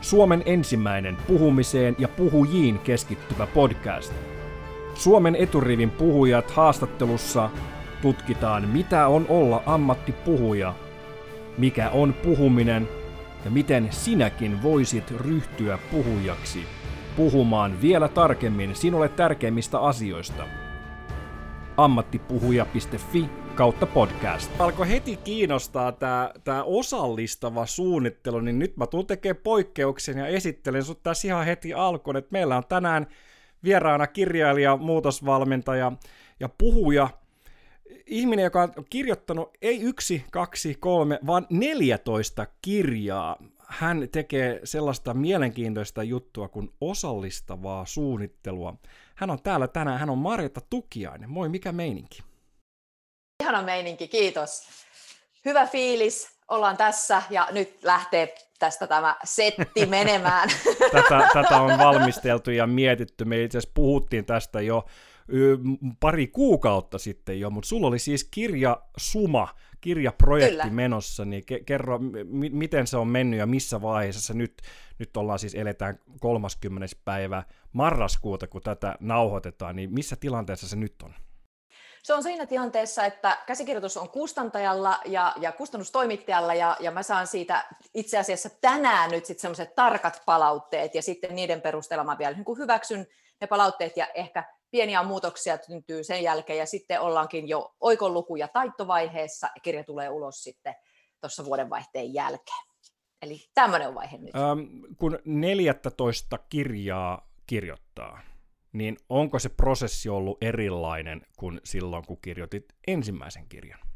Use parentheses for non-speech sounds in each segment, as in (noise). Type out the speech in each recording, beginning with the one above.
Suomen ensimmäinen puhumiseen ja puhujiin keskittyvä podcast. Suomen eturivin puhujat haastattelussa tutkitaan, mitä on olla ammattipuhuja, mikä on puhuminen ja miten sinäkin voisit ryhtyä puhujaksi puhumaan vielä tarkemmin sinulle tärkeimmistä asioista. ammattipuhuja.fi kautta podcast. Alkoi heti kiinnostaa tämä tää osallistava suunnittelu, niin nyt mä tuun tekemään poikkeuksen ja esittelen sut tässä ihan heti alkuun, että meillä on tänään vieraana kirjailija, muutosvalmentaja ja puhuja, ihminen, joka on kirjoittanut ei yksi, kaksi, kolme, vaan 14 kirjaa. Hän tekee sellaista mielenkiintoista juttua kuin osallistavaa suunnittelua. Hän on täällä tänään, hän on Marjatta Tukiainen. Moi, mikä meininki? Ihana meininki, kiitos. Hyvä fiilis, ollaan tässä ja nyt lähtee tästä tämä setti menemään. (laughs) tätä, tätä on valmisteltu ja mietitty. Me itse asiassa puhuttiin tästä jo pari kuukautta sitten jo, mutta sulla oli siis kirja Suma, kirjaprojekti Kyllä. menossa, niin ke- kerro, m- miten se on mennyt ja missä vaiheessa nyt, nyt ollaan siis eletään 30. päivä marraskuuta, kun tätä nauhoitetaan, niin missä tilanteessa se nyt on? Se on siinä tilanteessa, että käsikirjoitus on kustantajalla ja, ja kustannustoimittajalla ja, ja mä saan siitä itse asiassa tänään nyt sitten semmoiset tarkat palautteet ja sitten niiden perusteella mä vielä niin hyväksyn ne palautteet ja ehkä pieniä muutoksia syntyy sen jälkeen ja sitten ollaankin jo oikonluku- ja taittovaiheessa ja kirja tulee ulos sitten tuossa vuodenvaihteen jälkeen. Eli tämmöinen vaihe nyt. Ähm, kun 14 kirjaa kirjoittaa, niin onko se prosessi ollut erilainen kuin silloin, kun kirjoitit ensimmäisen kirjan?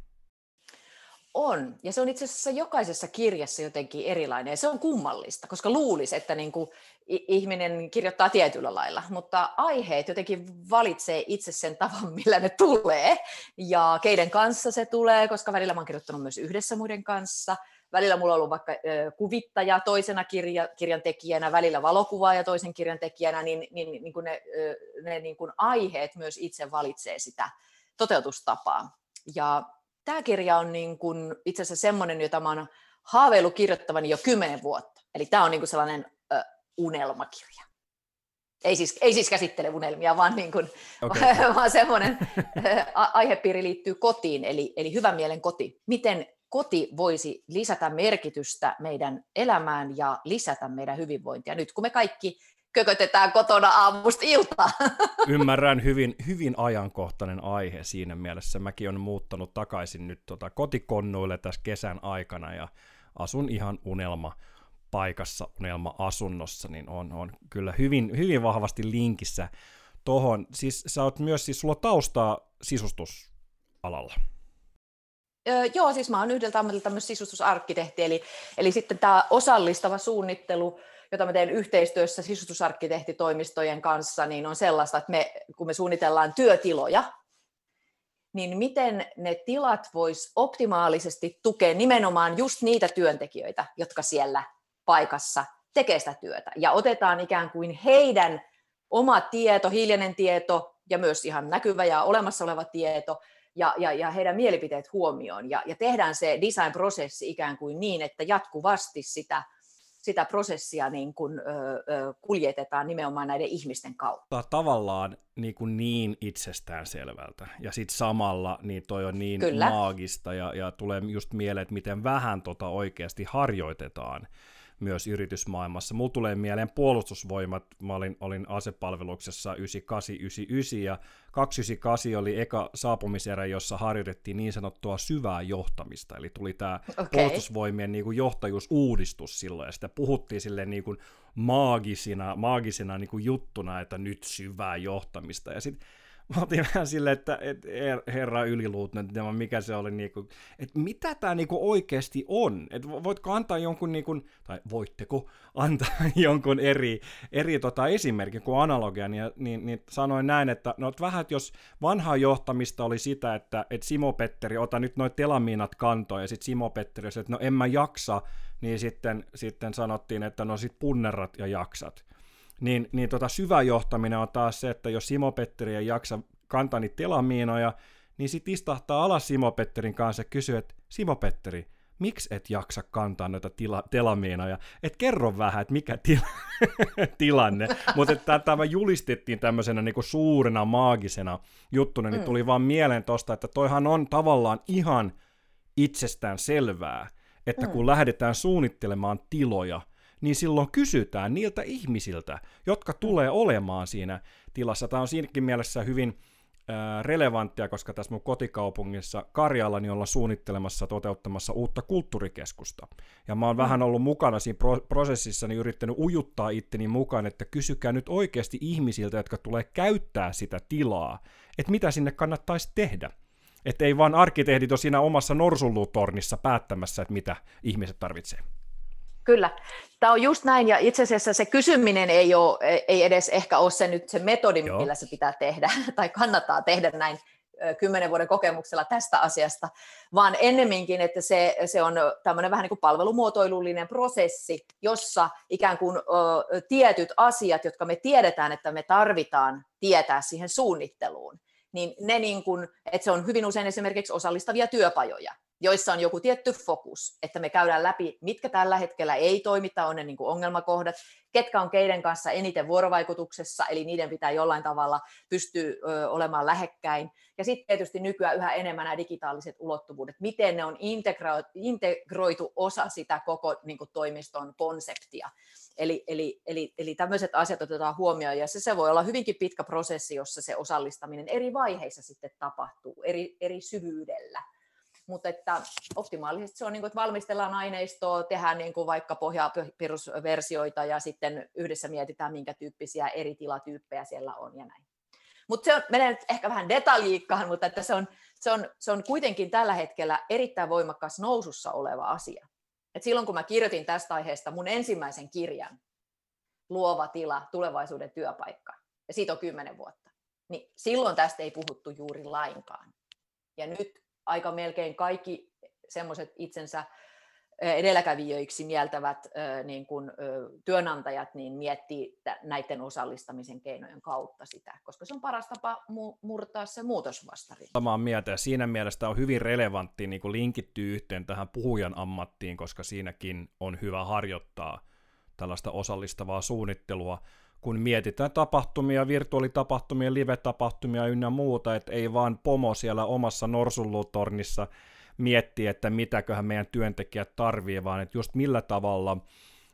On, ja se on itse asiassa jokaisessa kirjassa jotenkin erilainen, ja se on kummallista, koska luulisi, että niin kuin ihminen kirjoittaa tietyllä lailla, mutta aiheet jotenkin valitsee itse sen tavan, (laughs) millä ne tulee, ja keiden kanssa se tulee, koska välillä mä oon kirjoittanut myös yhdessä muiden kanssa, välillä mulla on ollut vaikka kuvittaja toisena kirja, kirjan tekijänä, välillä valokuvaaja toisen kirjan tekijänä, niin, niin, niin kuin ne, ne niin kuin aiheet myös itse valitsee sitä toteutustapaa. Ja tämä kirja on niin kuin itse asiassa semmoinen, jota mä oon haaveillut kirjoittavani jo kymmenen vuotta. Eli tämä on niin kuin sellainen ö, unelmakirja. Ei siis, ei siis käsittele unelmia, vaan, niin kuin, (laughs) okay. vaan semmoinen aihepiiri liittyy kotiin, eli, eli hyvän mielen koti. Miten koti voisi lisätä merkitystä meidän elämään ja lisätä meidän hyvinvointia. Nyt kun me kaikki kökötetään kotona aamusta iltaan. (laughs) Ymmärrän hyvin, hyvin ajankohtainen aihe siinä mielessä. Mäkin olen muuttanut takaisin nyt tota kotikonnuille tässä kesän aikana ja asun ihan unelma paikassa, unelma-asunnossa, niin on, on kyllä hyvin, hyvin vahvasti linkissä tohon. Siis sä oot myös, siis sulla taustaa sisustusalalla. Öö, joo, siis mä oon yhdeltä ammatilta myös sisustusarkkitehti, eli, eli sitten tämä osallistava suunnittelu, jota mä teen yhteistyössä sisustusarkkitehtitoimistojen kanssa, niin on sellaista, että me, kun me suunnitellaan työtiloja, niin miten ne tilat vois optimaalisesti tukea nimenomaan just niitä työntekijöitä, jotka siellä paikassa tekee sitä työtä. Ja otetaan ikään kuin heidän oma tieto, hiljainen tieto ja myös ihan näkyvä ja olemassa oleva tieto ja, ja, ja heidän mielipiteet huomioon. Ja, ja tehdään se design-prosessi ikään kuin niin, että jatkuvasti sitä sitä prosessia niin kuin, ö, ö, kuljetetaan nimenomaan näiden ihmisten kautta. Tavallaan niin, kuin niin itsestään selvältä. Ja sitten samalla niin toi on niin Kyllä. maagista ja, ja tulee just mieleen, että miten vähän tota oikeasti harjoitetaan myös yritysmaailmassa. Mulla tulee mieleen puolustusvoimat, mä olin, olin asepalveluksessa 98-99 ja 298 oli eka saapumiserä, jossa harjoitettiin niin sanottua syvää johtamista, eli tuli tämä okay. puolustusvoimien niin kuin johtajuusuudistus silloin, ja sitä puhuttiin silleen niin kuin maagisina, maagisina niin kuin juttuna, että nyt syvää johtamista, ja sitten mä oltiin vähän silleen, että et, herra yliluutnantti, mikä se oli, niinku, että mitä tämä niinku oikeasti on, että voitko antaa jonkun, niinku, tai voitteko antaa (laughs) jonkun eri, eri tota esimerkin kuin analogia, niin, niin, niin sanoin näin, että no, että vähän, että jos vanhaa johtamista oli sitä, että, että Simo Petteri, ota nyt noin telamiinat kantoon, ja sitten Simo Petteri että no en mä jaksa, niin sitten, sitten sanottiin, että no sit punnerrat ja jaksat niin, niin tota syvä johtaminen on taas se, että jos Simo Petteri ei jaksa kantaa niitä telamiinoja, niin sitten istahtaa alas Simo Petterin kanssa ja kysyy, että Simo Petteri, miksi et jaksa kantaa noita tila, telamiinoja, et kerro vähän, että mikä tila, (laughs) tilanne. Mutta tämä julistettiin tämmöisenä niinku suurena maagisena juttuna, niin mm. tuli vaan mieleen tosta, että toihan on tavallaan ihan itsestään selvää, että mm. kun lähdetään suunnittelemaan tiloja, niin silloin kysytään niiltä ihmisiltä, jotka tulee olemaan siinä tilassa. Tämä on siinäkin mielessä hyvin relevanttia, koska tässä mun kotikaupungissa Karjalla niin ollaan suunnittelemassa, toteuttamassa uutta kulttuurikeskusta. Ja mä oon mm. vähän ollut mukana siinä pro- prosessissa, niin yrittänyt ujuttaa itteni mukaan, että kysykää nyt oikeasti ihmisiltä, jotka tulee käyttää sitä tilaa, että mitä sinne kannattaisi tehdä. Että ei vaan arkkitehdit ole siinä omassa norsulluutornissa päättämässä, että mitä ihmiset tarvitsee. Kyllä, tämä on just näin, ja itse asiassa se kysyminen ei, ole, ei edes ehkä ole se nyt se metodi, Joo. millä se pitää tehdä, (laughs) tai kannattaa tehdä näin kymmenen vuoden kokemuksella tästä asiasta, vaan ennemminkin, että se, se on tämmöinen vähän niin kuin palvelumuotoilullinen prosessi, jossa ikään kuin ö, tietyt asiat, jotka me tiedetään, että me tarvitaan tietää siihen suunnitteluun, niin ne niin kuin, että se on hyvin usein esimerkiksi osallistavia työpajoja, joissa on joku tietty fokus, että me käydään läpi, mitkä tällä hetkellä ei toimita, on ne niin kuin ongelmakohdat, ketkä on keiden kanssa eniten vuorovaikutuksessa, eli niiden pitää jollain tavalla pystyä olemaan lähekkäin. Ja sitten tietysti nykyään yhä enemmän nämä digitaaliset ulottuvuudet, miten ne on integro- integroitu osa sitä koko niin kuin toimiston konseptia. Eli, eli, eli, eli tämmöiset asiat otetaan huomioon, ja se, se voi olla hyvinkin pitkä prosessi, jossa se osallistaminen eri vaiheissa sitten tapahtuu, eri, eri syvyydellä mutta että optimaalisesti se on, niin kuin, että valmistellaan aineistoa, tehdään niin kuin vaikka pohjaperusversioita ja sitten yhdessä mietitään, minkä tyyppisiä eri tilatyyppejä siellä on ja näin. Mutta se on, menee nyt ehkä vähän detaljiikkaan, mutta että se, on, se, on, se on kuitenkin tällä hetkellä erittäin voimakas nousussa oleva asia. Et silloin kun mä kirjoitin tästä aiheesta mun ensimmäisen kirjan, Luova tila, tulevaisuuden työpaikka, ja siitä on kymmenen vuotta, niin silloin tästä ei puhuttu juuri lainkaan. Ja nyt aika melkein kaikki semmoiset itsensä edelläkävijöiksi mieltävät niin kuin, työnantajat niin miettii näiden osallistamisen keinojen kautta sitä, koska se on paras tapa murtaa se muutosvastarin. Samaa mieltä ja siinä mielessä on hyvin relevantti niin linkittyy yhteen tähän puhujan ammattiin, koska siinäkin on hyvä harjoittaa tällaista osallistavaa suunnittelua, kun mietitään tapahtumia, virtuaalitapahtumia, live-tapahtumia ynnä muuta, että ei vaan pomo siellä omassa norsullutornissa miettiä, että mitäköhän meidän työntekijät tarvii, vaan että just millä tavalla,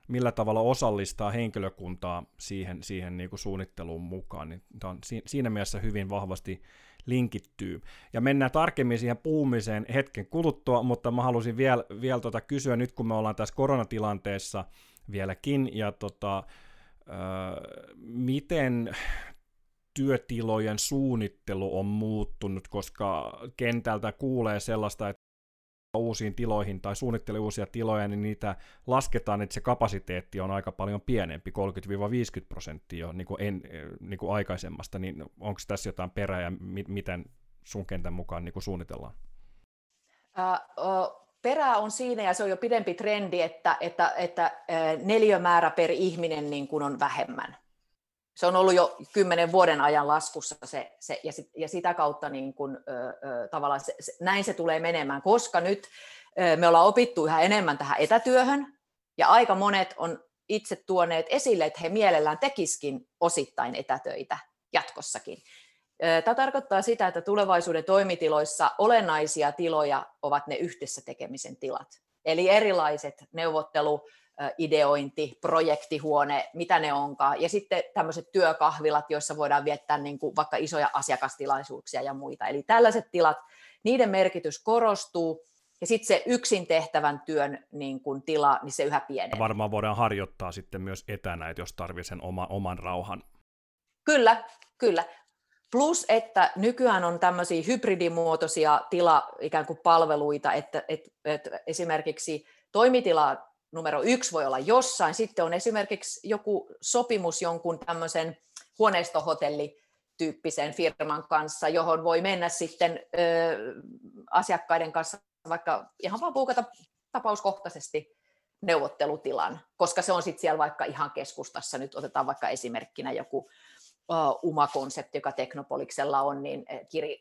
millä tavalla osallistaa henkilökuntaa siihen, siihen niin kuin suunnitteluun mukaan. Niin on siinä mielessä hyvin vahvasti linkittyy. Ja mennään tarkemmin siihen puhumiseen hetken kuluttua, mutta mä halusin vielä, vielä tota kysyä nyt, kun me ollaan tässä koronatilanteessa vieläkin, ja tota, miten työtilojen suunnittelu on muuttunut, koska kentältä kuulee sellaista, että uusiin tiloihin tai suunnittelee uusia tiloja, niin niitä lasketaan, että se kapasiteetti on aika paljon pienempi, 30-50 prosenttia niin kuin, en, niin kuin aikaisemmasta, niin onko tässä jotain perää ja mi- miten sun kentän mukaan niin kuin suunnitellaan? Uh, uh, perää on siinä, ja se on jo pidempi trendi, että, että, että neliömäärä per ihminen niin kuin on vähemmän. Se on ollut jo kymmenen vuoden ajan laskussa se, se, ja, sit, ja sitä kautta niin kuin, ö, ö, tavallaan se, se, näin se tulee menemään, koska nyt ö, me ollaan opittu yhä enemmän tähän etätyöhön, ja aika monet on itse tuoneet esille, että he mielellään tekiskin osittain etätöitä jatkossakin. Tämä tarkoittaa sitä, että tulevaisuuden toimitiloissa olennaisia tiloja ovat ne yhdessä tekemisen tilat. Eli erilaiset neuvottelu, ideointi, projektihuone, mitä ne onkaan. Ja sitten tämmöiset työkahvilat, joissa voidaan viettää niin kuin vaikka isoja asiakastilaisuuksia ja muita. Eli tällaiset tilat, niiden merkitys korostuu, ja sitten se yksin tehtävän työn niin kun tila, niin se yhä pienenee. Varmaan voidaan harjoittaa sitten myös etänä, että jos tarvitsee sen oma, oman rauhan. Kyllä, kyllä. Plus, että nykyään on tämmöisiä hybridimuotoisia tila ikään kuin palveluita, että, että, että esimerkiksi toimitila numero yksi voi olla jossain, sitten on esimerkiksi joku sopimus jonkun tämmöisen huoneistohotelli tyyppisen firman kanssa, johon voi mennä sitten ö, asiakkaiden kanssa vaikka ihan vaan puukata tapauskohtaisesti neuvottelutilan, koska se on sitten siellä vaikka ihan keskustassa, nyt otetaan vaikka esimerkkinä joku UMA-konsepti, joka Teknopoliksella on, niin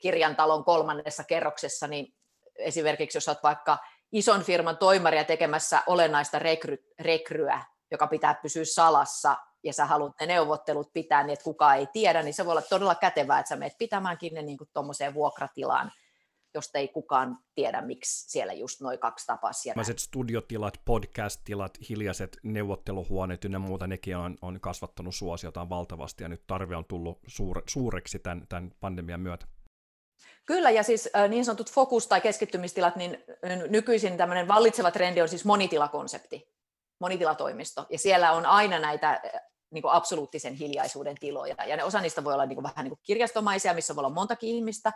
kirjantalon kolmannessa kerroksessa, niin esimerkiksi jos olet vaikka ison firman toimaria tekemässä olennaista rekry, rekryä, joka pitää pysyä salassa, ja sä haluat ne neuvottelut pitää niin, että kukaan ei tiedä, niin se voi olla todella kätevää, että sä menet pitämään kiinni niin tuommoiseen vuokratilaan, josta ei kukaan tiedä, miksi siellä just noin kaksi tapasia. studiotilat, podcast-tilat, hiljaiset neuvotteluhuoneet ja muuta, nekin on, on kasvattanut suosiotaan valtavasti, ja nyt tarve on tullut suure, suureksi tämän, tämän pandemian myötä. Kyllä, ja siis niin sanotut fokus- tai keskittymistilat, niin nykyisin tämmöinen vallitseva trendi on siis monitilakonsepti, monitilatoimisto, ja siellä on aina näitä niin kuin absoluuttisen hiljaisuuden tiloja, ja ne osa niistä voi olla niin kuin vähän niin kuin kirjastomaisia, missä voi olla montakin ihmistä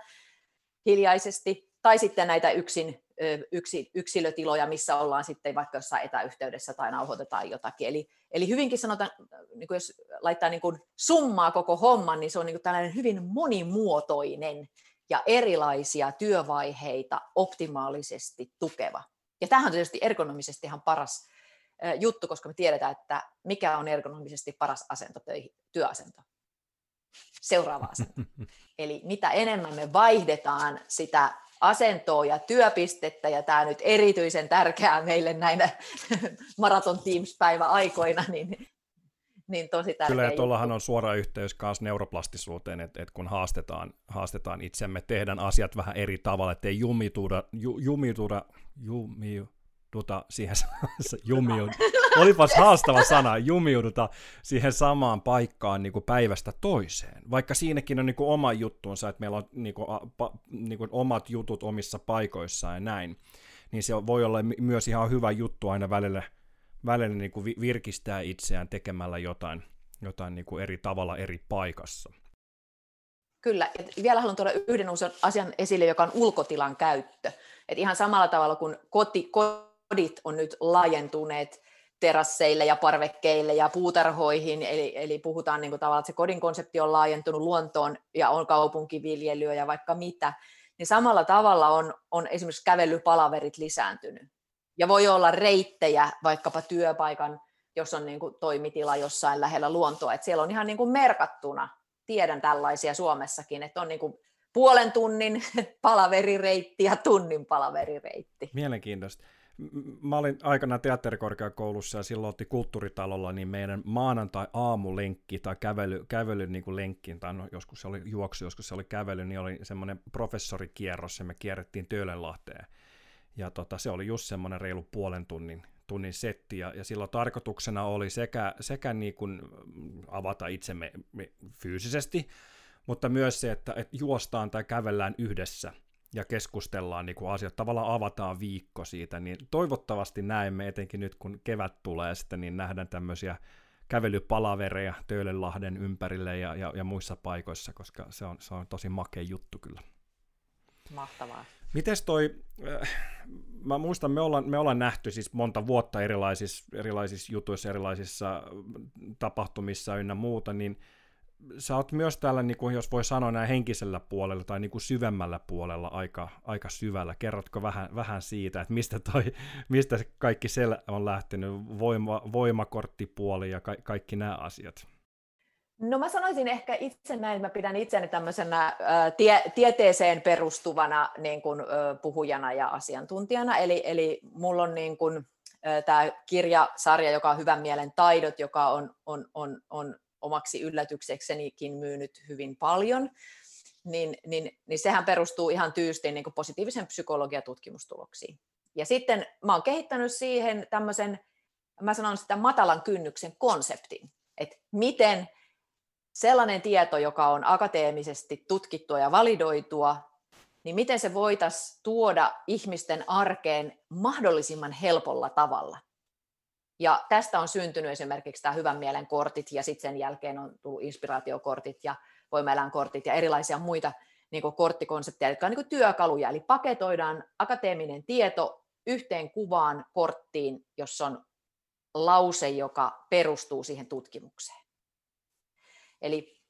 hiljaisesti, tai sitten näitä yksin, yksi, yksilötiloja, missä ollaan sitten vaikka jossain etäyhteydessä tai nauhoitetaan jotakin. Eli, eli hyvinkin sanotaan, niin kuin jos laittaa niin kuin summaa koko homman, niin se on niin kuin tällainen hyvin monimuotoinen ja erilaisia työvaiheita optimaalisesti tukeva. Ja tämähän on tietysti ergonomisesti ihan paras juttu, koska me tiedetään, että mikä on ergonomisesti paras asento töihin, työasento. Seuraava asento. Eli mitä enemmän me vaihdetaan sitä asentoa ja työpistettä, ja tämä nyt erityisen tärkeää meille näinä (laughs) Marathon Teams-päivä aikoina, niin niin tosi tärkeä Kyllä, ja tuollahan on suora yhteys myös neuroplastisuuteen, että, että kun haastetaan, haastetaan itsemme, tehdään asiat vähän eri tavalla, ettei jumituda, ju, jumituda, jumiuduta siihen, (laughs) jumiud, olipas haastava sana, jumiuduta siihen samaan paikkaan niin kuin päivästä toiseen. Vaikka siinäkin on niin kuin oma juttuunsa, että meillä on niin kuin, pa, niin kuin omat jutut omissa paikoissaan ja näin, niin se voi olla myös ihan hyvä juttu aina välillä välillä niin kuin virkistää itseään tekemällä jotain, jotain niin kuin eri tavalla eri paikassa. Kyllä. Et vielä haluan tuoda yhden asian esille, joka on ulkotilan käyttö. Et ihan samalla tavalla kuin koti, kodit on nyt laajentuneet terasseille ja parvekkeille ja puutarhoihin, eli, eli puhutaan niin kuin tavallaan, että se kodin konsepti on laajentunut luontoon ja on kaupunkiviljelyä ja vaikka mitä, niin samalla tavalla on, on esimerkiksi kävelypalaverit lisääntynyt. Ja voi olla reittejä vaikkapa työpaikan, jos on niin kuin toimitila jossain lähellä luontoa, että siellä on ihan niin kuin merkattuna, tiedän tällaisia Suomessakin, että on niin kuin puolen tunnin (laughs) palaverireitti ja tunnin palaverireitti. Mielenkiintoista. Mä olin aikana teatterikorkeakoulussa ja silloin otti kulttuuritalolla niin meidän maanantai-aamulenkki tai kävely, kävely niin kuin lenkki, tai no, joskus se oli juoksu, joskus se oli kävely, niin oli semmoinen professorikierros ja me kierrettiin Töölönlahteen. Ja tota, se oli just semmoinen reilu puolen tunnin, tunnin setti, ja, ja silloin tarkoituksena oli sekä, sekä niin kuin avata itsemme fyysisesti, mutta myös se, että, että juostaan tai kävellään yhdessä ja keskustellaan niin kuin asiat, tavallaan avataan viikko siitä, niin toivottavasti näemme, etenkin nyt kun kevät tulee sitten, niin nähdään tämmöisiä kävelypalavereja Töölönlahden ympärille ja, ja, ja muissa paikoissa, koska se on, se on tosi makea juttu kyllä. Mahtavaa. Mites toi, äh, mä muistan, me ollaan, me ollaan nähty siis monta vuotta erilaisissa, erilaisissa jutuissa, erilaisissa tapahtumissa ynnä muuta, niin sä oot myös täällä, niin kuin jos voi sanoa näin henkisellä puolella tai niin kuin syvemmällä puolella aika, aika syvällä. Kerrotko vähän, vähän siitä, että mistä, toi, mistä kaikki siellä on lähtenyt, voima, voimakorttipuoli ja ka, kaikki nämä asiat? No mä sanoisin ehkä itse näin, mä pidän itseni tämmöisenä tie, tieteeseen perustuvana niin kuin, puhujana ja asiantuntijana. Eli, eli mulla on niin tämä kirjasarja, joka on Hyvän mielen taidot, joka on, on, on, on omaksi yllätykseksenikin myynyt hyvin paljon, niin, niin, niin sehän perustuu ihan tyystiin niin positiivisen psykologian tutkimustuloksiin. Ja sitten mä oon kehittänyt siihen tämmöisen, mä sanon sitä matalan kynnyksen konseptin, että miten – sellainen tieto, joka on akateemisesti tutkittua ja validoitua, niin miten se voitaisiin tuoda ihmisten arkeen mahdollisimman helpolla tavalla. Ja tästä on syntynyt esimerkiksi tämä hyvän mielen kortit, ja sitten sen jälkeen on tullut inspiraatiokortit ja voimaelän kortit ja erilaisia muita niin korttikonsepteja, jotka on niin työkaluja. Eli paketoidaan akateeminen tieto yhteen kuvaan korttiin, jossa on lause, joka perustuu siihen tutkimukseen. Eli,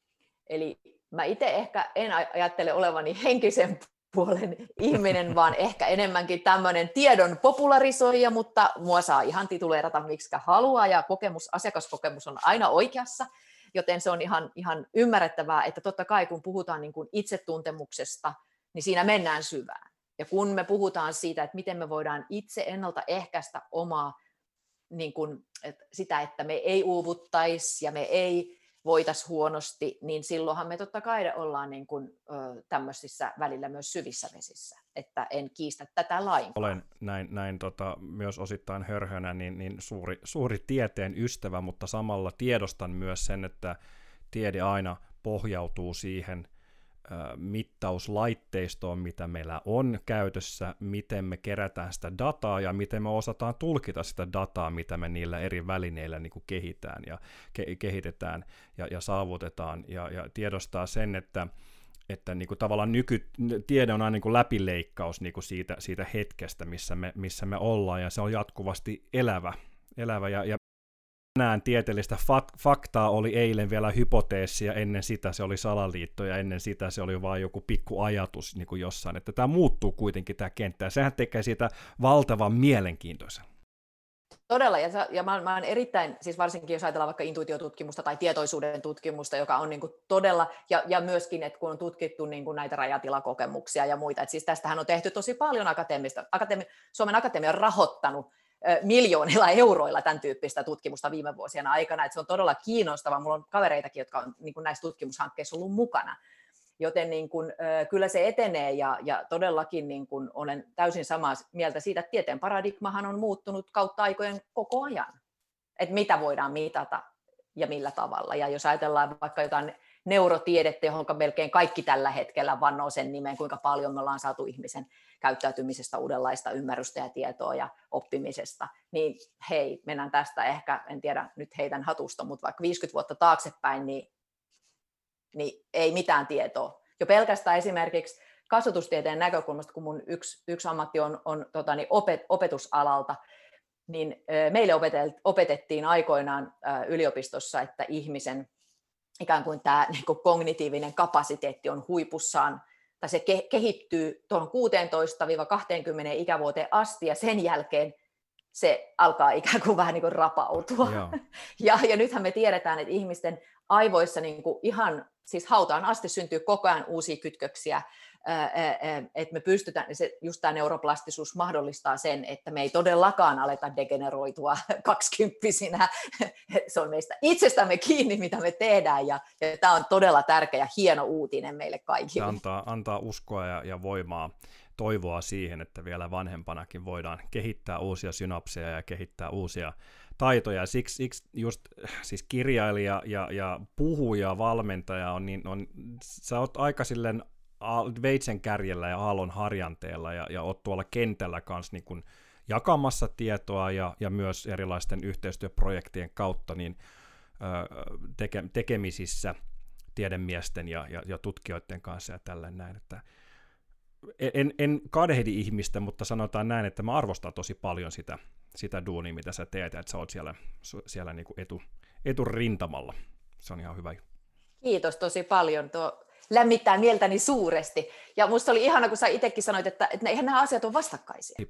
eli mä itse ehkä en ajattele olevani (laughs) henkisen puolen ihminen, vaan ehkä enemmänkin tämmöinen tiedon popularisoija, mutta mua saa ihan tituleerata miksi haluaa, ja kokemus, asiakaskokemus on aina oikeassa, joten se on ihan, ihan ymmärrettävää, että totta kai kun puhutaan niin kuin itsetuntemuksesta, niin siinä mennään syvään. Ja kun me puhutaan siitä, että miten me voidaan itse ennaltaehkäistä omaa niin kuin, että sitä, että me ei uuvuttaisi ja me ei voitaisiin huonosti, niin silloinhan me totta kai ollaan niin kuin, ö, tämmöisissä välillä myös syvissä vesissä, että en kiistä tätä lainkaan. Olen näin, näin tota, myös osittain hörhönä niin, niin suuri, suuri tieteen ystävä, mutta samalla tiedostan myös sen, että tiede aina pohjautuu siihen mittauslaitteistoon, mitä meillä on käytössä, miten me kerätään sitä dataa ja miten me osataan tulkita sitä dataa, mitä me niillä eri välineillä niin kuin kehitään ja ke- kehitetään ja, ja saavutetaan. Ja, ja tiedostaa sen, että että niin kuin tavallaan nykytiede on aina niin kuin läpileikkaus niin kuin siitä, siitä hetkestä, missä me, missä me ollaan, ja se on jatkuvasti elävä, elävä ja, ja tänään tieteellistä fak- faktaa oli eilen vielä hypoteesia, ennen sitä se oli salaliitto ja ennen sitä se oli vain joku pikku ajatus niin kuin jossain, että tämä muuttuu kuitenkin tämä kenttä ja sehän tekee siitä valtavan mielenkiintoisen. Todella, ja, ja mä, mä olen erittäin, siis varsinkin jos ajatellaan vaikka intuitiotutkimusta tai tietoisuuden tutkimusta, joka on niin kuin todella, ja, ja myöskin, että kun on tutkittu niin kuin näitä rajatilakokemuksia ja muita, että siis tästähän on tehty tosi paljon akateemista, akatemi, Suomen Akatemia on rahoittanut miljoonilla (laughs) euroilla tämän tyyppistä tutkimusta viime vuosien aikana, että se on todella kiinnostavaa. Mulla on kavereitakin, jotka on niin kuin näissä tutkimushankkeissa ollut mukana. Joten niin kuin, kyllä se etenee ja, ja todellakin niin kuin olen täysin samaa mieltä siitä, että tieteen paradigmahan on muuttunut kautta aikojen koko ajan. Että mitä voidaan mitata ja millä tavalla. Ja jos ajatellaan vaikka jotain neurotiedettä, johon melkein kaikki tällä hetkellä vannoo sen nimen, kuinka paljon me ollaan saatu ihmisen käyttäytymisestä uudenlaista ymmärrystä ja tietoa ja oppimisesta, niin hei, mennään tästä ehkä, en tiedä, nyt heitän hatusta, mutta vaikka 50 vuotta taaksepäin, niin, niin ei mitään tietoa. Jo pelkästään esimerkiksi kasvatustieteen näkökulmasta, kun mun yksi, yksi ammatti on, on tota, niin opet, opetusalalta, niin meille opetettiin aikoinaan yliopistossa, että ihmisen ikään kuin tämä (laughs) niin kuin kognitiivinen kapasiteetti on huipussaan, tai se ke- kehittyy tuon 16-20 ikävuoteen asti, ja sen jälkeen se alkaa (laughs) ikään kuin vähän niin kuin rapautua. (laughs) ja, ja nythän me tiedetään, että ihmisten aivoissa niin kuin ihan, siis hautaan asti syntyy koko ajan uusia kytköksiä, että me pystytään, niin se, just tämä neuroplastisuus mahdollistaa sen, että me ei todellakaan aleta degeneroitua (laughs) kaksikymppisinä. (laughs) Se on meistä itsestämme kiinni, mitä me tehdään, ja, ja tämä on todella tärkeä hieno uutinen meille kaikille. Antaa, antaa uskoa ja, ja voimaa toivoa siihen, että vielä vanhempanakin voidaan kehittää uusia synapseja ja kehittää uusia taitoja. Siksi, siksi just siis kirjailija ja, ja puhuja, valmentaja on niin, on, sä oot aika silleen veitsen kärjellä ja aallon harjanteella ja, ja oot tuolla kentällä kanssa niin kun jakamassa tietoa ja, ja myös erilaisten yhteistyöprojektien kautta niin, teke, tekemisissä tiedemiesten ja, ja, ja tutkijoiden kanssa ja tällainen näin, että en, en kadehdi ihmistä, mutta sanotaan näin, että mä arvostan tosi paljon sitä, sitä duunia, mitä sä teet, että sä oot siellä, siellä niin kuin etu, eturintamalla. Se on ihan hyvä. Kiitos tosi paljon. Tuo lämmittää mieltäni suuresti. Ja musta oli ihana, kun sä itsekin sanoit, että, että eihän nämä asiat ole vastakkaisia.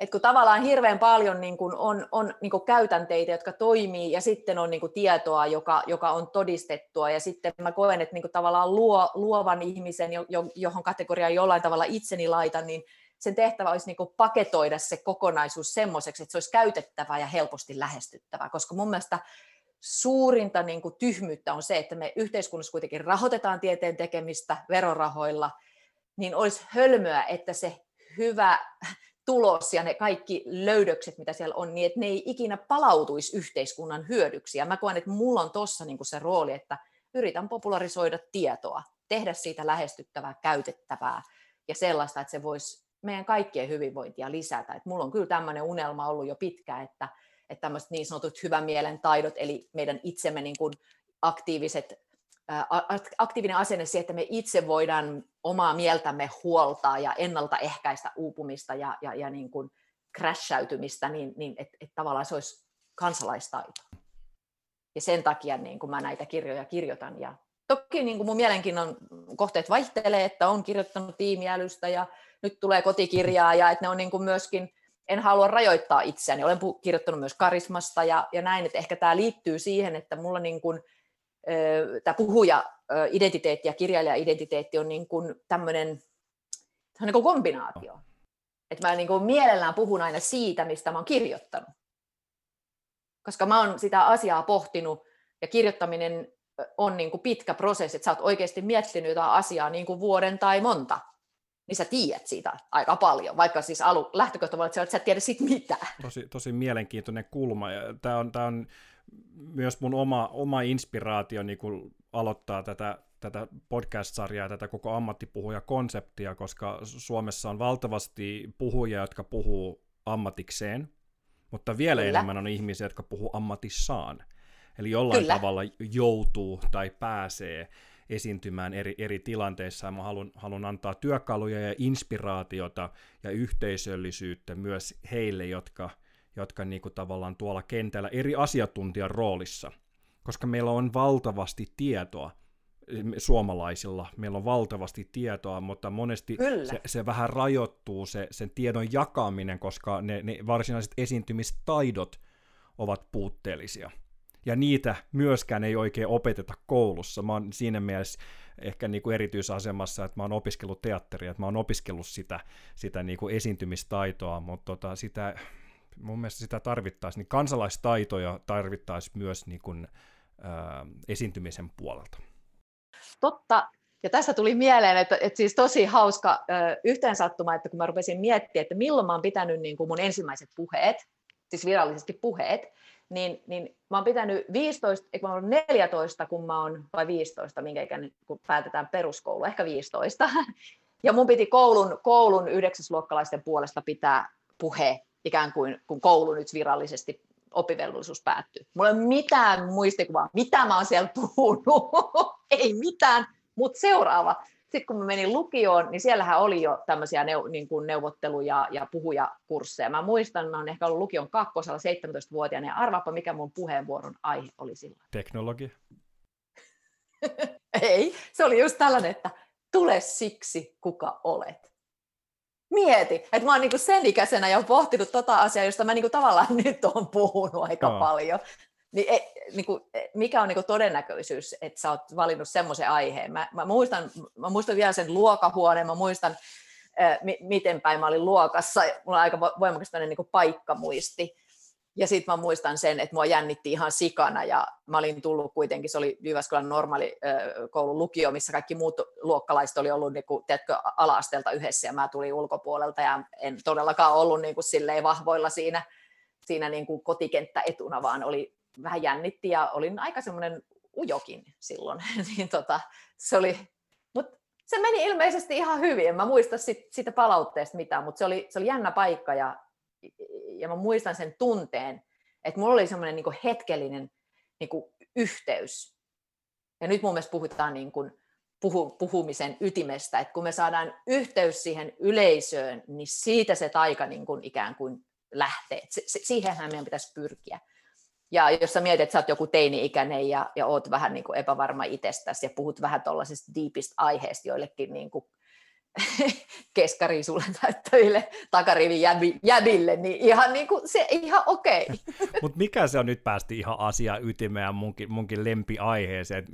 Et kun tavallaan hirveän paljon niin kun on, on niin kun käytänteitä, jotka toimii, ja sitten on niin kun tietoa, joka, joka on todistettua, ja sitten mä koen, että niin kun tavallaan luo, luovan ihmisen, johon kategoriaan jollain tavalla itseni laitan, niin sen tehtävä olisi niin paketoida se kokonaisuus semmoiseksi, että se olisi käytettävää ja helposti lähestyttävää, koska mun mielestä suurinta niin kuin tyhmyyttä on se, että me yhteiskunnassa kuitenkin rahoitetaan tieteen tekemistä verorahoilla, niin olisi hölmöä, että se hyvä tulos ja ne kaikki löydökset, mitä siellä on, niin että ne ei ikinä palautuisi yhteiskunnan hyödyksi. Ja mä koen, että mulla on tuossa niin se rooli, että yritän popularisoida tietoa, tehdä siitä lähestyttävää, käytettävää ja sellaista, että se voisi meidän kaikkien hyvinvointia lisätä. Että mulla on kyllä tämmöinen unelma ollut jo pitkään, että että tämmöiset niin sanotut hyvän mielen taidot, eli meidän itsemme niin kuin aktiiviset, aktiivinen asenne siihen, että me itse voidaan omaa mieltämme huoltaa ja ennaltaehkäistä uupumista ja, ja, ja niin kuin crashäytymistä, niin, niin että et tavallaan se olisi kansalaistaito. Ja sen takia niin kuin mä näitä kirjoja kirjoitan. Ja toki niin kuin mun mielenkiinnon kohteet vaihtelee, että on kirjoittanut tiimiälystä ja nyt tulee kotikirjaa ja että ne on niin kuin myöskin en halua rajoittaa itseäni. Olen kirjoittanut myös karismasta ja, ja näin, että ehkä tämä liittyy siihen, että mulla niin kuin, tämä puhuja-identiteetti ja kirjailija-identiteetti on niin kuin tämmöinen niin kuin kombinaatio. Että mä niin kuin mielellään puhun aina siitä, mistä mä oon kirjoittanut. Koska mä oon sitä asiaa pohtinut ja kirjoittaminen on niin kuin pitkä prosessi, että sä oot oikeasti miettinyt jotain asiaa niin kuin vuoden tai monta, niin sä tiedät siitä aika paljon, vaikka siis alu, lähtökohta voi että sä et tiedä siitä mitään. Tosi, tosi mielenkiintoinen kulma, ja tämä on, tää on myös mun oma, oma inspiraatio niin kuin aloittaa tätä, tätä podcast-sarjaa, tätä koko ammattipuhuja-konseptia, koska Suomessa on valtavasti puhujia, jotka puhuu ammatikseen, mutta vielä Kyllä. enemmän on ihmisiä, jotka puhuu ammatissaan. Eli jollain Kyllä. tavalla joutuu tai pääsee esiintymään eri, eri tilanteissa. Mä haluan, haluan antaa työkaluja ja inspiraatiota ja yhteisöllisyyttä myös heille, jotka, jotka niin kuin tavallaan tuolla kentällä eri asiantuntijan roolissa. Koska meillä on valtavasti tietoa suomalaisilla, meillä on valtavasti tietoa, mutta monesti se, se vähän rajoittuu se, sen tiedon jakaminen, koska ne, ne varsinaiset esiintymistaidot ovat puutteellisia ja niitä myöskään ei oikein opeteta koulussa. Mä oon siinä mielessä ehkä niin kuin erityisasemassa, että mä oon opiskellut teatteria, että mä oon opiskellut sitä, sitä niin kuin esiintymistaitoa, mutta tota, sitä, mun mielestä sitä tarvittaisiin, niin kansalaistaitoja tarvittaisiin myös niin kuin, ää, esiintymisen puolelta. Totta, ja tässä tuli mieleen, että, että siis tosi hauska yhteensattuma, että kun mä rupesin miettimään, että milloin mä oon pitänyt niin kuin mun ensimmäiset puheet, siis virallisesti puheet, niin, niin mä oon pitänyt 15, eikö mä oon 14, kun mä oon, vai 15, minkä ikäinen, kun päätetään peruskoulu, ehkä 15. (laughs) Ja mun piti koulun, koulun yhdeksäsluokkalaisten puolesta pitää puhe, ikään kuin kun koulu nyt virallisesti oppivelvollisuus päättyy. Mulla ei ole mitään muistikuvaa, mitä mä oon siellä puhunut, (laughs) ei mitään, mutta seuraava sitten kun mä menin lukioon, niin siellähän oli jo tämmöisiä neu, niin kuin neuvottelu- ja, ja puhujakursseja. Mä muistan, mä oon ehkä ollut lukion kakkosella 17-vuotiaana, ja arvaapa mikä mun puheenvuoron aihe oli silloin. Teknologia? (laughs) Ei, se oli just tällainen, että tule siksi, kuka olet. Mieti, että mä oon niinku sen ikäisenä jo pohtinut tota asiaa, josta mä niinku tavallaan (laughs) nyt oon puhunut aika no. paljon. Niin, e, niin kuin, e, mikä on niin kuin todennäköisyys, että sä oot valinnut semmoisen aiheen? Mä, mä, muistan, mä muistan vielä sen luokahuoneen, mä muistan, mi, miten päin mä olin luokassa, mulla on aika voimakas niin kuin paikkamuisti. Ja sitten mä muistan sen, että mua jännitti ihan sikana ja mä olin tullut kuitenkin, se oli Jyväskylän normaali koulun lukio, missä kaikki muut luokkalaiset oli ollut niin kuin, ala-asteelta yhdessä ja mä tulin ulkopuolelta ja en todellakaan ollut niin kuin, silleen vahvoilla siinä, siinä niin kuin kotikenttä etuna, vaan oli vähän jännitti ja olin aika semmoinen ujokin silloin. (laughs) niin tota, se oli, mut se meni ilmeisesti ihan hyvin. En mä muista sit, siitä palautteesta mitään, mutta se oli, se oli jännä paikka ja, ja mä muistan sen tunteen, että mulla oli semmoinen niin hetkellinen niin yhteys. Ja nyt mun mielestä puhutaan niin kuin puhu, puhumisen ytimestä, että kun me saadaan yhteys siihen yleisöön, niin siitä se taika niin kuin ikään kuin lähtee. Se, siihenhän meidän pitäisi pyrkiä. Ja jos sä mietit, että sä oot joku teini-ikäinen ja, ja oot vähän niin kuin epävarma itsestäsi ja puhut vähän tuollaisesta deepistä aiheesta joillekin niin kuin (laughs) keskariin sulle (laughs) täyttäville takarivin jäbille, niin ihan niin kuin se ihan okei. (laughs) Okay. Mutta mikä se on, nyt päästi ihan asia ytimeen munkin, munkin lempiaiheeseen,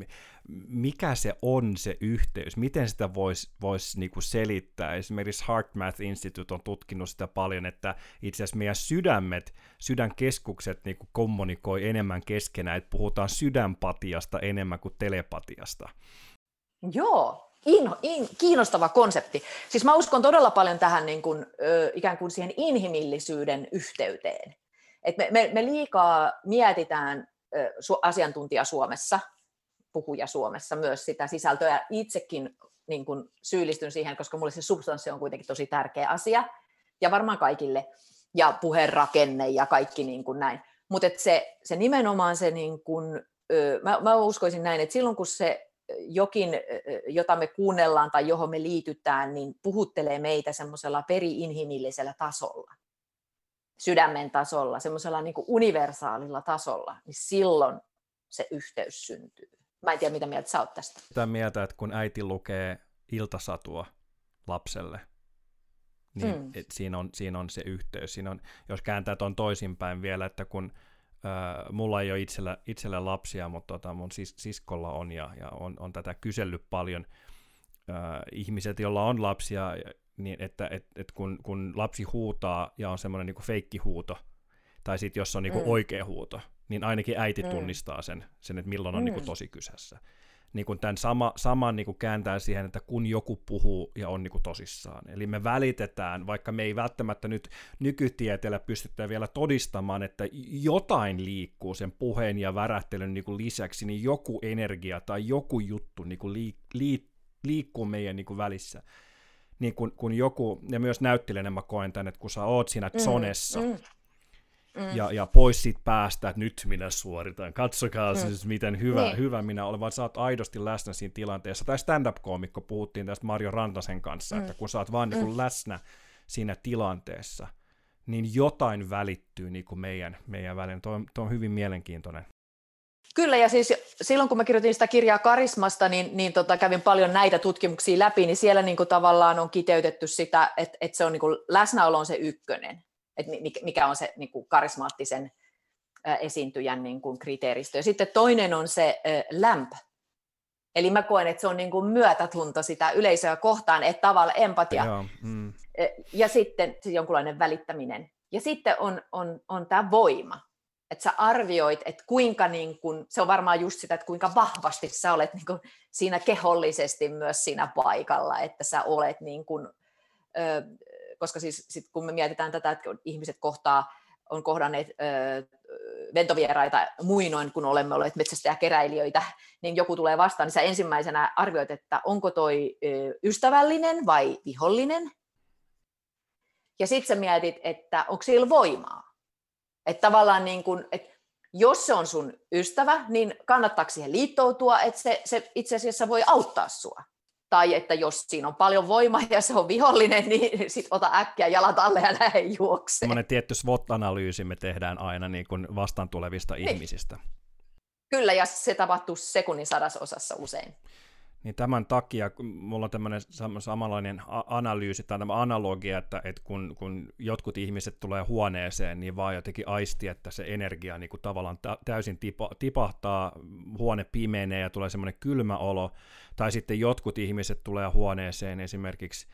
mikä se on se yhteys, miten sitä voisi vois niinku selittää. Esimerkiksi HeartMath Institute on tutkinut sitä paljon, että itse asiassa meidän sydämet, sydänkeskukset niinku kommunikoi enemmän keskenään, että puhutaan sydänpatiasta enemmän kuin telepatiasta. Joo, in, in, kiinnostava konsepti. Siis mä uskon todella paljon tähän niin kuin, ö, ikään kuin siihen inhimillisyyden yhteyteen. Et me, me, me liikaa mietitään ö, su, asiantuntija Suomessa, puhuja Suomessa myös sitä sisältöä. Itsekin niin kuin, syyllistyn siihen, koska mulle se substanssi on kuitenkin tosi tärkeä asia, ja varmaan kaikille, ja puheenrakenne ja kaikki niin kuin näin. Mutta se, se nimenomaan se, niin kuin, ö, mä, mä uskoisin näin, että silloin kun se jokin, jota me kuunnellaan tai johon me liitytään, niin puhuttelee meitä semmoisella peri-inhimillisellä tasolla, sydämen tasolla, semmoisella niin universaalilla tasolla, niin silloin se yhteys syntyy. Mä en tiedä, mitä mieltä sä oot tästä. Sitä mieltä, että kun äiti lukee iltasatua lapselle, niin mm. et siinä, on, siinä on se yhteys. Siinä on, jos kääntää tuon toisinpäin vielä, että kun Äh, mulla ei ole itsellä, itsellä lapsia, mutta tota, mun sis, siskolla on ja, ja on, on tätä kysellyt paljon. Äh, ihmiset, joilla on lapsia, niin että et, et kun, kun lapsi huutaa ja on semmoinen niin feikkihuuto, tai sitten jos on niin kuin mm. oikea huuto, niin ainakin äiti mm. tunnistaa sen, sen että milloin on niinku mm. niin kuin tosi kyseessä niin kuin tämän sama, saman niin kuin kääntää siihen, että kun joku puhuu ja on niin kuin tosissaan. Eli me välitetään, vaikka me ei välttämättä nyt nykytieteellä pystytä vielä todistamaan, että jotain liikkuu sen puheen ja värähtelyn niin kuin lisäksi, niin joku energia tai joku juttu niin kuin liik, liik, liikkuu meidän niin kuin välissä. Niin kun, kun joku, ja myös näyttelijänä mä koen tämän, että kun sä oot siinä mm, zonessa, mm, mm mm. ja, ja pois siitä päästä, että nyt minä suoritan, katsokaa mm. siis miten hyvä, niin. hyvä minä olen, vaan sä oot aidosti läsnä siinä tilanteessa. Tai stand-up-koomikko puhuttiin tästä Mario Rantasen kanssa, mm. että kun sä oot vaan niin kuin mm. läsnä siinä tilanteessa, niin jotain välittyy niin kuin meidän, meidän välillä. Tuo, tuo on hyvin mielenkiintoinen. Kyllä, ja siis silloin kun mä kirjoitin sitä kirjaa Karismasta, niin, niin tota, kävin paljon näitä tutkimuksia läpi, niin siellä niin kuin tavallaan on kiteytetty sitä, että, että se on niin kuin, läsnäolo on se ykkönen että mikä on se niin kuin karismaattisen esiintyjän niin kuin kriteeristö. Ja sitten toinen on se lämpö. Eli mä koen, että se on niin kuin myötätunto sitä yleisöä kohtaan, että tavalla empatia. Joo, mm. Ja sitten siis jonkunlainen välittäminen. Ja sitten on, on, on tämä voima. Että sä arvioit, että kuinka, niin kun, se on varmaan just sitä, että kuinka vahvasti sä olet niin kun, siinä kehollisesti myös siinä paikalla, että sä olet niin kun, ö, koska siis sit kun me mietitään tätä, että ihmiset kohtaa, on kohdanneet ö, ventovieraita muinoin, kun olemme olleet metsästäjäkeräilijöitä, niin joku tulee vastaan, niin sä ensimmäisenä arvioit, että onko toi ö, ystävällinen vai vihollinen. Ja sitten sä mietit, että onko sillä voimaa. Että tavallaan niin kun, että jos se on sun ystävä, niin kannattaako siihen liittoutua, että se, se itse asiassa voi auttaa sua tai että jos siinä on paljon voimaa ja se on vihollinen, (laughs) niin sit ota äkkiä jalat alle ja lähde juokseen. Sellainen tietty SWOT-analyysi me tehdään aina niin kuin vastaan tulevista niin. ihmisistä. Kyllä, ja se tapahtuu sekunnin sadasosassa usein. Niin tämän takia mulla on tämmöinen samanlainen analyysi tai tämä analogia, että, että kun, kun jotkut ihmiset tulee huoneeseen, niin vaan jotenkin aisti, että se energia niin kuin tavallaan täysin tipa, tipahtaa, huone pimenee ja tulee semmoinen kylmä olo, tai sitten jotkut ihmiset tulee huoneeseen esimerkiksi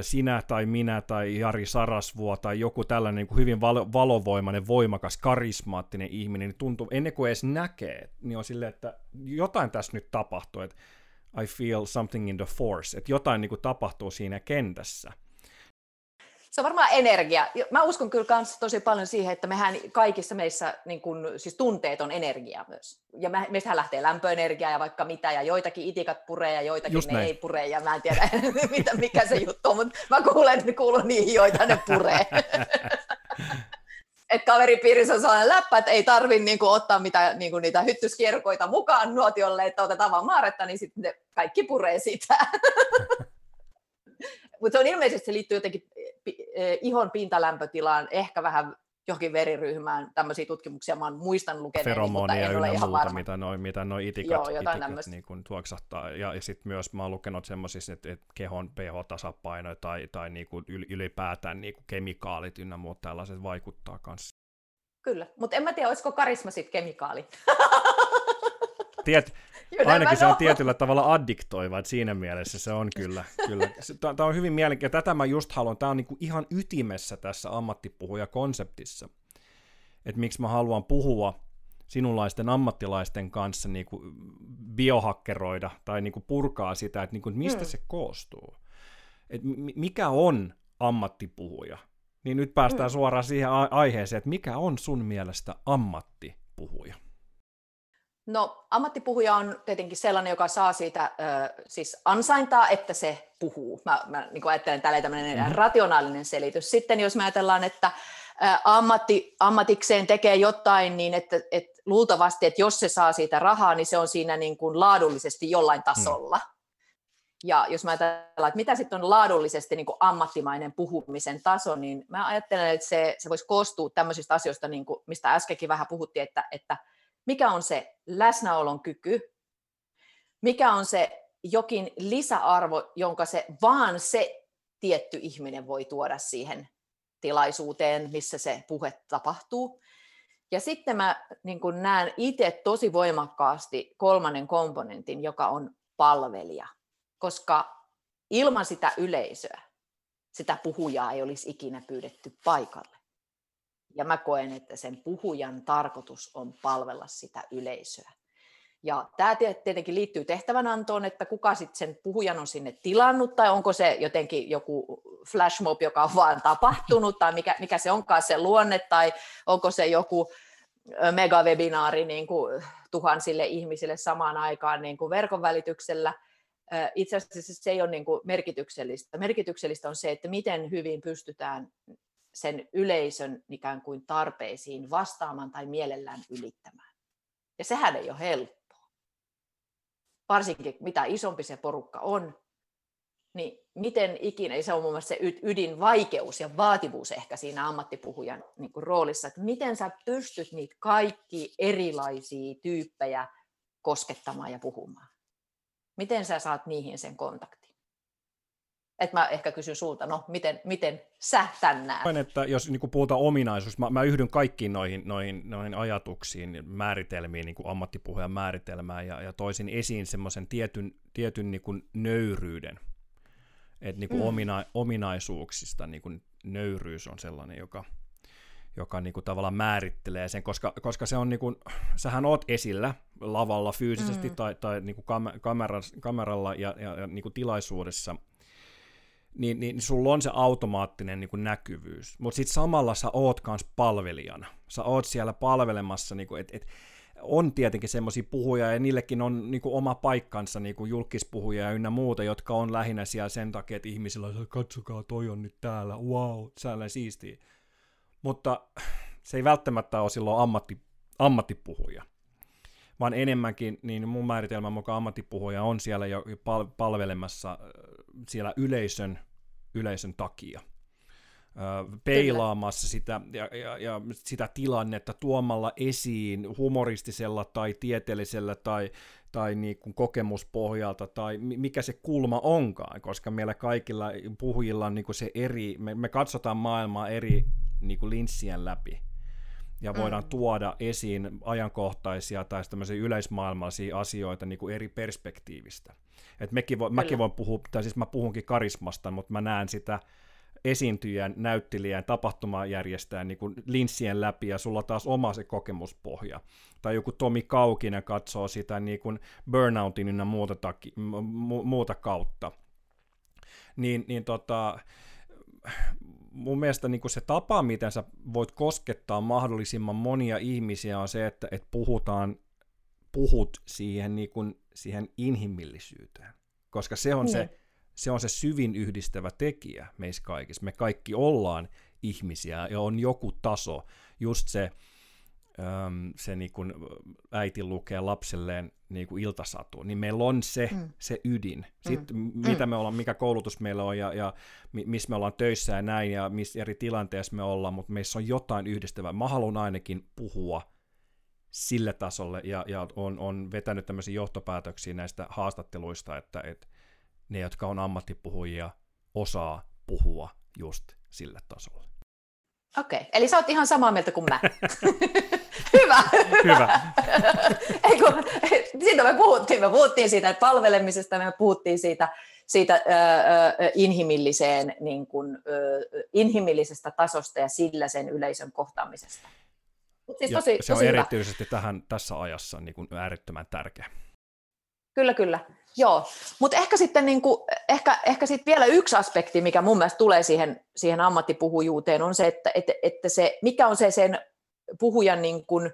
sinä tai minä tai Jari Sarasvuo tai joku tällainen niin kuin hyvin valovoimainen, voimakas, karismaattinen ihminen, niin tuntuu, ennen kuin edes näkee, niin on silleen, että jotain tässä nyt tapahtuu, että I feel something in the force, että jotain niin kuin tapahtuu siinä kentässä. Se on varmaan energia. Mä uskon kyllä myös tosi paljon siihen, että mehän kaikissa meissä, niin kun, siis tunteet on energia myös. Ja me, meistähän lähtee lämpöenergia ja vaikka mitä, ja joitakin itikat puree ja joitakin Just ne näin. ei puree, ja mä en tiedä, (laughs) mitä, mikä se juttu on, mutta mä kuulen, että kuulun niihin, joita ne puree. (laughs) että kaveripiirissä on sellainen läppä, että ei tarvitse niinku ottaa mitä, niinku niitä hyttyskierkoita mukaan nuotiolle, että otetaan vaan maaretta, niin sitten ne kaikki puree sitä. (laughs) Mutta se on ilmeisesti, se liittyy jotenkin eh, ihon pintalämpötilaan, ehkä vähän johonkin veriryhmään, tämmöisiä tutkimuksia mä oon muistan lukeneeni, Feromonia mutta en ole muuta, varma. mitä noin mitä noi itikat, Joo, itikat niin kun tuoksahtaa. Ja, ja sitten myös mä oon lukenut semmoisista, että, että kehon pH-tasapaino tai, tai niin kuin ylipäätään niin kuin kemikaalit ynnä muut tällaiset vaikuttaa kanssa. Kyllä, mutta en mä tiedä, olisiko karisma sitten kemikaali. (laughs) Tiet, (laughs) ainakin se on tietyllä tavalla addiktoiva, että siinä mielessä se on kyllä. (laughs) kyllä. Tämä on hyvin mielenkiintoista. Tätä mä just haluan, tämä on niinku ihan ytimessä tässä ammattipuhuja-konseptissa. Että miksi mä haluan puhua sinunlaisten ammattilaisten kanssa niin kuin biohakkeroida tai niin kuin purkaa sitä, että niin kuin, mistä hmm. se koostuu. Et mikä on ammattipuhuja? Niin nyt päästään hmm. suoraan siihen aiheeseen, että mikä on sun mielestä ammattipuhuja? No ammattipuhuja on tietenkin sellainen, joka saa siitä ö, siis ansaintaa, että se puhuu. Mä, mä niin ajattelen tällä tämmöinen mm-hmm. rationaalinen selitys. Sitten jos me ajatellaan, että ö, ammatti, ammatikseen tekee jotain, niin että, että luultavasti, että jos se saa siitä rahaa, niin se on siinä niin kuin laadullisesti jollain tasolla. Mm. Ja jos mä ajatellaan, että mitä sitten on laadullisesti niin kuin ammattimainen puhumisen taso, niin mä ajattelen, että se, se voisi koostua tämmöisistä asioista, niin kuin, mistä äskenkin vähän puhuttiin, että, että – mikä on se läsnäolon kyky, mikä on se jokin lisäarvo, jonka se vaan se tietty ihminen voi tuoda siihen tilaisuuteen, missä se puhe tapahtuu. Ja sitten mä niin näen itse tosi voimakkaasti kolmannen komponentin, joka on palvelija, koska ilman sitä yleisöä sitä puhujaa ei olisi ikinä pyydetty paikalle. Ja mä koen, että sen puhujan tarkoitus on palvella sitä yleisöä. Ja tämä tietenkin liittyy tehtävänantoon, että kuka sitten sen puhujan on sinne tilannut, tai onko se jotenkin joku flashmob, joka on vaan tapahtunut, tai mikä, mikä se onkaan se luonne, tai onko se joku megawebinaari niin kuin tuhansille ihmisille samaan aikaan niin kuin verkon välityksellä. Itse asiassa se ei ole niin kuin merkityksellistä. Merkityksellistä on se, että miten hyvin pystytään sen yleisön ikään kuin tarpeisiin vastaamaan tai mielellään ylittämään. Ja sehän ei ole helppoa. Varsinkin mitä isompi se porukka on, niin miten ikinä, se on mun mielestä se ydinvaikeus ja vaativuus ehkä siinä ammattipuhujan niin kuin roolissa, että miten sä pystyt niitä kaikki erilaisia tyyppejä koskettamaan ja puhumaan. Miten sä saat niihin sen kontaktin? Että mä ehkä kysyn sulta, no miten, miten sä tän näet? Että jos niin puhutaan ominaisuus, mä, mä yhdyn kaikkiin noihin, noihin, noihin ajatuksiin, määritelmiin, niin ammattipuhujan määritelmään, ja, ja toisin esiin semmoisen tietyn, tietyn niin kuin nöyryyden, että niin kuin mm. omina, ominaisuuksista niin kuin nöyryys on sellainen, joka, joka niin kuin tavallaan määrittelee sen, koska, koska se on niin kuin, sähän oot esillä lavalla fyysisesti mm. tai, tai niin kuin kameran, kameralla ja, ja, ja niin kuin tilaisuudessa – niin, niin sulla on se automaattinen niin kuin näkyvyys. Mutta sitten samalla sä oot kans palvelijana. Sä oot siellä palvelemassa, niin että et, on tietenkin semmoisia puhuja, ja niillekin on niin kuin oma paikkansa, niin kuin julkispuhuja ja ynnä muuta, jotka on lähinnä siellä sen takia, että ihmisillä on, katsokaa, toi on nyt täällä, wow, sellainen siistiä. Mutta se ei välttämättä ole silloin ammatti, ammattipuhuja, vaan enemmänkin, niin mun määritelmän mukaan ammattipuhuja on siellä jo palvelemassa siellä yleisön, yleisön takia. Peilaamassa sitä, ja, ja, ja sitä tilannetta tuomalla esiin humoristisella tai tieteellisellä tai, tai niin kuin kokemuspohjalta tai mikä se kulma onkaan, koska meillä kaikilla puhujilla on niin kuin se eri, me, me katsotaan maailmaa eri niin kuin linssien läpi ja voidaan mm. tuoda esiin ajankohtaisia tai tämmöisiä yleismaailmallisia asioita niin kuin eri perspektiivistä. Et mekin vo, mäkin voin puhua, tai siis mä puhunkin karismasta, mutta mä näen sitä esiintyjän, näyttelijän, tapahtumajärjestäjän niin kuin linssien läpi, ja sulla taas oma se kokemuspohja. Tai joku Tomi Kaukinen katsoo sitä niin kuin burnoutin ynnä muuta, taki, mu, muuta kautta. Niin, niin tota, mun mielestä niin kuin se tapa, miten sä voit koskettaa mahdollisimman monia ihmisiä, on se, että, että puhutaan, puhut siihen, niin kuin, siihen inhimillisyyteen. Koska se on, niin. se, se on se syvin yhdistävä tekijä meissä kaikissa. Me kaikki ollaan ihmisiä ja on joku taso, just se, se niin kuin äiti lukee lapselleen niin kuin iltasatu, niin meillä on se, mm. se ydin. Sitten mm. mitä me ollaan, mikä koulutus meillä on ja, ja missä me ollaan töissä ja näin ja missä eri tilanteessa me ollaan, mutta meissä on jotain yhdistävää. Mä haluan ainakin puhua sille tasolle ja, ja on, on vetänyt tämmöisiä johtopäätöksiä näistä haastatteluista, että, että ne, jotka on ammattipuhujia, osaa puhua just sille tasolle. Okei, okay. eli sä oot ihan samaa mieltä kuin mä. (laughs) Hyvä. Hyvä. (laughs) Ei, kun, siitä me puhuttiin. Me puhuttiin siitä palvelemisesta, me puhuttiin siitä, siitä ö, ö, inhimilliseen, niin kuin, ö, inhimillisestä tasosta ja sillä sen yleisön kohtaamisesta. Siis tosi, se on tosi erityisesti tähän, tässä ajassa niin kuin äärettömän tärkeä. Kyllä, kyllä. Joo, mutta ehkä sitten niin kuin, ehkä, ehkä sit vielä yksi aspekti, mikä mun mielestä tulee siihen, siihen ammattipuhujuuteen, on se, että, että, että se, mikä on se sen puhujan niin kuin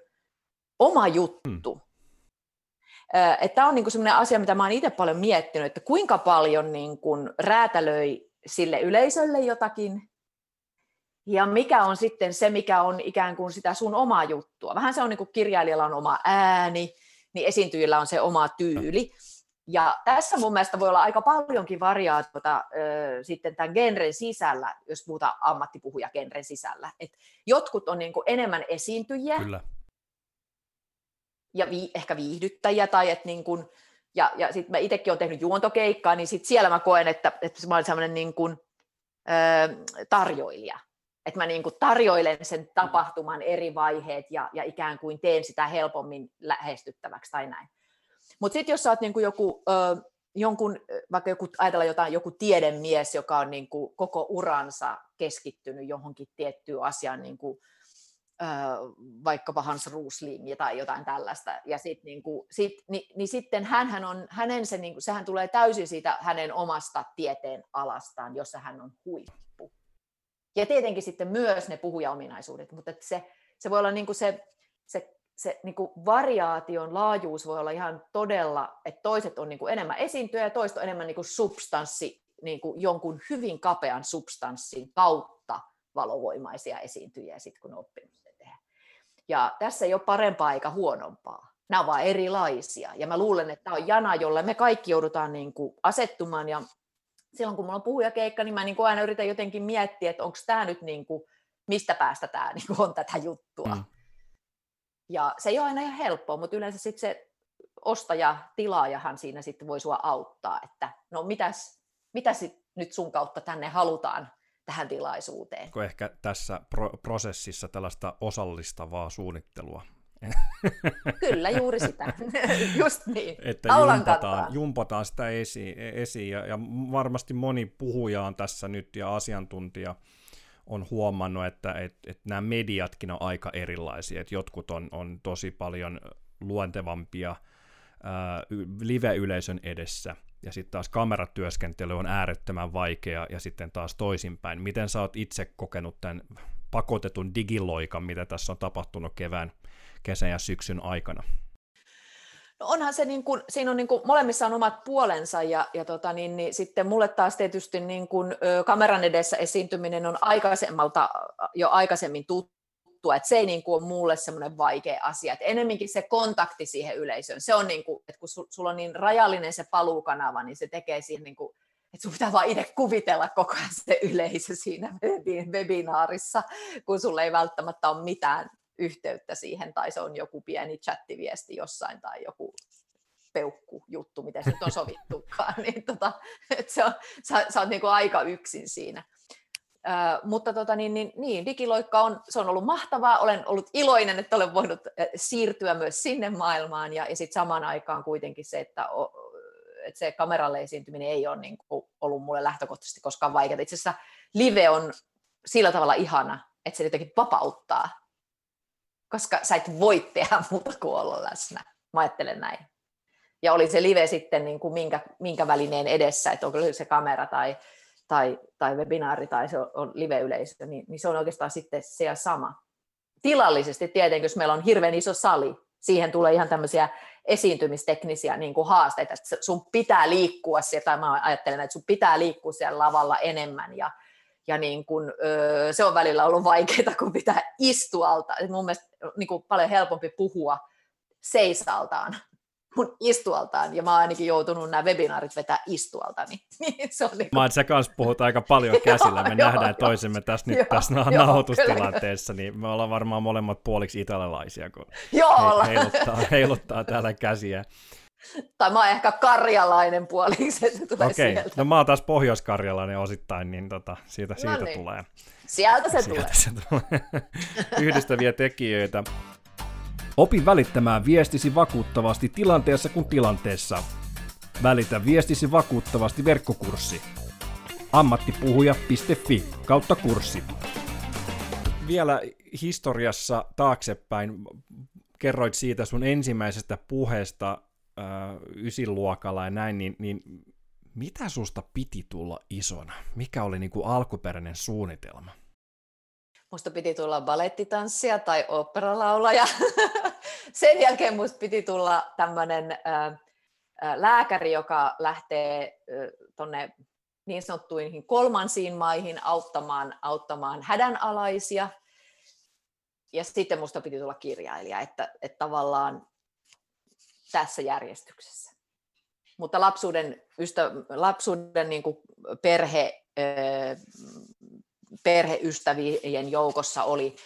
oma juttu. Hmm. Tämä on niin sellainen asia, mitä mä oon itse paljon miettinyt, että kuinka paljon niin kuin räätälöi sille yleisölle jotakin, ja mikä on sitten se, mikä on ikään kuin sitä sun omaa juttua. Vähän se on niin kuin kirjailijalla on oma ääni, niin esiintyjillä on se oma tyyli. Ja tässä mun mielestä voi olla aika paljonkin variaatiota sitten tämän genren sisällä, jos puhutaan ammattipuhuja genren sisällä. Et jotkut on niin kuin enemmän esiintyjiä Kyllä. ja vi, ehkä viihdyttäjiä, tai et niin kuin, ja, ja sitten mä itsekin olen tehnyt juontokeikkaa, niin sit siellä mä koen, että, että mä olen sellainen niin kuin, ö, tarjoilija. Että mä niin kuin tarjoilen sen tapahtuman eri vaiheet ja, ja ikään kuin teen sitä helpommin lähestyttäväksi tai näin. Mutta sitten jos sä oot niinku joku ö, jonkun, vaikka joku, ajatella jotain, joku tiedemies, joka on niin kuin koko uransa keskittynyt johonkin tiettyyn asiaan, niin kuin, vaikkapa Hans Rusling tai jotain tällaista, ja sit, niin kuin, sit, niin, niin sitten hänhän on, hänen se, niin kuin, sehän tulee täysin siitä hänen omasta tieteen alastaan, jossa hän on huippu. Ja tietenkin sitten myös ne puhujaominaisuudet, mutta se, se voi olla niin kuin se, se, se niin kuin variaation laajuus voi olla ihan todella, että toiset on niin kuin enemmän esiintyjä ja toiset on enemmän niin kuin substanssi, niin kuin jonkun hyvin kapean substanssin kautta valovoimaisia esiintyjiä, sit kun on oppinut tehdä. Ja tässä ei ole parempaa eikä huonompaa. Nämä ovat erilaisia. Ja mä luulen, että tämä on jana, jolle me kaikki joudutaan niin kuin asettumaan. Ja silloin kun mulla on puhujakeikka, niin mä niin kuin aina yritän jotenkin miettiä, että onko tämä nyt, niin kuin, mistä päästä tämä niin kuin on tätä juttua. Mm. Ja se ei ole aina ihan helppoa, mutta yleensä sitten se ostaja, tilaajahan siinä sitten voi sua auttaa, että no mitäs, mitäs nyt sun kautta tänne halutaan tähän tilaisuuteen. Onko ehkä tässä pro- prosessissa tällaista osallistavaa suunnittelua? Kyllä, juuri sitä. (laughs) Just niin. Että jumpataan, jumpataan sitä esiin, esiin ja, ja varmasti moni puhuja on tässä nyt ja asiantuntija on huomannut, että et, et nämä mediatkin on aika erilaisia, että jotkut on, on tosi paljon luontevampia live-yleisön edessä, ja sitten taas kameratyöskentely on äärettömän vaikea, ja sitten taas toisinpäin. Miten sä oot itse kokenut tämän pakotetun digiloikan, mitä tässä on tapahtunut kevään, kesän ja syksyn aikana? No onhan se, niin kuin, siinä on niin kuin, molemmissa on omat puolensa ja, ja tota, niin, niin, sitten mulle taas tietysti niin kuin, kameran edessä esiintyminen on aikaisemmalta jo aikaisemmin tuttua, että se ei niin kuin, ole mulle semmoinen vaikea asia, että enemminkin se kontakti siihen yleisöön, se on niin kuin, että kun sulla on niin rajallinen se paluukanava, niin se tekee siihen niin kuin, että sun pitää vaan itse kuvitella koko ajan se yleisö siinä webinaarissa, kun sulla ei välttämättä ole mitään yhteyttä siihen, tai se on joku pieni chattiviesti jossain, tai joku peukkujuttu, miten se nyt on sovittukaan, (laughs) niin tota, että se on, sä, sä oot niinku aika yksin siinä. Ö, mutta tota, niin, niin, niin, digiloikka on, se on ollut mahtavaa, olen ollut iloinen, että olen voinut siirtyä myös sinne maailmaan, ja, ja sitten samaan aikaan kuitenkin se, että, o, että se kameralle esiintyminen ei ole niin ollut mulle lähtökohtaisesti koskaan vaikeaa. Itse asiassa live on sillä tavalla ihana, että se jotenkin vapauttaa koska sä et voi tehdä muuta kuin olla läsnä. Mä ajattelen näin. Ja oli se live sitten niin kuin minkä, minkä välineen edessä, että onko se kamera tai, tai, tai webinaari tai se on live-yleisö, niin, niin se on oikeastaan sitten se ja sama. Tilallisesti tietenkin, jos meillä on hirveän iso sali, siihen tulee ihan tämmöisiä esiintymisteknisiä niin kuin haasteita, että sun pitää liikkua siellä, tai mä ajattelen, että sun pitää liikkua siellä lavalla enemmän, ja, ja niin kun, öö, se on välillä ollut vaikeaa, kun pitää istualta. Et mun mielestä niin kuin paljon helpompi puhua seisaltaan mun istualtaan, ja mä oon ainakin joutunut nämä webinaarit vetää istualta, niin, (laughs) niin se on niin kuin... Mä sä kanssa puhut aika paljon (laughs) käsillä, me joo, nähdään joo, toisemme tässä nyt joo, tässä joo, nauhoitustilanteessa, niin me ollaan varmaan molemmat puoliksi italialaisia, kun joo, he, heiluttaa, heiluttaa täällä käsiä. Tai mä oon ehkä karjalainen puoliksi, että se tulee Okei, sieltä. no mä oon taas pohjoiskarjalainen osittain, niin tota, siitä, no siitä niin. tulee. Sieltä se Sieltä tulee. Se tulee. (laughs) Yhdistäviä tekijöitä. Opi välittämään viestisi vakuuttavasti tilanteessa kuin tilanteessa. Välitä viestisi vakuuttavasti verkkokurssi. ammattipuhuja.fi kautta kurssi. Vielä historiassa taaksepäin kerroit siitä sun ensimmäisestä puheesta ysiluokalla ja näin, niin, niin mitä susta piti tulla isona? Mikä oli niin kuin alkuperäinen suunnitelma? Musta piti tulla balettitanssija tai operalaulaja. (laughs) Sen jälkeen musta piti tulla tämmöinen äh, lääkäri, joka lähtee äh, tonne niin sanottuihin kolmansiin maihin auttamaan, auttamaan hädänalaisia. Ja sitten musta piti tulla kirjailija, että, että tavallaan tässä järjestyksessä. Mutta lapsuuden, ystä, lapsuuden niin kuin perhe, perheystävien joukossa oli,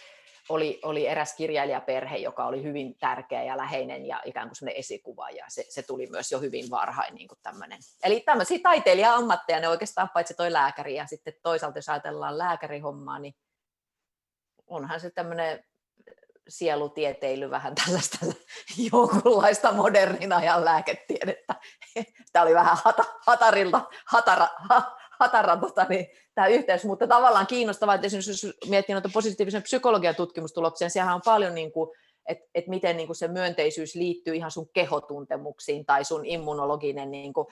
oli, oli eräs kirjailijaperhe, joka oli hyvin tärkeä ja läheinen ja ikään kuin sellainen esikuva, ja se, se tuli myös jo hyvin varhain niin kuin tämmöinen. Eli tämmöisiä taiteilija-ammatteja, ne oikeastaan paitsi toi lääkäri, ja sitten toisaalta jos ajatellaan lääkärihommaa, niin onhan se tämmöinen sielutieteily vähän tällaista (laughs) jonkunlaista modernin ajan lääketiedettä. (laughs) tämä oli vähän hata, hatarilta, hatara, ha, hatara tota, niin, tämä yhteys, mutta tavallaan kiinnostavaa, että jos miettii noita positiivisen psykologian tutkimustuloksia, siellä on paljon niin kuin, että et miten niin kuin se myönteisyys liittyy ihan sun kehotuntemuksiin tai sun immunologinen niin kuin,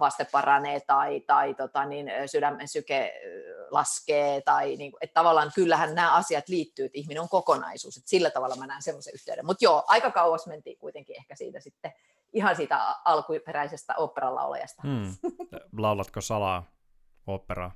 vaste paranee tai, tai tota, niin, sydämen syke laskee. Tai, niin kuin, että tavallaan kyllähän nämä asiat liittyy, että ihminen on kokonaisuus. Että sillä tavalla mä näen semmoisen yhteyden. Mutta joo, aika kauas mentiin kuitenkin ehkä siitä sitten ihan siitä alkuperäisestä operalaulajasta. Hmm. (laughs) Laulatko salaa operaa?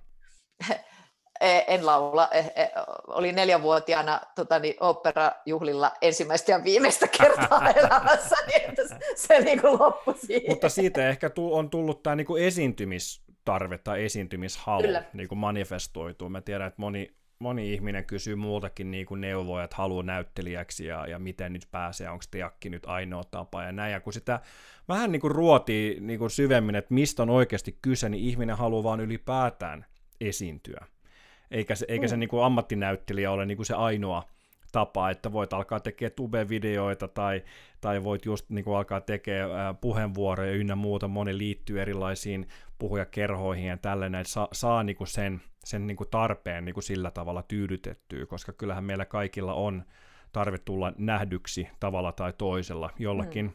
(laughs) E, en laula. E, e, olin neljänvuotiaana tota, niin, operajuhlilla ensimmäistä ja viimeistä kertaa (laughs) elämässä, niin että se niin kuin loppui siihen. Mutta siitä ehkä on tullut tämä niin esiintymistarve tai esiintymishalu niin kuin manifestoituu. Mä tiedän, että moni, moni ihminen kysyy muutakin niin kuin neuvoja, että haluaa näyttelijäksi ja, ja miten nyt pääsee, onko teakki nyt ainoa tapa ja näin. Ja kun sitä vähän niin kuin ruotii niin kuin syvemmin, että mistä on oikeasti kyse, niin ihminen haluaa vaan ylipäätään esiintyä eikä se, eikä se mm. niin kuin ammattinäyttelijä ole niin kuin se ainoa tapa, että voit alkaa tekemään tube-videoita tai, tai voit just niin kuin alkaa tekemään puheenvuoroja ynnä muuta, moni liittyy erilaisiin puhujakerhoihin ja tälleen, että saa, saa niin kuin sen, sen niin kuin tarpeen niin kuin sillä tavalla tyydytettyä, koska kyllähän meillä kaikilla on tarve tulla nähdyksi tavalla tai toisella, jollakin mm.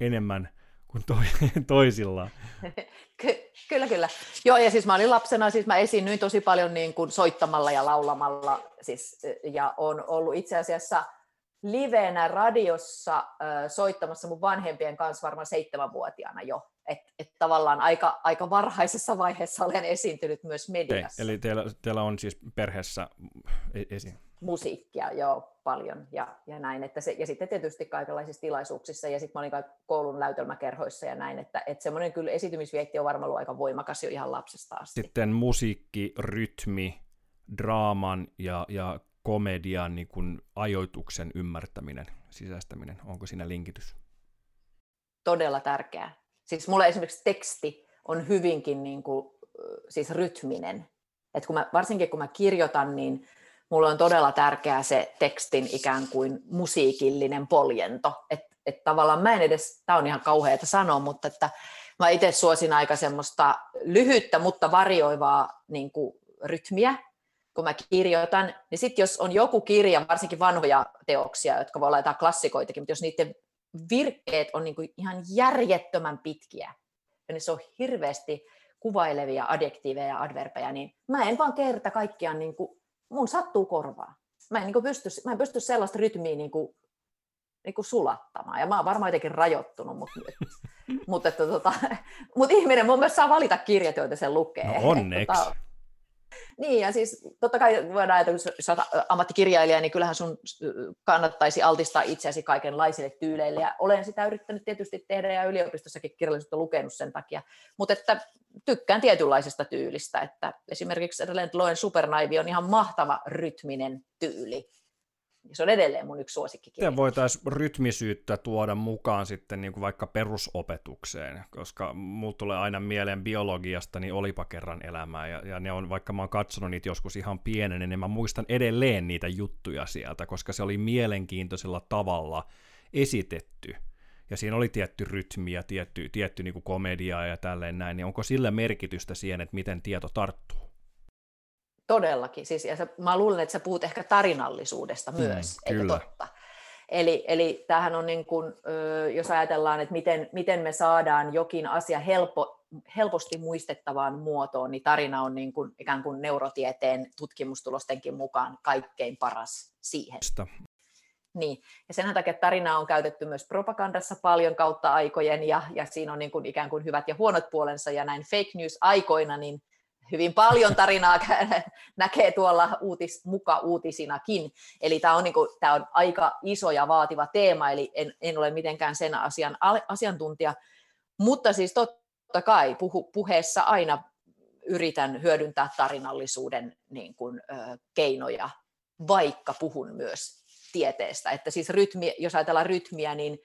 enemmän kuin toi, (laughs) toisillaan. (laughs) Ky- kyllä, kyllä. Joo, ja siis mä olin lapsena, siis mä esiinnyin tosi paljon niin kuin soittamalla ja laulamalla, siis, ja on ollut itse asiassa livenä radiossa äh, soittamassa mun vanhempien kanssa varmaan seitsemänvuotiaana jo. Että et tavallaan aika, aika varhaisessa vaiheessa olen esiintynyt myös mediassa. Te, eli teillä, teillä on siis perheessä e-, esiin? Musiikkia joo paljon ja, ja näin. Että se, ja sitten tietysti kaikenlaisissa tilaisuuksissa ja sitten mä olin koulun näytelmäkerhoissa ja näin, että, että semmoinen kyllä esitymisvietti on varmaan ollut aika voimakas jo ihan lapsesta asti. Sitten musiikki, rytmi, draaman ja, ja komedian niin kuin ajoituksen ymmärtäminen, sisäistäminen, onko siinä linkitys? Todella tärkeää. Siis mulle esimerkiksi teksti on hyvinkin niin kuin, siis rytminen. Et kun mä, varsinkin kun mä kirjoitan, niin mulle on todella tärkeää se tekstin ikään kuin musiikillinen poljento. Että et tavallaan mä en edes, tämä on ihan kauheata sanoa, mutta että mä itse suosin aika semmoista lyhyttä, mutta varjoivaa niin kuin, rytmiä, kun mä kirjoitan, niin sitten jos on joku kirja, varsinkin vanhoja teoksia, jotka voi jotain klassikoitakin, mutta jos niiden virkkeet on niin kuin ihan järjettömän pitkiä, ja niin se on hirveästi kuvailevia adjektiiveja ja adverbeja, niin mä en vaan kerta kaikkiaan niin kuin mun sattuu korvaa. Mä en, niin pysty, mä en pysty sellaista rytmiä niin kuin, niin kuin sulattamaan. Ja mä oon varmaan jotenkin rajoittunut, mutta, (laughs) mutta, että, tota, mutta ihminen mun myös saa valita kirjat, joita se lukee. No onneksi. Tota, (laughs) niin, ja siis totta kai voidaan ajatella, jos sä olet ammattikirjailija, niin kyllähän sun kannattaisi altistaa itseäsi kaikenlaisille tyyleille, ja olen sitä yrittänyt tietysti tehdä, ja yliopistossakin kirjallisuutta lukenut sen takia, mutta että tykkään tietynlaisesta tyylistä, että esimerkiksi edelleen Loen Supernaivi on ihan mahtava rytminen tyyli, se on edelleen mun yksi suosikkikirja. Miten voitaisiin rytmisyyttä tuoda mukaan sitten niin kuin vaikka perusopetukseen, koska mulla tulee aina mieleen biologiasta, niin olipa kerran elämää, ja, ja ne on, vaikka mä oon katsonut niitä joskus ihan pienen, niin mä muistan edelleen niitä juttuja sieltä, koska se oli mielenkiintoisella tavalla esitetty, ja siinä oli tietty rytmi ja tietty, tietty niin komedia ja tälleen näin, niin onko sillä merkitystä siihen, että miten tieto tarttuu? Todellakin. Siis, ja sä, mä luulen, että sä puhut ehkä tarinallisuudesta mm, myös, mm, totta? Eli, eli tämähän on niin kuin, jos ajatellaan, että miten, miten me saadaan jokin asia helpo, helposti muistettavaan muotoon, niin tarina on niin kuin, ikään kuin neurotieteen tutkimustulostenkin mukaan kaikkein paras siihen. Sitä. Niin, ja sen takia tarinaa on käytetty myös propagandassa paljon kautta aikojen, ja, ja siinä on niin kuin ikään kuin hyvät ja huonot puolensa, ja näin fake news-aikoina, niin hyvin paljon tarinaa (laughs) näkee tuolla uutis, muka uutisinakin. Eli tämä on, niin kuin, tämä on aika iso ja vaativa teema, eli en, en ole mitenkään sen asian asiantuntija. Mutta siis totta kai puhu, puheessa aina yritän hyödyntää tarinallisuuden niin kuin, ö, keinoja, vaikka puhun myös tieteestä. Että siis rytmi, jos ajatellaan rytmiä, niin,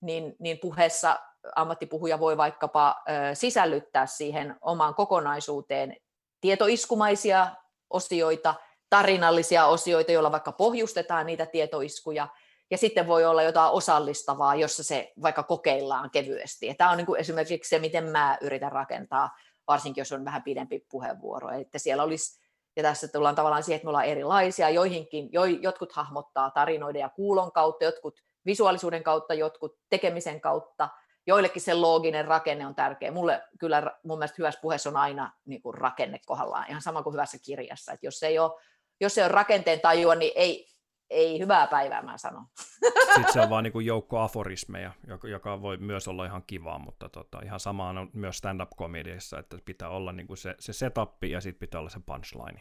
niin, niin puheessa ammattipuhuja voi vaikkapa sisällyttää siihen omaan kokonaisuuteen tietoiskumaisia osioita, tarinallisia osioita, joilla vaikka pohjustetaan niitä tietoiskuja, ja sitten voi olla jotain osallistavaa, jossa se vaikka kokeillaan kevyesti. Ja tämä on niin kuin esimerkiksi se, miten mä yritän rakentaa, varsinkin jos on vähän pidempi puheenvuoro. Että siellä olisi, ja tässä tullaan tavallaan siihen, että me ollaan erilaisia, joihinkin, jo, jotkut hahmottaa tarinoiden ja kuulon kautta, jotkut visuaalisuuden kautta, jotkut tekemisen kautta, joillekin se looginen rakenne on tärkeä. Mulle kyllä mun mielestä hyvässä puheessa on aina niin kuin rakenne kohdallaan, ihan sama kuin hyvässä kirjassa. Että jos ei ole, jos ei ole rakenteen tajua, niin ei, ei hyvää päivää, mä sanon. (laughs) Sitten se on vaan niin kuin joukko aforismeja, joka, voi myös olla ihan kivaa, mutta tota, ihan sama on myös stand-up-komediassa, että pitää olla niin kuin se, se setup ja sitten pitää olla se punchline.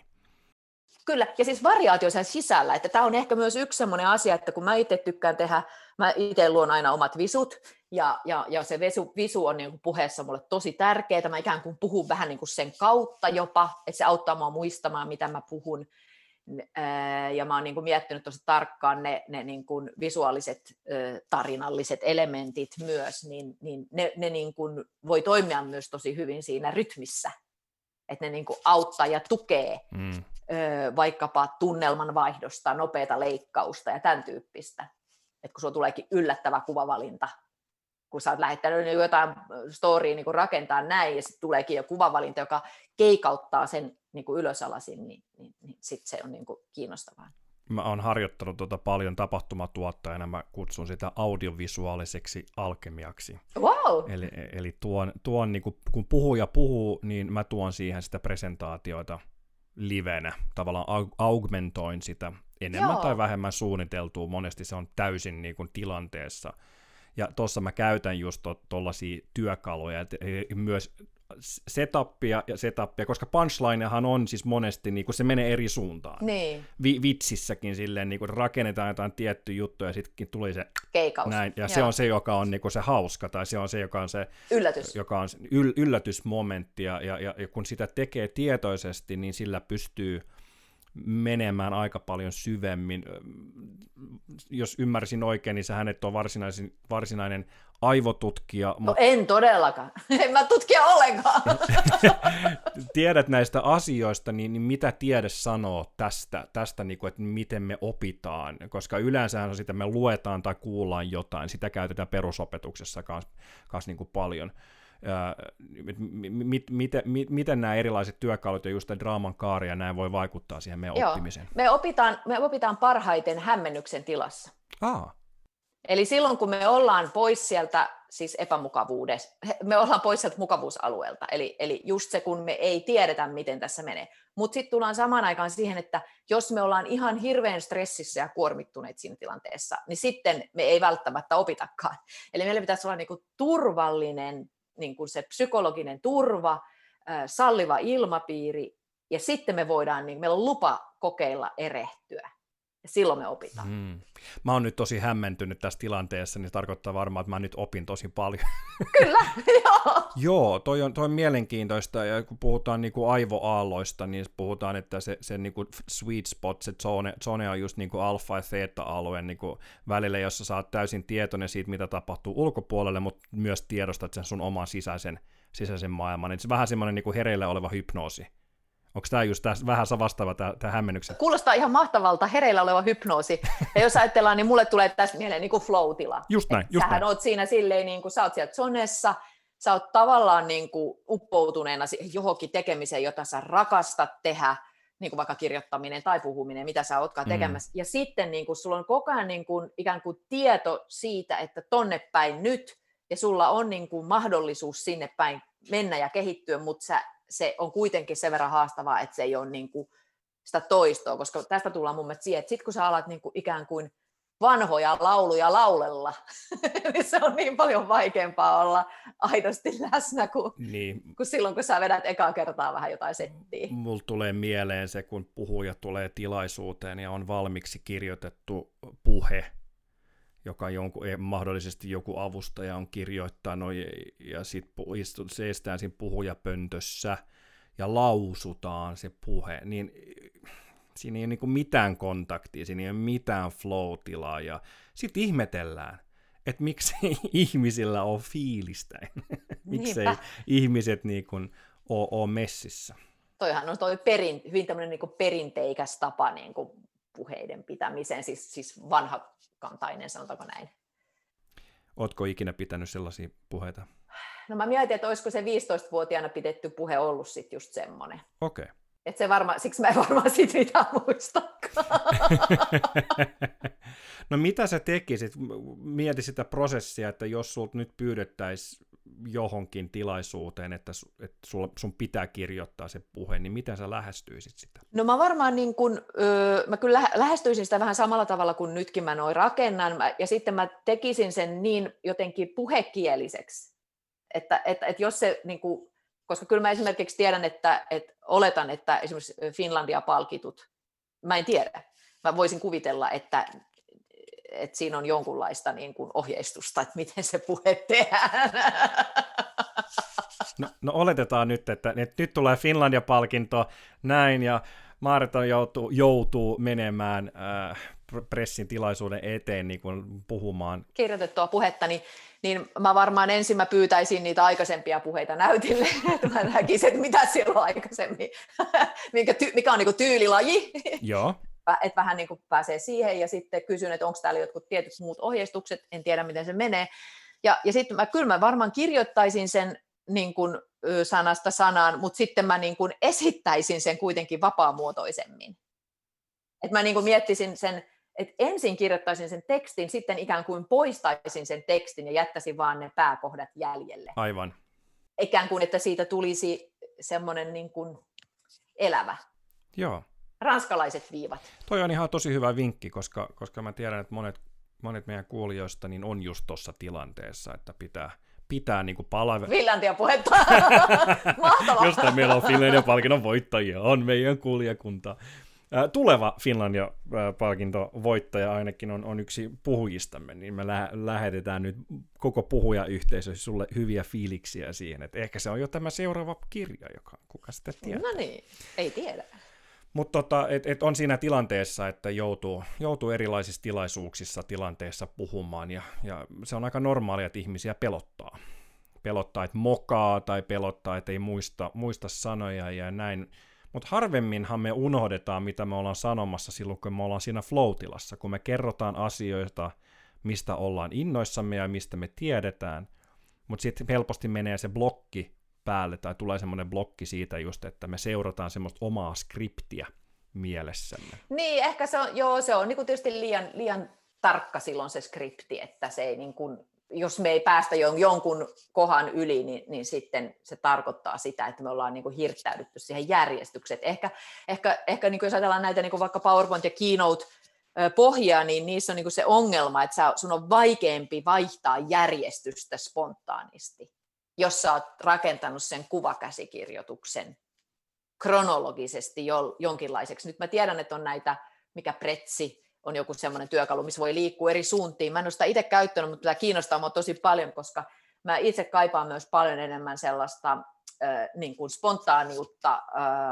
Kyllä, ja siis variaatio sen sisällä, että tämä on ehkä myös yksi sellainen asia, että kun mä itse tykkään tehdä, mä itse luon aina omat visut, ja, ja, ja se visu, visu on niin kuin puheessa mulle tosi tärkeää, mä ikään kuin puhun vähän niin kuin sen kautta jopa, että se auttaa mua muistamaan, mitä mä puhun, ja mä oon niin kuin miettinyt tosi tarkkaan ne, ne niin kuin visuaaliset tarinalliset elementit myös, niin, niin ne, ne niin kuin voi toimia myös tosi hyvin siinä rytmissä, että ne niin kuin auttaa ja tukee mm. vaikkapa tunnelman vaihdosta, nopeata leikkausta ja tämän tyyppistä. Että kun sulla tuleekin yllättävä kuvavalinta, kun sä oot lähettänyt niin jotain storya niin rakentaa näin, ja sitten tuleekin jo kuvavalinta, joka keikauttaa sen niin kuin ylösalasin, niin, niin, niin sitten se on niin kuin kiinnostavaa. Mä oon harjoittanut tuota paljon tapahtumatuottajana, mä kutsun sitä audiovisuaaliseksi alkemiaksi. Wow! Eli, eli tuon, tuon niin kuin, kun puhuja puhuu, niin mä tuon siihen sitä presentaatioita livenä, tavallaan augmentoin sitä enemmän Joo. tai vähemmän suunniteltua, monesti se on täysin niin kuin tilanteessa. Ja tuossa mä käytän just tuollaisia to, työkaluja, että myös setupia ja setupia, koska punchlinehan on siis monesti, niin kuin se menee eri suuntaan. Niin. Vi- vitsissäkin silleen, niin kuin rakennetaan jotain tiettyä juttuja ja sitten tuli se Keikaus. näin. Ja Joo. se on se, joka on niin kuin se hauska, tai se on se, joka on se Yllätys. Joka on yl- yllätysmomentti, ja, ja, ja kun sitä tekee tietoisesti, niin sillä pystyy menemään aika paljon syvemmin. Jos ymmärsin oikein, niin sähän et ole varsinainen, varsinainen aivotutkija. No mutta... en todellakaan. (laughs) En mä tutkia ollenkaan. (laughs) Tiedät näistä asioista, niin, niin mitä tiede sanoo tästä, tästä niin kuin, että miten me opitaan? Koska yleensä on sitä, me luetaan tai kuullaan jotain. Sitä käytetään perusopetuksessa kanssa niin kuin paljon mit, mit, mit, miten nämä erilaiset työkalut ja just draaman kaari ja näin voi vaikuttaa siihen meidän Joo. oppimiseen? Me opitaan, me opitaan parhaiten hämmennyksen tilassa. Aa. Eli silloin, kun me ollaan pois sieltä siis epämukavuudesta, me ollaan pois sieltä mukavuusalueelta, eli, eli just se, kun me ei tiedetä, miten tässä menee. Mutta sitten tullaan samaan aikaan siihen, että jos me ollaan ihan hirveän stressissä ja kuormittuneet siinä tilanteessa, niin sitten me ei välttämättä opitakaan. Eli meillä pitäisi olla niinku turvallinen niin kuin se psykologinen turva, salliva ilmapiiri, ja sitten me voidaan, niin meillä on lupa kokeilla erehtyä. Ja silloin me opitaan. Hmm. Mä oon nyt tosi hämmentynyt tässä tilanteessa, niin se tarkoittaa varmaan, että mä nyt opin tosi paljon. (laughs) Kyllä, (laughs) joo. joo, toi on, toi on mielenkiintoista, ja kun puhutaan niin kuin aivoaalloista, niin puhutaan, että se, se niin kuin sweet spot, se zone, zone on just niin kuin alfa- ja theta-alue niin kuin välillä, jossa sä oot täysin tietoinen siitä, mitä tapahtuu ulkopuolelle, mutta myös tiedostat sen sun oman sisäisen, sisäisen maailman. Et se vähän semmoinen niin kuin hereillä oleva hypnoosi Onko tämä just tässä vähän vastaava tämä hämmennyksen? Kuulostaa ihan mahtavalta hereillä oleva hypnoosi. Ja jos ajatellaan, niin mulle tulee tässä mieleen niin kuin flow-tila. Just näin, just Sähän näin. oot siinä silleen, niin kuin sä oot siellä zonessa, sä oot tavallaan niin kuin uppoutuneena johonkin tekemiseen, jota sä rakastat tehdä, niin kuin vaikka kirjoittaminen tai puhuminen, mitä sä ootkaan mm. tekemässä. Ja sitten niin kuin, sulla on koko ajan niin kuin, ikään kuin tieto siitä, että tonne päin nyt, ja sulla on niin kuin, mahdollisuus sinne päin mennä ja kehittyä, mutta sä se on kuitenkin sen verran haastavaa, että se ei ole niin kuin sitä toistoa, koska tästä tullaan mun mielestä siihen, että sitten kun sä alat niin kuin ikään kuin vanhoja lauluja laulella, (laughs) niin se on niin paljon vaikeampaa olla aidosti läsnä kuin, niin. kuin silloin, kun sä vedät ekaa kertaa vähän jotain settiä. Mulla tulee mieleen se, kun puhuja tulee tilaisuuteen ja on valmiiksi kirjoitettu puhe, joka jonkun, eh, mahdollisesti joku avustaja on kirjoittanut ja, ja sitten seistään siinä puhujapöntössä ja lausutaan se puhe, niin siinä ei ole niin mitään kontaktia, siinä ei ole mitään flow-tilaa ja sitten ihmetellään, että miksei (laughs) ihmisillä ole fiilistä, miksei Niinpä. ihmiset niin kuin ole, ole messissä. Toihan on toi perin, hyvin tämmöinen niin perinteikäs tapa niin kuin puheiden pitämiseen, siis, siis vanhakantainen, sanotaanko näin. Oletko ikinä pitänyt sellaisia puheita? No mä mietin, että olisiko se 15-vuotiaana pidetty puhe ollut sitten just semmoinen. Okei. Okay. Et se varma, siksi mä en varmaan (laughs) siitä mitään muistakaan. (laughs) no mitä sä tekisit? Mieti sitä prosessia, että jos sulta nyt pyydettäisiin johonkin tilaisuuteen, että, että sun pitää kirjoittaa se puhe, niin miten sä lähestyisit sitä? No mä varmaan niin kun, öö, mä kyllä lähestyisin sitä vähän samalla tavalla kuin nytkin mä noin rakennan, ja sitten mä tekisin sen niin jotenkin puhekieliseksi, että, että, että jos se niin kuin, koska kyllä mä esimerkiksi tiedän, että, että oletan, että esimerkiksi Finlandia-palkitut, mä en tiedä, mä voisin kuvitella, että, että siinä on jonkunlaista niin kuin ohjeistusta, että miten se puhe tehdään. No, no oletetaan nyt, että, että nyt tulee Finlandia-palkinto, näin, ja Maarita joutuu, joutuu menemään äh, pressin tilaisuuden eteen niin kuin puhumaan. Kirjoitettua puhetta, niin, niin mä varmaan ensin mä pyytäisin niitä aikaisempia puheita näytille, (laughs) että mä näkisin, että mitä siellä on aikaisemmin, (laughs) mikä, ty, mikä on niin kuin tyylilaji. Joo. Että vähän niin kuin pääsee siihen ja sitten kysyn, että onko täällä jotkut tietyt muut ohjeistukset, en tiedä miten se menee. Ja, ja sitten mä, kyllä mä varmaan kirjoittaisin sen niin kuin, sanasta sanaan, mutta sitten mä niin kuin esittäisin sen kuitenkin vapaamuotoisemmin. Et mä niin kuin miettisin sen että ensin kirjoittaisin sen tekstin, sitten ikään kuin poistaisin sen tekstin ja jättäisin vaan ne pääkohdat jäljelle. Aivan. Ikään kuin, että siitä tulisi semmoinen niin kuin elävä. Joo. Ranskalaiset viivat. Toi on ihan tosi hyvä vinkki, koska, koska mä tiedän, että monet, monet meidän kuulijoista niin on just tuossa tilanteessa, että pitää, pitää niin palvella. Finlandia puhetta. (laughs) Mahtavaa. Jostain meillä on Finlandia palkinnon voittajia, on meidän kuulijakunta. Tuleva Finlandia-palkinto voittaja ainakin on, on yksi puhujistamme, niin me lä- lähetetään nyt koko puhujayhteisö sulle hyviä fiiliksiä siihen, että ehkä se on jo tämä seuraava kirja, joka kuka sitten tietää. No niin, ei tiedä. Mutta tota, et, et on siinä tilanteessa, että joutuu, joutuu erilaisissa tilaisuuksissa tilanteessa puhumaan, ja, ja se on aika normaalia, että ihmisiä pelottaa. Pelottaa, että mokaa, tai pelottaa, että ei muista, muista sanoja, ja näin mutta harvemminhan me unohdetaan, mitä me ollaan sanomassa silloin, kun me ollaan siinä floatilassa, kun me kerrotaan asioita, mistä ollaan innoissamme ja mistä me tiedetään, mutta sitten helposti menee se blokki päälle, tai tulee semmoinen blokki siitä just, että me seurataan semmoista omaa skriptiä mielessämme. Niin, ehkä se on, joo, se on niin tietysti liian, liian tarkka silloin se skripti, että se ei niin kuin jos me ei päästä jonkun kohan yli, niin, niin sitten se tarkoittaa sitä, että me ollaan niin kuin hirttäydytty siihen järjestykseen. Ehkä, ehkä, ehkä niin kuin jos ajatellaan näitä niin kuin vaikka PowerPoint ja Keynote pohjaa, niin niissä on niin se ongelma, että sun on vaikeampi vaihtaa järjestystä spontaanisti, jos sä oot rakentanut sen kuvakäsikirjoituksen kronologisesti jonkinlaiseksi. Nyt mä tiedän, että on näitä, mikä pretsi, on joku semmoinen työkalu, missä voi liikkua eri suuntiin. Mä en ole sitä itse käyttänyt, mutta tämä kiinnostaa minua tosi paljon, koska mä itse kaipaan myös paljon enemmän sellaista niin kuin spontaaniutta,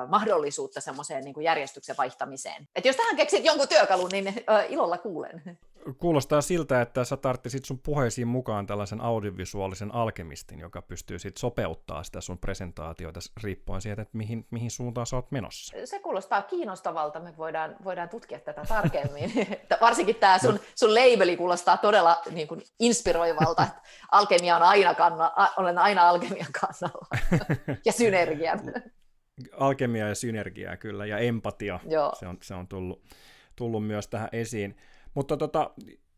mahdollisuutta semmoiseen niin kuin järjestyksen vaihtamiseen. Et jos tähän keksit jonkun työkalun, niin ilolla kuulen. Kuulostaa siltä, että sä tarttisit sun puheisiin mukaan tällaisen audiovisuaalisen alkemistin, joka pystyy sit sopeuttaa sitä sun presentaatioita riippuen siitä, että mihin, mihin suuntaan sä oot menossa. Se kuulostaa kiinnostavalta, me voidaan, voidaan tutkia tätä tarkemmin. (laughs) Varsinkin tämä sun, no. sun labeli kuulostaa todella niin kuin inspiroivalta, että (laughs) alkemia on aina kanna, olen aina alkemian kannalla. (laughs) ja synergian. Alkemia ja synergiaa kyllä, ja empatia, Joo. Se, on, se on tullut, tullut myös tähän esiin. Mutta tota,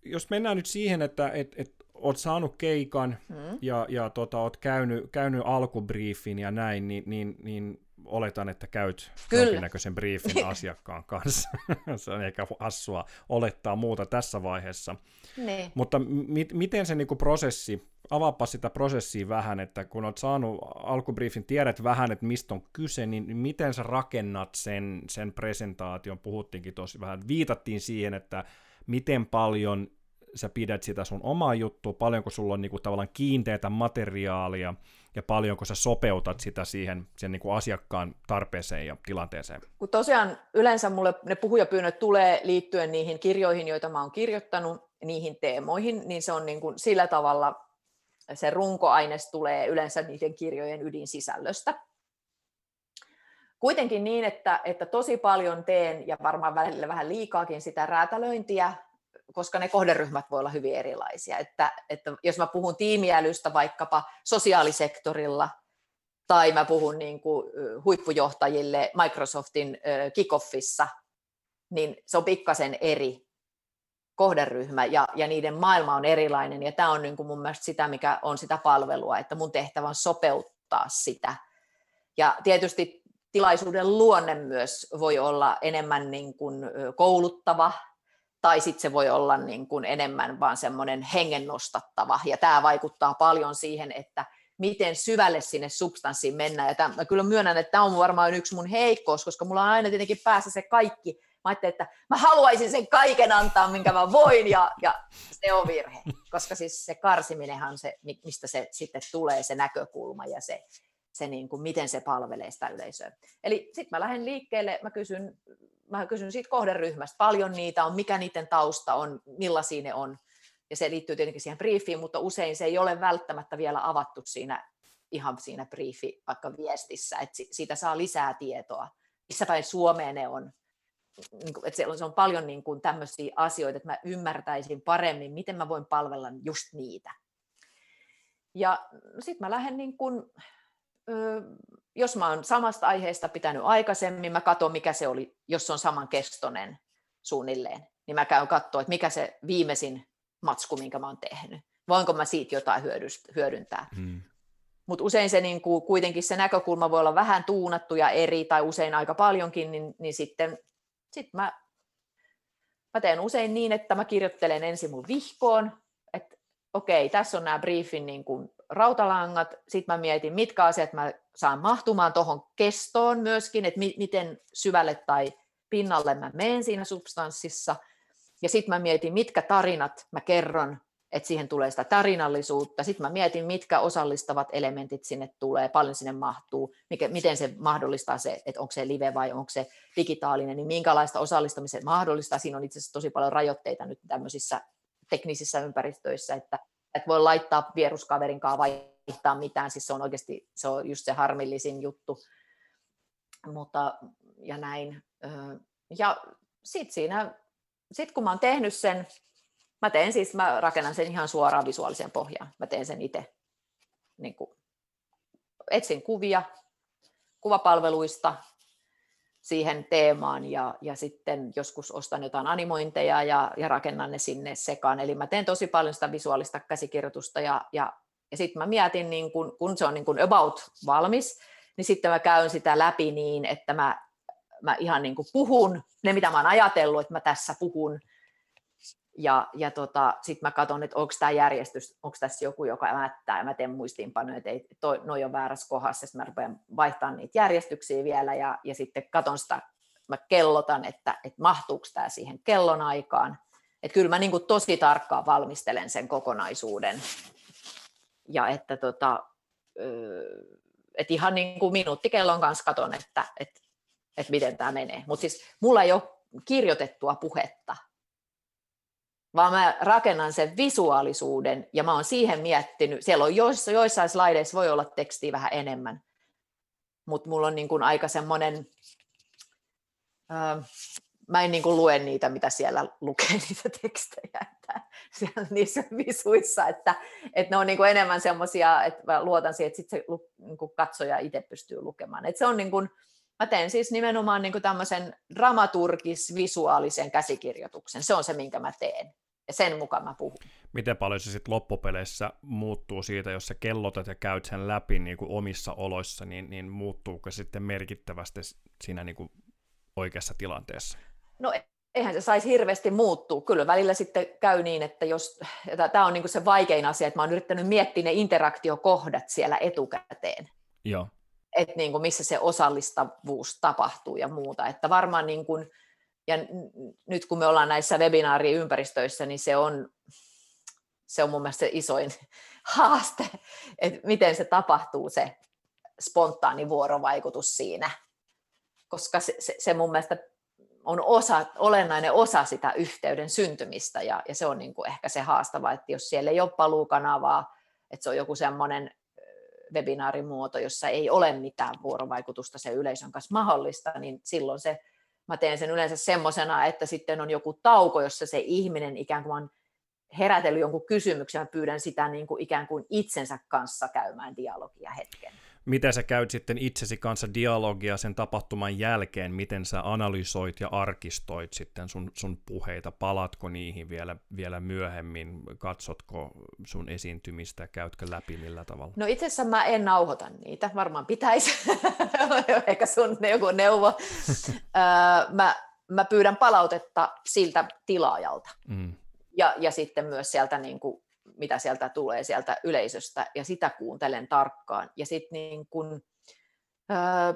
jos mennään nyt siihen, että et, et oot saanut keikan mm. ja, ja tota, oot käynyt, käynyt alkubriefin ja näin, niin, niin, niin oletan, että käyt Kyllä. jonkinnäköisen briefin (laughs) asiakkaan kanssa. se on ehkä hassua olettaa muuta tässä vaiheessa. Ne. Mutta mi- miten se niinku prosessi, avaapa sitä prosessia vähän, että kun olet saanut alkubriefin, tiedät vähän, että mistä on kyse, niin miten sä rakennat sen, sen presentaation, puhuttiinkin tosi vähän, viitattiin siihen, että miten paljon sä pidät sitä sun omaa juttua, paljonko sulla on niinku tavallaan kiinteätä materiaalia ja paljonko sä sopeutat sitä siihen sen niinku asiakkaan tarpeeseen ja tilanteeseen. Kun tosiaan yleensä mulle ne puhujapyynnöt tulee liittyen niihin kirjoihin, joita mä oon kirjoittanut, niihin teemoihin, niin se on niinku sillä tavalla se runkoaines tulee yleensä niiden kirjojen ydinsisällöstä. Kuitenkin niin, että, että tosi paljon teen ja varmaan välillä vähän liikaakin sitä räätälöintiä, koska ne kohderyhmät voi olla hyvin erilaisia. Että, että jos mä puhun tiimiälystä vaikkapa sosiaalisektorilla, tai mä puhun niin kuin huippujohtajille Microsoftin kickoffissa, niin se on pikkasen eri kohderyhmä ja, ja niiden maailma on erilainen. Ja tämä on niin kuin mun mielestä sitä, mikä on sitä palvelua, että mun tehtävä on sopeuttaa sitä. Ja tietysti tilaisuuden luonne myös voi olla enemmän niin kuin kouluttava, tai sitten se voi olla niin kuin enemmän vaan semmoinen hengennostattava. Ja tämä vaikuttaa paljon siihen, että miten syvälle sinne substanssiin mennään. Ja tämän, mä kyllä myönnän, että tämä on varmaan yksi mun heikkous, koska mulla on aina tietenkin päässä se kaikki. Mä ajattelin, että mä haluaisin sen kaiken antaa, minkä mä voin, ja, ja se on virhe. Koska siis se karsiminenhan se, mistä se sitten tulee, se näkökulma ja se, se niin kuin, miten se palvelee sitä yleisöä. Eli sitten mä lähden liikkeelle, mä kysyn, mä kysyn siitä kohderyhmästä, paljon niitä on, mikä niiden tausta on, millaisia ne on, ja se liittyy tietenkin siihen briefiin, mutta usein se ei ole välttämättä vielä avattu siinä ihan siinä briefi vaikka viestissä, että siitä saa lisää tietoa, missä päin Suomeen ne on. Niin että se on paljon niin kuin tämmöisiä asioita, että mä ymmärtäisin paremmin, miten mä voin palvella just niitä. Ja sitten mä lähden niin kuin, jos mä oon samasta aiheesta pitänyt aikaisemmin, mä katson mikä se oli, jos se on samankestoinen suunnilleen, niin mä käyn katsoa, että mikä se viimeisin matsku, minkä mä oon tehnyt. Voinko mä siitä jotain hyödyntää. Hmm. Mutta usein se niin kuin, kuitenkin se näkökulma voi olla vähän tuunattu ja eri, tai usein aika paljonkin, niin, niin sitten sit mä, mä teen usein niin, että mä kirjoittelen ensin mun vihkoon, että okei, tässä on nämä briefin niin kuin rautalangat, sitten mä mietin, mitkä asiat mä saan mahtumaan tuohon kestoon myöskin, että mi- miten syvälle tai pinnalle mä menen siinä substanssissa – ja sitten mä mietin, mitkä tarinat mä kerron, että siihen tulee sitä tarinallisuutta. Sitten mä mietin, mitkä osallistavat elementit sinne tulee, paljon sinne mahtuu, mikä, miten se mahdollistaa se, että onko se live vai onko se digitaalinen, niin minkälaista osallistamista mahdollistaa. Siinä on itse asiassa tosi paljon rajoitteita nyt tämmöisissä teknisissä ympäristöissä, että, että voi laittaa vieruskaverin kanssa vaihtaa mitään, siis se on oikeasti se on just se harmillisin juttu. Mutta, ja näin. Ja sitten siinä sitten kun mä oon tehnyt sen, mä teen siis, mä rakennan sen ihan suoraan visuaaliseen pohjaan. Mä teen sen itse. Niin kuin, etsin kuvia kuvapalveluista siihen teemaan ja, ja sitten joskus ostan jotain animointeja ja, ja rakennan ne sinne sekaan. Eli mä teen tosi paljon sitä visuaalista käsikirjoitusta ja, ja, ja sitten mä mietin, niin kun, kun se on niin kun about valmis, niin sitten mä käyn sitä läpi niin, että mä mä ihan niin puhun ne, mitä mä oon ajatellut, että mä tässä puhun, ja, ja tota, sitten mä katson, että onko tämä järjestys, onko tässä joku, joka mättää, ja mä teen muistiinpanoja, että ei, toi, noi on väärässä kohdassa, sitten mä rupean vaihtamaan niitä järjestyksiä vielä, ja, ja sitten katson sitä, mä kellotan, että, että mahtuuko tämä siihen kellon aikaan. Että kyllä mä niin kuin tosi tarkkaan valmistelen sen kokonaisuuden, ja että tota, et ihan niin kuin minuuttikellon kanssa katon, että, että että miten tämä menee. Mutta siis mulla ei ole kirjoitettua puhetta, vaan mä rakennan sen visuaalisuuden ja mä oon siihen miettinyt, siellä on joissa, joissain slaideissa voi olla tekstiä vähän enemmän, mutta mulla on niin kuin aika semmoinen, äh, mä en niin kuin lue niitä, mitä siellä lukee (laughs) niitä tekstejä, että siellä niissä visuissa, että, että ne on niin kuin enemmän semmoisia, että mä luotan siihen, että sitten se niin katsoja itse pystyy lukemaan. Että se on niin kuin, Mä teen siis nimenomaan niin kuin tämmöisen dramaturgis-visuaalisen käsikirjoituksen. Se on se, minkä mä teen. Ja sen mukaan mä puhun. Miten paljon se sitten loppupeleissä muuttuu siitä, jos sä kellotat ja käyt sen läpi niin kuin omissa oloissa, niin, niin muuttuuko sitten merkittävästi siinä niin kuin oikeassa tilanteessa? No eihän se saisi hirveästi muuttua. Kyllä välillä sitten käy niin, että jos, tämä on niin kuin se vaikein asia, että mä oon yrittänyt miettiä ne interaktiokohdat siellä etukäteen. Joo että niin kuin missä se osallistavuus tapahtuu ja muuta. Että varmaan niin kuin, ja nyt kun me ollaan näissä webinaariympäristöissä, niin se on, se on mun mielestä se isoin (laughs) haaste, että miten se tapahtuu se spontaani vuorovaikutus siinä. Koska se, se, se mun mielestä on osa, olennainen osa sitä yhteyden syntymistä ja, ja se on niin kuin ehkä se haastava, että jos siellä ei ole paluukanavaa, että se on joku semmoinen webinaarimuoto, jossa ei ole mitään vuorovaikutusta sen yleisön kanssa mahdollista, niin silloin se, mä teen sen yleensä semmoisena, että sitten on joku tauko, jossa se ihminen ikään kuin on herätellyt jonkun kysymyksen, ja pyydän sitä niin kuin ikään kuin itsensä kanssa käymään dialogia hetken miten sä käyt sitten itsesi kanssa dialogia sen tapahtuman jälkeen, miten sä analysoit ja arkistoit sitten sun, sun puheita, palatko niihin vielä, vielä myöhemmin, katsotko sun esiintymistä, käytkö läpi millä tavalla? No itse asiassa mä en nauhoita niitä, varmaan pitäisi, (laughs) ehkä sun joku neuvo. (laughs) mä, mä pyydän palautetta siltä tilaajalta. Mm. Ja, ja sitten myös sieltä niin kuin mitä sieltä tulee sieltä yleisöstä, ja sitä kuuntelen tarkkaan. Ja sitten niin kun, öö,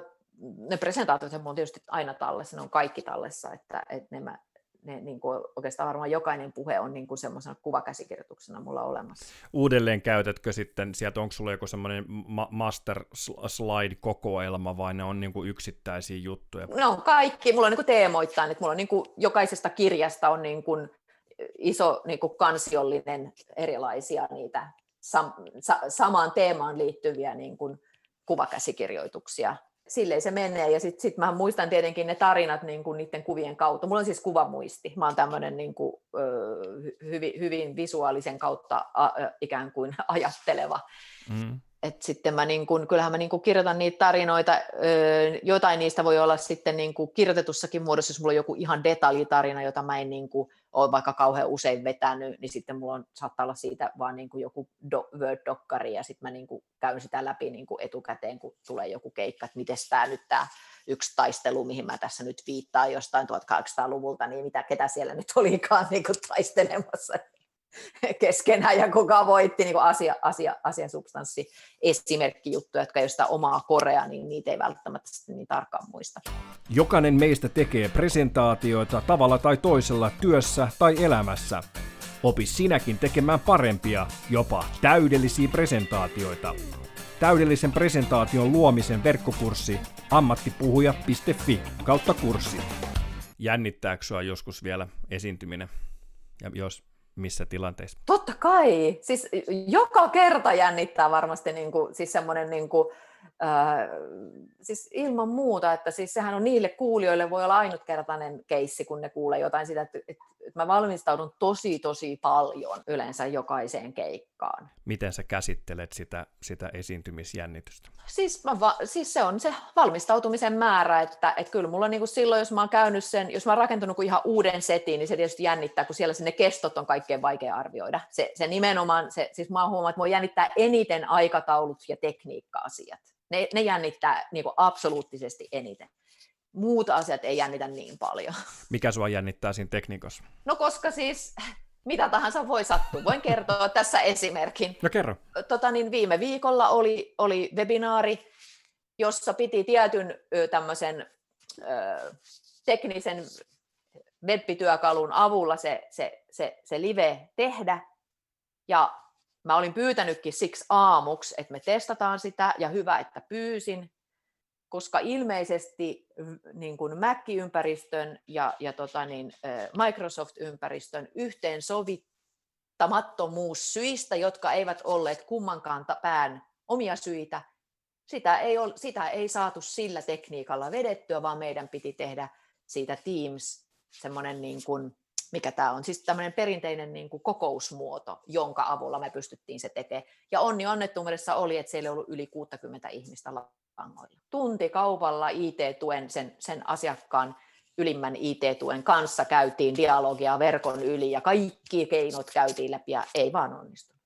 ne presentaatiot on tietysti aina tallessa, ne on kaikki tallessa, että, että ne, mä, ne niin kuin oikeastaan varmaan jokainen puhe on niin kuin semmoisena kuvakäsikirjoituksena mulla olemassa. Uudelleen käytätkö sitten sieltä, onko sulla joku semmoinen ma- master slide-kokoelma vai ne on niin kuin yksittäisiä juttuja? No kaikki, mulla on niin kuin teemoittain, että mulla on niin kuin, jokaisesta kirjasta on niin kuin iso niin kuin kansiollinen erilaisia niitä sam, sa, samaan teemaan liittyviä niin kuin kuvakäsikirjoituksia. Silleen se menee. Ja sitten sit mä muistan tietenkin ne tarinat niin kuin niiden kuvien kautta. Mulla on siis kuvamuisti. Mä oon tämmöinen niin kuin, hyvin, hyvin visuaalisen kautta a, ikään kuin ajatteleva. Mm et sitten mä niin kun, kyllähän mä niin kun kirjoitan niitä tarinoita, jotain niistä voi olla sitten niin kuin kirjoitetussakin muodossa, jos mulla on joku ihan detaljitarina, jota mä en niin kuin ole vaikka kauhean usein vetänyt, niin sitten mulla on, saattaa olla siitä vaan niin kuin joku do, Word-dokkari, ja sitten mä niin kuin käyn sitä läpi niin kuin etukäteen, kun tulee joku keikka, että miten tämä nyt tämä yksi taistelu, mihin mä tässä nyt viittaan jostain 1800-luvulta, niin mitä, ketä siellä nyt olikaan (laughs) niin kuin taistelemassa (laughs) keskenään ja kuka voitti niin asia, asia, asiasubstanssi esimerkkijuttuja, jotka ei ole omaa korea, niin niitä ei välttämättä niin tarkkaan muista. Jokainen meistä tekee presentaatioita tavalla tai toisella työssä tai elämässä. Opi sinäkin tekemään parempia, jopa täydellisiä presentaatioita. Täydellisen presentaation luomisen verkkokurssi ammattipuhuja.fi kautta kurssi. Jännittääkö joskus vielä esiintyminen? Ja jos missä tilanteissa? Totta kai. Siis joka kerta jännittää varmasti niin kuin, siis semmoinen niin kuin, siis ilman muuta, että siis sehän on niille kuulijoille voi olla ainutkertainen keissi, kun ne kuulee jotain sitä, että, että että mä valmistaudun tosi tosi paljon yleensä jokaiseen keikkaan. Miten sä käsittelet sitä, sitä esiintymisjännitystä? Siis, mä va, siis se on se valmistautumisen määrä, että, että kyllä mulla niin kuin silloin, jos mä oon käynyt sen, jos mä oon rakentanut ihan uuden setin, niin se tietysti jännittää, kun siellä sinne kestot on kaikkein vaikea arvioida. Se, se nimenomaan, se, siis mä oon huomannut, että mua jännittää eniten aikataulut ja tekniikka-asiat. Ne, ne jännittää niin kuin absoluuttisesti eniten muut asiat ei jännitä niin paljon. (laughs) Mikä sua jännittää siinä tekniikassa? No koska siis mitä tahansa voi sattua. Voin kertoa tässä esimerkin. No kerro. Tota, niin viime viikolla oli, oli webinaari, jossa piti tietyn tämmöisen ö, teknisen webbityökalun avulla se, se, se, se live tehdä. Ja mä olin pyytänytkin siksi aamuksi, että me testataan sitä, ja hyvä, että pyysin koska ilmeisesti niin kuin Mac-ympäristön ja, ja tota niin, Microsoft-ympäristön yhteensovittamattomuus syistä, jotka eivät olleet kummankaan pään omia syitä, sitä ei, ole, sitä ei saatu sillä tekniikalla vedettyä, vaan meidän piti tehdä siitä Teams semmoinen niin kuin, mikä tämä on, siis tämmöinen perinteinen niin kuin kokousmuoto, jonka avulla me pystyttiin se tekemään. Ja onni onnettomuudessa oli, että siellä ei ollut yli 60 ihmistä langoilla. Tunti kaupalla IT-tuen, sen, sen asiakkaan ylimmän IT-tuen kanssa käytiin dialogia verkon yli ja kaikki keinot käytiin läpi ja ei vaan onnistunut.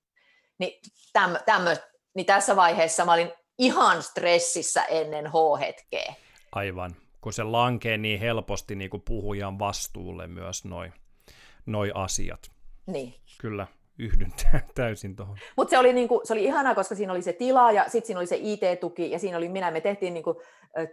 Niin, täm, tämmö, niin tässä vaiheessa mä olin ihan stressissä ennen H-hetkeä. Aivan, kun se lankee niin helposti niin kuin puhujan vastuulle myös noin noi asiat. Niin. Kyllä, yhdyn täysin tuohon. Mutta se, oli niinku, se oli ihanaa, koska siinä oli se tila ja sitten siinä oli se IT-tuki ja siinä oli minä. Me tehtiin niinku,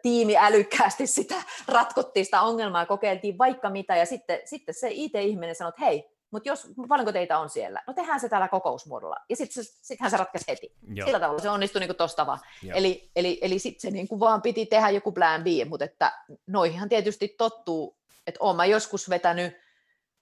tiimi älykkäästi (laughs) sitä, ratkottiin sitä ongelmaa, kokeiltiin vaikka mitä ja sitten, sitten se IT-ihminen sanoi, että hei, mutta jos, paljonko teitä on siellä? No tehdään se täällä kokousmuodolla. Ja sitten sittenhän se ratkaisi heti. Joo. Sillä tavalla se onnistui niin tuosta vaan. Joo. Eli, eli, eli sitten se niin kuin vaan piti tehdä joku plan B, mutta että noihinhan tietysti tottuu, että olen mä joskus vetänyt,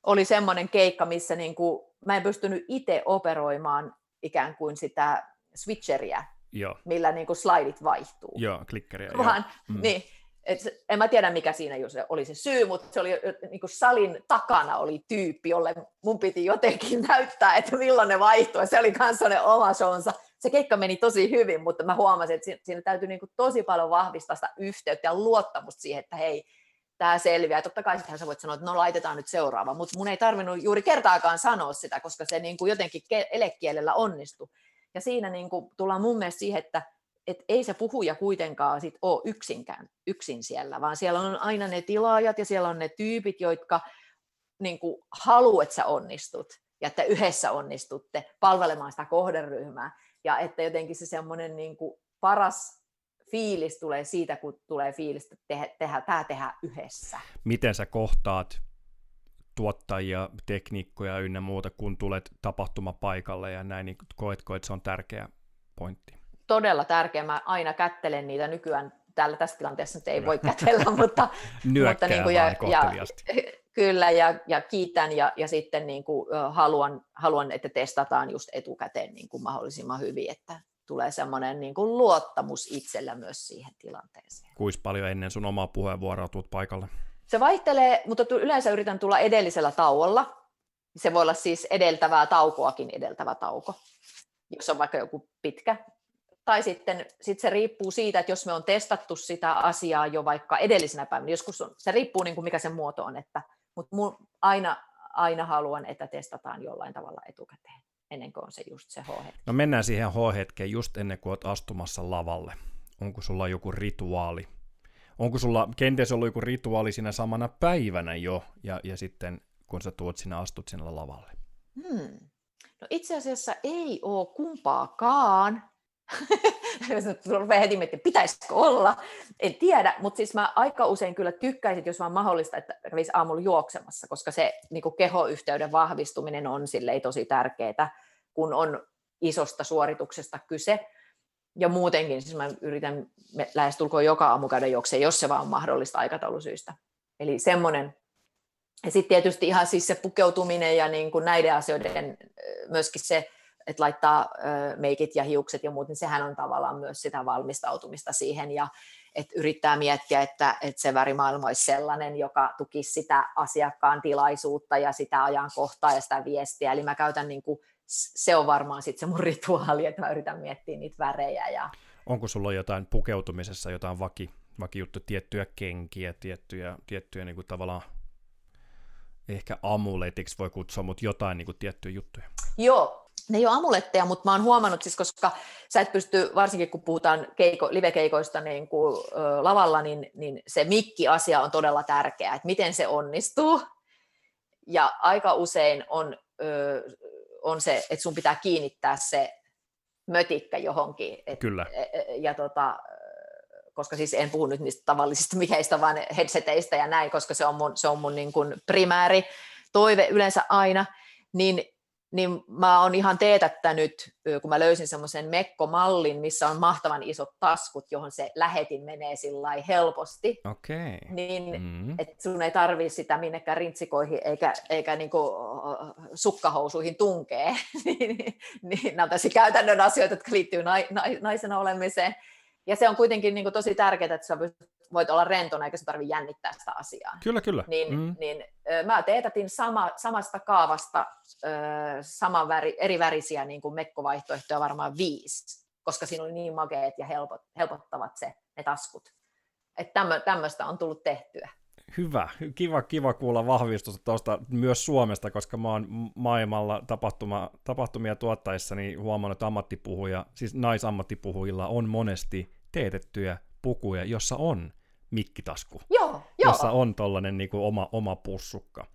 oli semmoinen keikka, missä niin kuin mä en pystynyt itse operoimaan ikään kuin sitä switcheria. Joo. millä niin kuin slaidit vaihtuu. Joo, klikkeriä. Vaan, mm. niin, et, en mä tiedä mikä siinä oli se syy, mutta se oli niin kuin salin takana oli tyyppi, jolle mun piti jotenkin (laughs) näyttää, että milloin ne vaihtui. Se oli myös oma showunsa. Se keikka meni tosi hyvin, mutta mä huomasin, että siinä täytyy niin kuin tosi paljon vahvistaa sitä yhteyttä ja luottamusta siihen, että hei, tämä selviää. Totta kai sittenhän sä voit sanoa, että no laitetaan nyt seuraava, mutta mun ei tarvinnut juuri kertaakaan sanoa sitä, koska se niin kuin jotenkin elekielellä onnistui. Ja siinä niin kuin tullaan mun mielestä siihen, että et ei se puhuja kuitenkaan sit ole yksinkään, yksin siellä, vaan siellä on aina ne tilaajat ja siellä on ne tyypit, jotka niin kuin haluat, että sä onnistut ja että yhdessä onnistutte palvelemaan sitä kohderyhmää. Ja että jotenkin se semmoinen niin kuin paras fiilis tulee siitä, kun tulee fiilis, että tehdä, tehdä, tämä tehdään yhdessä. Miten sä kohtaat tuottajia, tekniikkoja ynnä muuta, kun tulet tapahtumapaikalle ja näin, niin koetko, että se on tärkeä pointti? Todella tärkeä. Mä aina kättelen niitä nykyään. Täällä tässä tilanteessa nyt ei voi kätellä, (laughs) mutta... (laughs) mutta niin kuin, ja, ja, (laughs) Kyllä, ja, ja kiitän ja, ja sitten niin kuin, haluan, haluan, että testataan just etukäteen niin kuin mahdollisimman hyvin, että tulee semmoinen niin kuin luottamus itsellä myös siihen tilanteeseen. Kuis paljon ennen sun omaa puheenvuoroa tuut paikalle? Se vaihtelee, mutta yleensä yritän tulla edellisellä tauolla. Se voi olla siis edeltävää taukoakin edeltävä tauko, jos on vaikka joku pitkä. Tai sitten sit se riippuu siitä, että jos me on testattu sitä asiaa jo vaikka edellisenä päivänä, joskus on, se riippuu niin kuin mikä se muoto on, että, mutta aina, aina haluan, että testataan jollain tavalla etukäteen ennen kuin on se just se H-hetki. No mennään siihen H-hetkeen just ennen kuin olet astumassa lavalle. Onko sulla joku rituaali? Onko sulla kenties ollut joku rituaali siinä samana päivänä jo, ja, ja sitten kun sä tuot sinä astut sinne lavalle? Hmm. No itse asiassa ei ole kumpaakaan. (laughs) heti miettimään, pitäisikö olla, en tiedä, mutta siis mä aika usein kyllä tykkäisin, jos vaan mahdollista, että kävisi aamulla juoksemassa, koska se niin kehoyhteyden vahvistuminen on silleen tosi tärkeää, kun on isosta suorituksesta kyse. Ja muutenkin, siis mä yritän lähestulkoon joka aamu käydä juokseen, jos se vaan on mahdollista aikataulusyistä. Eli semmoinen. Ja sitten tietysti ihan siis se pukeutuminen ja niin kuin näiden asioiden myöskin se, että laittaa meikit ja hiukset ja muut, niin sehän on tavallaan myös sitä valmistautumista siihen ja että yrittää miettiä, että, että se värimaailma olisi sellainen, joka tukisi sitä asiakkaan tilaisuutta ja sitä ajankohtaa ja sitä viestiä. Eli mä käytän, niin kuin, se on varmaan sitten se mun (laughs) rituaali, että mä yritän miettiä niitä värejä. Ja... Onko sulla jotain pukeutumisessa, jotain vaki, vakijuttu, tiettyjä kenkiä, tiettyjä, tiettyjä niin kuin tavallaan ehkä amuletiksi voi kutsua, mutta jotain niin kuin tiettyjä juttuja? Joo, ne ei ole amuletteja, mutta mä oon huomannut, siis koska sä et pysty, varsinkin kun puhutaan keiko, live-keikoista niin kuin, ö, lavalla, niin, niin se mikki-asia on todella tärkeä, että miten se onnistuu. Ja aika usein on, ö, on se, että sun pitää kiinnittää se mötikkä johonkin. Et, Kyllä. E, e, ja tota, koska siis en puhu nyt niistä tavallisista mikeistä, vaan headseteistä ja näin, koska se on mun, se on mun niin kuin primääri toive yleensä aina, niin niin mä oon ihan teetättänyt, kun mä löysin semmoisen mekkomallin, missä on mahtavan isot taskut, johon se lähetin menee sillä helposti. Okay. Niin, mm. että sun ei tarvii sitä minnekään rintsikoihin eikä, eikä niinku sukkahousuihin tunkee. (laughs) niin, niin, nämä on tosi käytännön asioita, jotka liittyy naisena olemiseen. Ja se on kuitenkin niin kuin tosi tärkeää, että sä voit olla rentona, eikä se tarvitse jännittää sitä asiaa. Kyllä, kyllä. Niin, mm. niin mä teetätin sama, samasta kaavasta saman väri, eri värisiä niin kuin mekkovaihtoehtoja varmaan viisi, koska siinä oli niin makeet ja helpot, helpottavat se, ne taskut. Että tämmöistä on tullut tehtyä. Hyvä, kiva, kiva kuulla vahvistusta tuosta myös Suomesta, koska mä oon maailmalla tapahtuma, tapahtumia tuottaessa niin huomannut, että ammattipuhuja, siis naisammattipuhujilla on monesti teetettyjä pukuja, jossa on mikkitasku, joo, joo. jossa on tollainen niin oma, oma pussukka.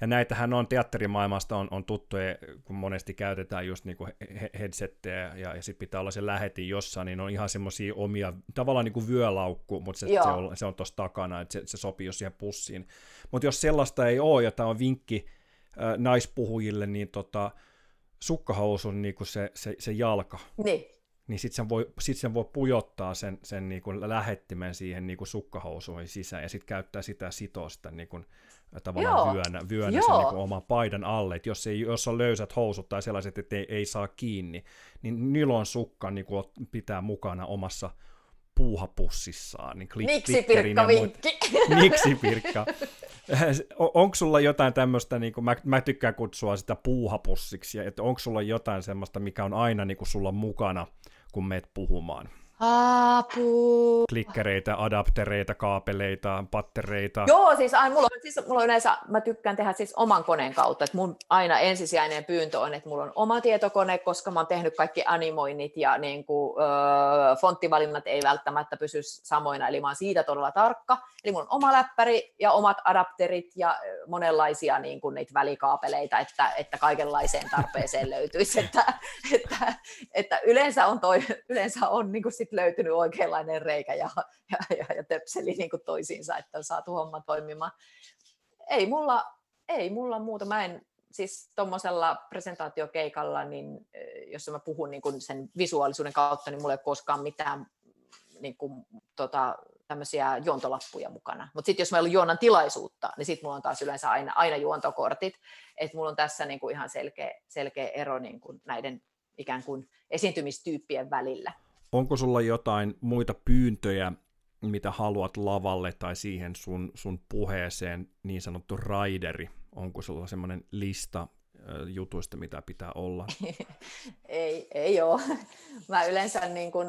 Ja näitähän on teatterimaailmasta on, on tuttuja, kun monesti käytetään just niin kuin headsettejä ja, ja sitten pitää olla se lähetin jossain, niin on ihan semmoisia omia, tavallaan niin kuin vyölaukku, mutta se, se on, se on tuossa takana, että se, se sopii jo siihen pussiin. Mutta jos sellaista ei ole, ja tämä on vinkki äh, naispuhujille, niin tota, sukkahousun niin kuin se, se, se jalka, niin niin sitten sen voi, sit sen voi pujottaa sen, sen niin kuin lähettimen siihen niin kuin sukkahousuihin sisään ja sitten käyttää sitä sitoa sitä niin kuin, tavallaan Joo. vyönä, vyönä sen niin kuin oman paidan alle. Et jos, ei, jos on löysät housut tai sellaiset, että ei, ei saa kiinni, niin nylon sukka niin kuin pitää mukana omassa puuhapussissaan. Niin Miksi (laughs) Pirkka vinkki? Miksi Pirkka? onko sulla jotain tämmöistä, niin kuin, mä, mä tykkään kutsua sitä puuhapussiksi, että onko sulla jotain semmoista, mikä on aina niin kuin sulla mukana, kun meet puhumaan? Apu. Klikkereitä, adaptereita, kaapeleita, pattereita. Joo, siis, ai, mulla, on, siis mulla on yleensä, mä tykkään tehdä siis oman koneen kautta, että mun aina ensisijainen pyyntö on, että mulla on oma tietokone, koska mä oon tehnyt kaikki animoinnit ja niin kuin, öö, fonttivalinnat ei välttämättä pysy samoina, eli mä oon siitä todella tarkka. Eli mulla on oma läppäri ja omat adapterit ja monenlaisia niin kuin niitä välikaapeleita, että, että kaikenlaiseen tarpeeseen löytyisi, (laughs) että, että, että yleensä on, toi, yleensä on niin kuin sit löytynyt oikeanlainen reikä ja, ja, ja, ja töpseli niin kuin toisiinsa, että on saatu homma toimimaan. Ei mulla, ei mulla muuta. Mä en, siis tuommoisella presentaatiokeikalla, niin jos mä puhun niin kuin sen visuaalisuuden kautta, niin mulla ei ole koskaan mitään niin kuin, tota, tämmöisiä juontolappuja mukana. Mutta sitten jos meillä on juonan tilaisuutta, niin sitten mulla on taas yleensä aina, aina juontokortit. Että mulla on tässä niin kuin ihan selkeä, selkeä ero niin kuin näiden ikään kuin esiintymistyyppien välillä. Onko sulla jotain muita pyyntöjä, mitä haluat lavalle tai siihen sun, sun puheeseen, niin sanottu raideri? Onko sulla semmoinen lista jutuista, mitä pitää olla? (laughs) ei, ei ole. Mä yleensä niin kun,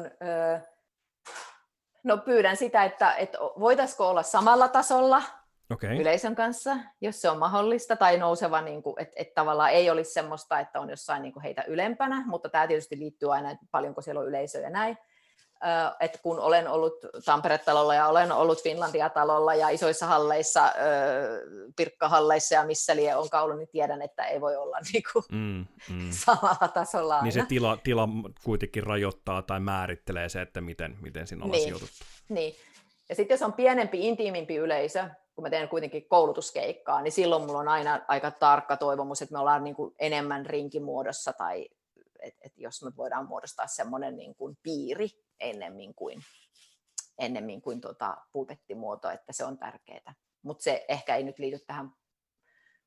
no pyydän sitä, että, että voitaisiko olla samalla tasolla okay. yleisön kanssa, jos se on mahdollista, tai nouseva, niin kuin, että, että tavallaan ei olisi semmoista, että on jossain niin kuin heitä ylempänä, mutta tämä tietysti liittyy aina, että paljonko siellä on yleisöä ja näin. Että kun olen ollut Tampere-talolla ja olen ollut Finlandia-talolla ja isoissa halleissa, Pirkkahalleissa ja missä lie on ollut, niin tiedän, että ei voi olla (laughs) niin kuin mm, mm. samalla tasolla aina. Niin se tila, tila kuitenkin rajoittaa tai määrittelee se, että miten, miten siinä ollaan niin. sijoituttu. Niin. Ja sitten jos on pienempi, intiimimpi yleisö, kun mä teen kuitenkin koulutuskeikkaa, niin silloin mulla on aina aika tarkka toivomus, että me ollaan niin kuin enemmän rinkimuodossa tai että et jos me voidaan muodostaa semmoinen niin kuin piiri ennemmin kuin, ennemmin kuin tota pulpettimuoto, että se on tärkeää. Mutta se ehkä ei nyt liity tähän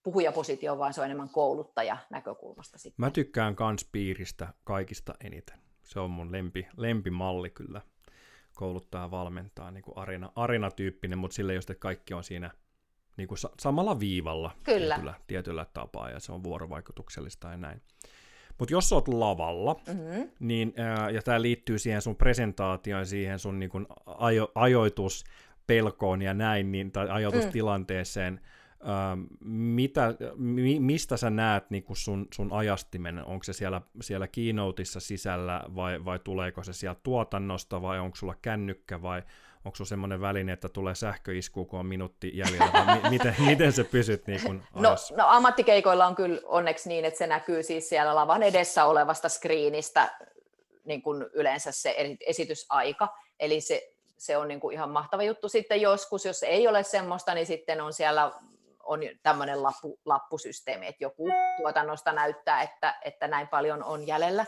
puhujapositioon, vaan se on enemmän kouluttaja näkökulmasta. Sitten. Mä tykkään kans piiristä kaikista eniten. Se on mun lempi, lempimalli kyllä kouluttaa valmentaa, niin kuin arena, arenatyyppinen, mutta sille että kaikki on siinä niin kuin samalla viivalla Kyllä. Tietyllä, tietyllä tapaa, ja se on vuorovaikutuksellista ja näin. Mutta jos oot lavalla, mm-hmm. niin, ää, ja tämä liittyy siihen sun presentaatioon, siihen sun niin kun ajo, ajoituspelkoon ja näin, niin, tai ajoitustilanteeseen, mm mitä, mi, mistä sä näet niin kuin sun, sun ajastimen? Onko se siellä, siellä keynoteissa sisällä vai, vai tuleeko se sieltä tuotannosta vai onko sulla kännykkä vai onko sulla semmoinen väline, että tulee sähköisku, kun on minuutti jäljellä? Vai mi, miten, (laughs) miten se pysyt niin kuin no, no ammattikeikoilla on kyllä onneksi niin, että se näkyy siis siellä lavan edessä olevasta screenistä niin kuin yleensä se esitysaika, eli se, se on niin kuin ihan mahtava juttu sitten joskus, jos ei ole semmoista, niin sitten on siellä on tämmöinen lappu, lappusysteemi, että joku tuotannosta näyttää, että, että näin paljon on jäljellä.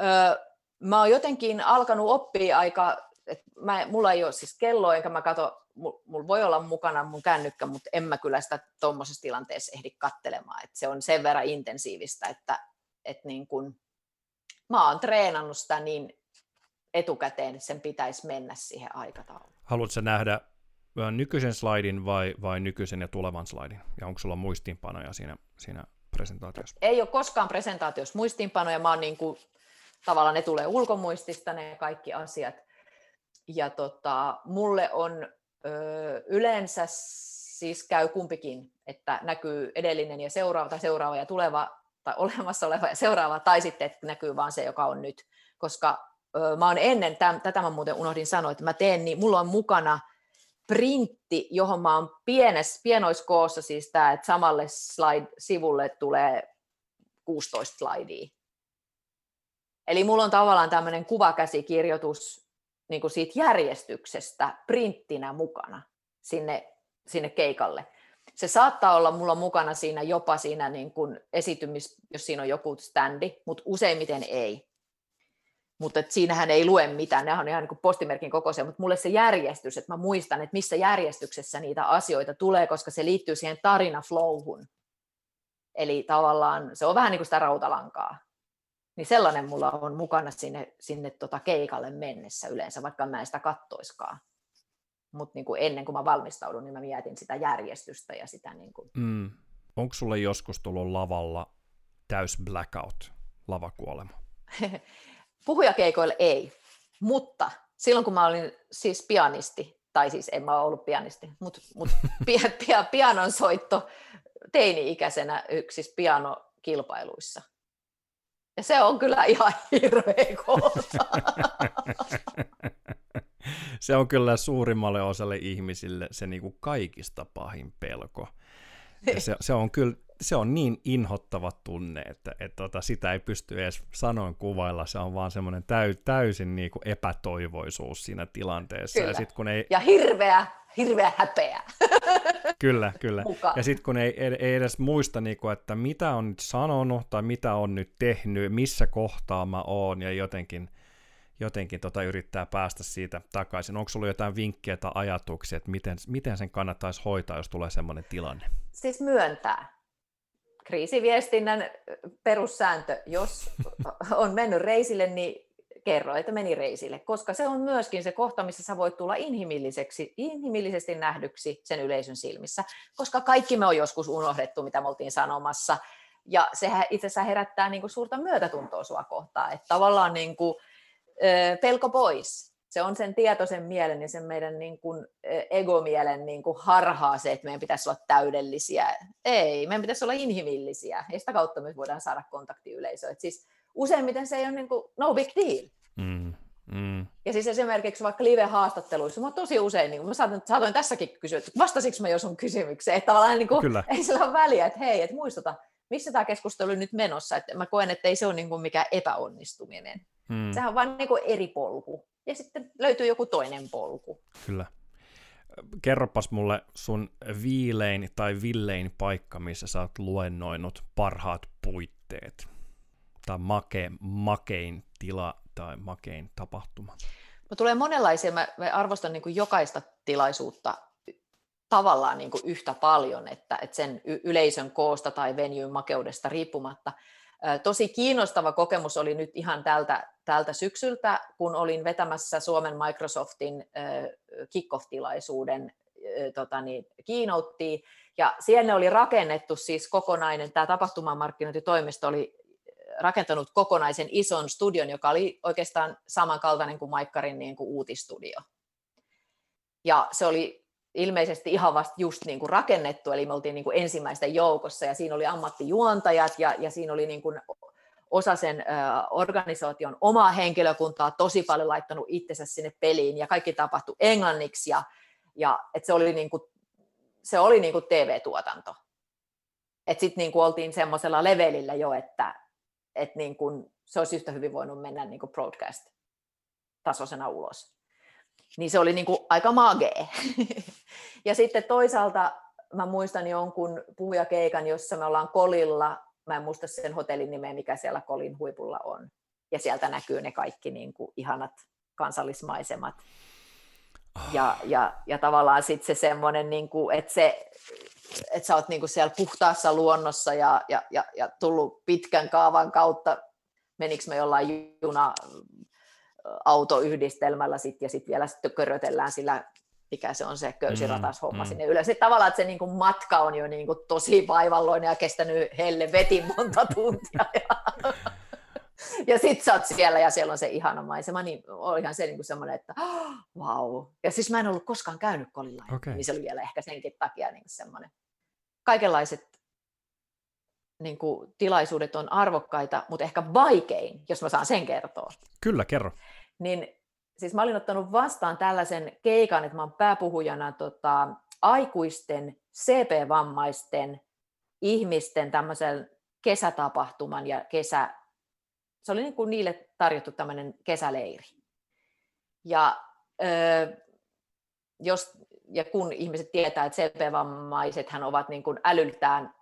Öö, mä oon jotenkin alkanut oppia aika, että mä, mulla ei ole siis kello, enkä mä katso, mulla voi olla mukana mun kännykkä, mutta en mä kyllä sitä tuommoisessa tilanteessa ehdi kattelemaan. että se on sen verran intensiivistä, että, että niin kun, mä oon treenannut sitä niin etukäteen, että sen pitäisi mennä siihen aikatauluun. Haluatko nähdä nykyisen slaidin vai, vai nykyisen ja tulevan slaidin? Ja onko sulla muistiinpanoja siinä, siinä presentaatiossa? Ei ole koskaan presentaatiossa muistiinpanoja, mä oon niin kuin, tavallaan ne tulee ulkomuistista ne kaikki asiat. Ja tota, mulle on ö, yleensä siis käy kumpikin, että näkyy edellinen ja seuraava tai seuraava ja tuleva tai (laughs) olemassa oleva ja seuraava, tai sitten että näkyy vaan se, joka on nyt. Koska ö, mä oon ennen, täm, tätä mä muuten unohdin sanoa, että mä teen, niin mulla on mukana – printti, johon mä oon pienes, pienoiskoossa siis tämä, että samalle slide-sivulle tulee 16 slidea. Eli mulla on tavallaan tämmöinen kuvakäsikirjoitus niin kuin siitä järjestyksestä printtinä mukana sinne, sinne keikalle. Se saattaa olla mulla mukana siinä jopa siinä niin kuin esitymis, jos siinä on joku standi, mutta useimmiten ei. Mutta siinähän ei lue mitään, ne on ihan niin postimerkin kokoisia, mutta mulle se järjestys, että mä muistan, että missä järjestyksessä niitä asioita tulee, koska se liittyy siihen tarinaflowhun. Eli tavallaan se on vähän niin kuin sitä rautalankaa. Niin sellainen mulla on mukana sinne, sinne tota keikalle mennessä yleensä, vaikka mä en sitä kattoiskaan. Mutta niin ennen kuin mä valmistaudun, niin mä mietin sitä järjestystä ja sitä... Niin kuin... mm. Onko sulle joskus tullut lavalla täys blackout, lavakuolema? (laughs) Puhujakeikoille ei, mutta silloin kun mä olin siis pianisti, tai siis en mä ollut pianisti, mutta mut (laughs) pianon soitto teini-ikäisenä yksissä pianokilpailuissa. Ja se on kyllä ihan (laughs) hirveä (laughs) Se on kyllä suurimmalle osalle ihmisille se niin kuin kaikista pahin pelko. Ja se, se on kyllä se on niin inhottava tunne, että, että tota, sitä ei pysty edes sanoin kuvailla, se on vaan semmoinen täy, täysin niin kuin epätoivoisuus siinä tilanteessa. Kyllä. Ja, sit, kun ei... ja hirveä, hirveä häpeä. (laughs) kyllä, kyllä. Muka. Ja sitten kun ei, ei edes muista, niin kuin, että mitä on nyt sanonut tai mitä on nyt tehnyt, missä kohtaa mä oon ja jotenkin, jotenkin tota yrittää päästä siitä takaisin. Onko sulla jotain vinkkejä tai ajatuksia, että miten, miten sen kannattaisi hoitaa, jos tulee semmoinen tilanne? Siis myöntää kriisiviestinnän perussääntö, jos (laughs) on mennyt reisille, niin kerro, että meni reisille, koska se on myöskin se kohta, missä sä voit tulla inhimilliseksi, inhimillisesti nähdyksi sen yleisön silmissä, koska kaikki me on joskus unohdettu, mitä me oltiin sanomassa, ja se itse asiassa herättää niin kuin suurta myötätuntoa sua kohtaan, että tavallaan niin kuin, pelko pois, se on sen tietoisen mielen ja sen meidän niin kuin egomielen niin kuin harhaa se, että meidän pitäisi olla täydellisiä. Ei, meidän pitäisi olla inhimillisiä ja sitä kautta me voidaan saada kontaktiyleisöä. Et siis useimmiten se ei ole niin kuin, no big deal. Mm, mm. Ja siis esimerkiksi vaikka live-haastatteluissa, mä tosi usein, niin mä saatoin, saatoin tässäkin kysyä, että vastasiko mä jo sun kysymykseen, että tavallaan niin kuin, Kyllä. (laughs) ei sillä ole väliä, että hei, että muistuta, missä tämä keskustelu on nyt menossa, että mä koen, että ei se ole niin kuin mikään epäonnistuminen. Mm. Sehän on vain niin eri polku ja sitten löytyy joku toinen polku. Kyllä. Kerropas mulle sun viilein tai villein paikka, missä sä oot luennoinut parhaat puitteet. Tai make, makein tila tai makein tapahtuma. Mä tulee monenlaisia. Mä, mä arvostan niin jokaista tilaisuutta tavallaan niin yhtä paljon, että, että sen yleisön koosta tai venyn makeudesta riippumatta – Tosi kiinnostava kokemus oli nyt ihan tältä, tältä syksyltä, kun olin vetämässä Suomen Microsoftin kickoff-tilaisuuden tota niin, kiinottiin, ja siellä oli rakennettu siis kokonainen, tämä tapahtumamarkkinointitoimisto oli rakentanut kokonaisen ison studion, joka oli oikeastaan samankaltainen kuin Maikkarin niin kuin uutistudio. Ja se oli ilmeisesti ihan vasta just niin kuin rakennettu, eli me oltiin niin kuin ensimmäisten joukossa, ja siinä oli ammattijuontajat, ja, ja siinä oli niin kuin osa sen organisaation omaa henkilökuntaa tosi paljon laittanut itsensä sinne peliin, ja kaikki tapahtui englanniksi, ja, ja et se oli, niin kuin, se oli niin kuin TV-tuotanto. Sitten niin oltiin semmoisella levelillä jo, että et niin kuin, se olisi yhtä hyvin voinut mennä niin kuin broadcast-tasoisena ulos niin se oli niin kuin aika magee. (laughs) ja sitten toisaalta mä muistan jonkun puhujakeikan, jossa me ollaan Kolilla, mä en muista sen hotellin nimeä, mikä siellä Kolin huipulla on. Ja sieltä näkyy ne kaikki niin kuin ihanat kansallismaisemat. Ja, ja, ja tavallaan sitten se semmoinen, niin kuin, että, se, että sä oot niin kuin siellä puhtaassa luonnossa ja, ja, ja, ja tullut pitkän kaavan kautta, menikö me jollain juna autoyhdistelmällä sit, ja sitten vielä sitten körötellään sillä, mikä se on se köysiratas homma mm, sinne ylös. Sitten tavallaan, että se niin kuin matka on jo niin kuin tosi vaivalloinen ja kestänyt helle vetin monta (laughs) tuntia. Ja, ja sitten sä oot siellä ja siellä on se ihana maisema, niin olihan se niin kuin semmoinen, että vau. Wow. Ja siis mä en ollut koskaan käynyt kolilla, okay. niin se oli vielä ehkä senkin takia niin semmoinen. Kaikenlaiset niin kuin, tilaisuudet on arvokkaita, mutta ehkä vaikein, jos mä saan sen kertoa. Kyllä, kerro. Niin siis mä olin ottanut vastaan tällaisen keikan, että mä oon pääpuhujana tota, aikuisten CP-vammaisten ihmisten tämmöisen kesätapahtuman ja kesä, se oli niin kuin niille tarjottu tämmöinen kesäleiri. Ja ö, jos ja kun ihmiset tietää, että CP-vammaiset ovat niin kuin älyltään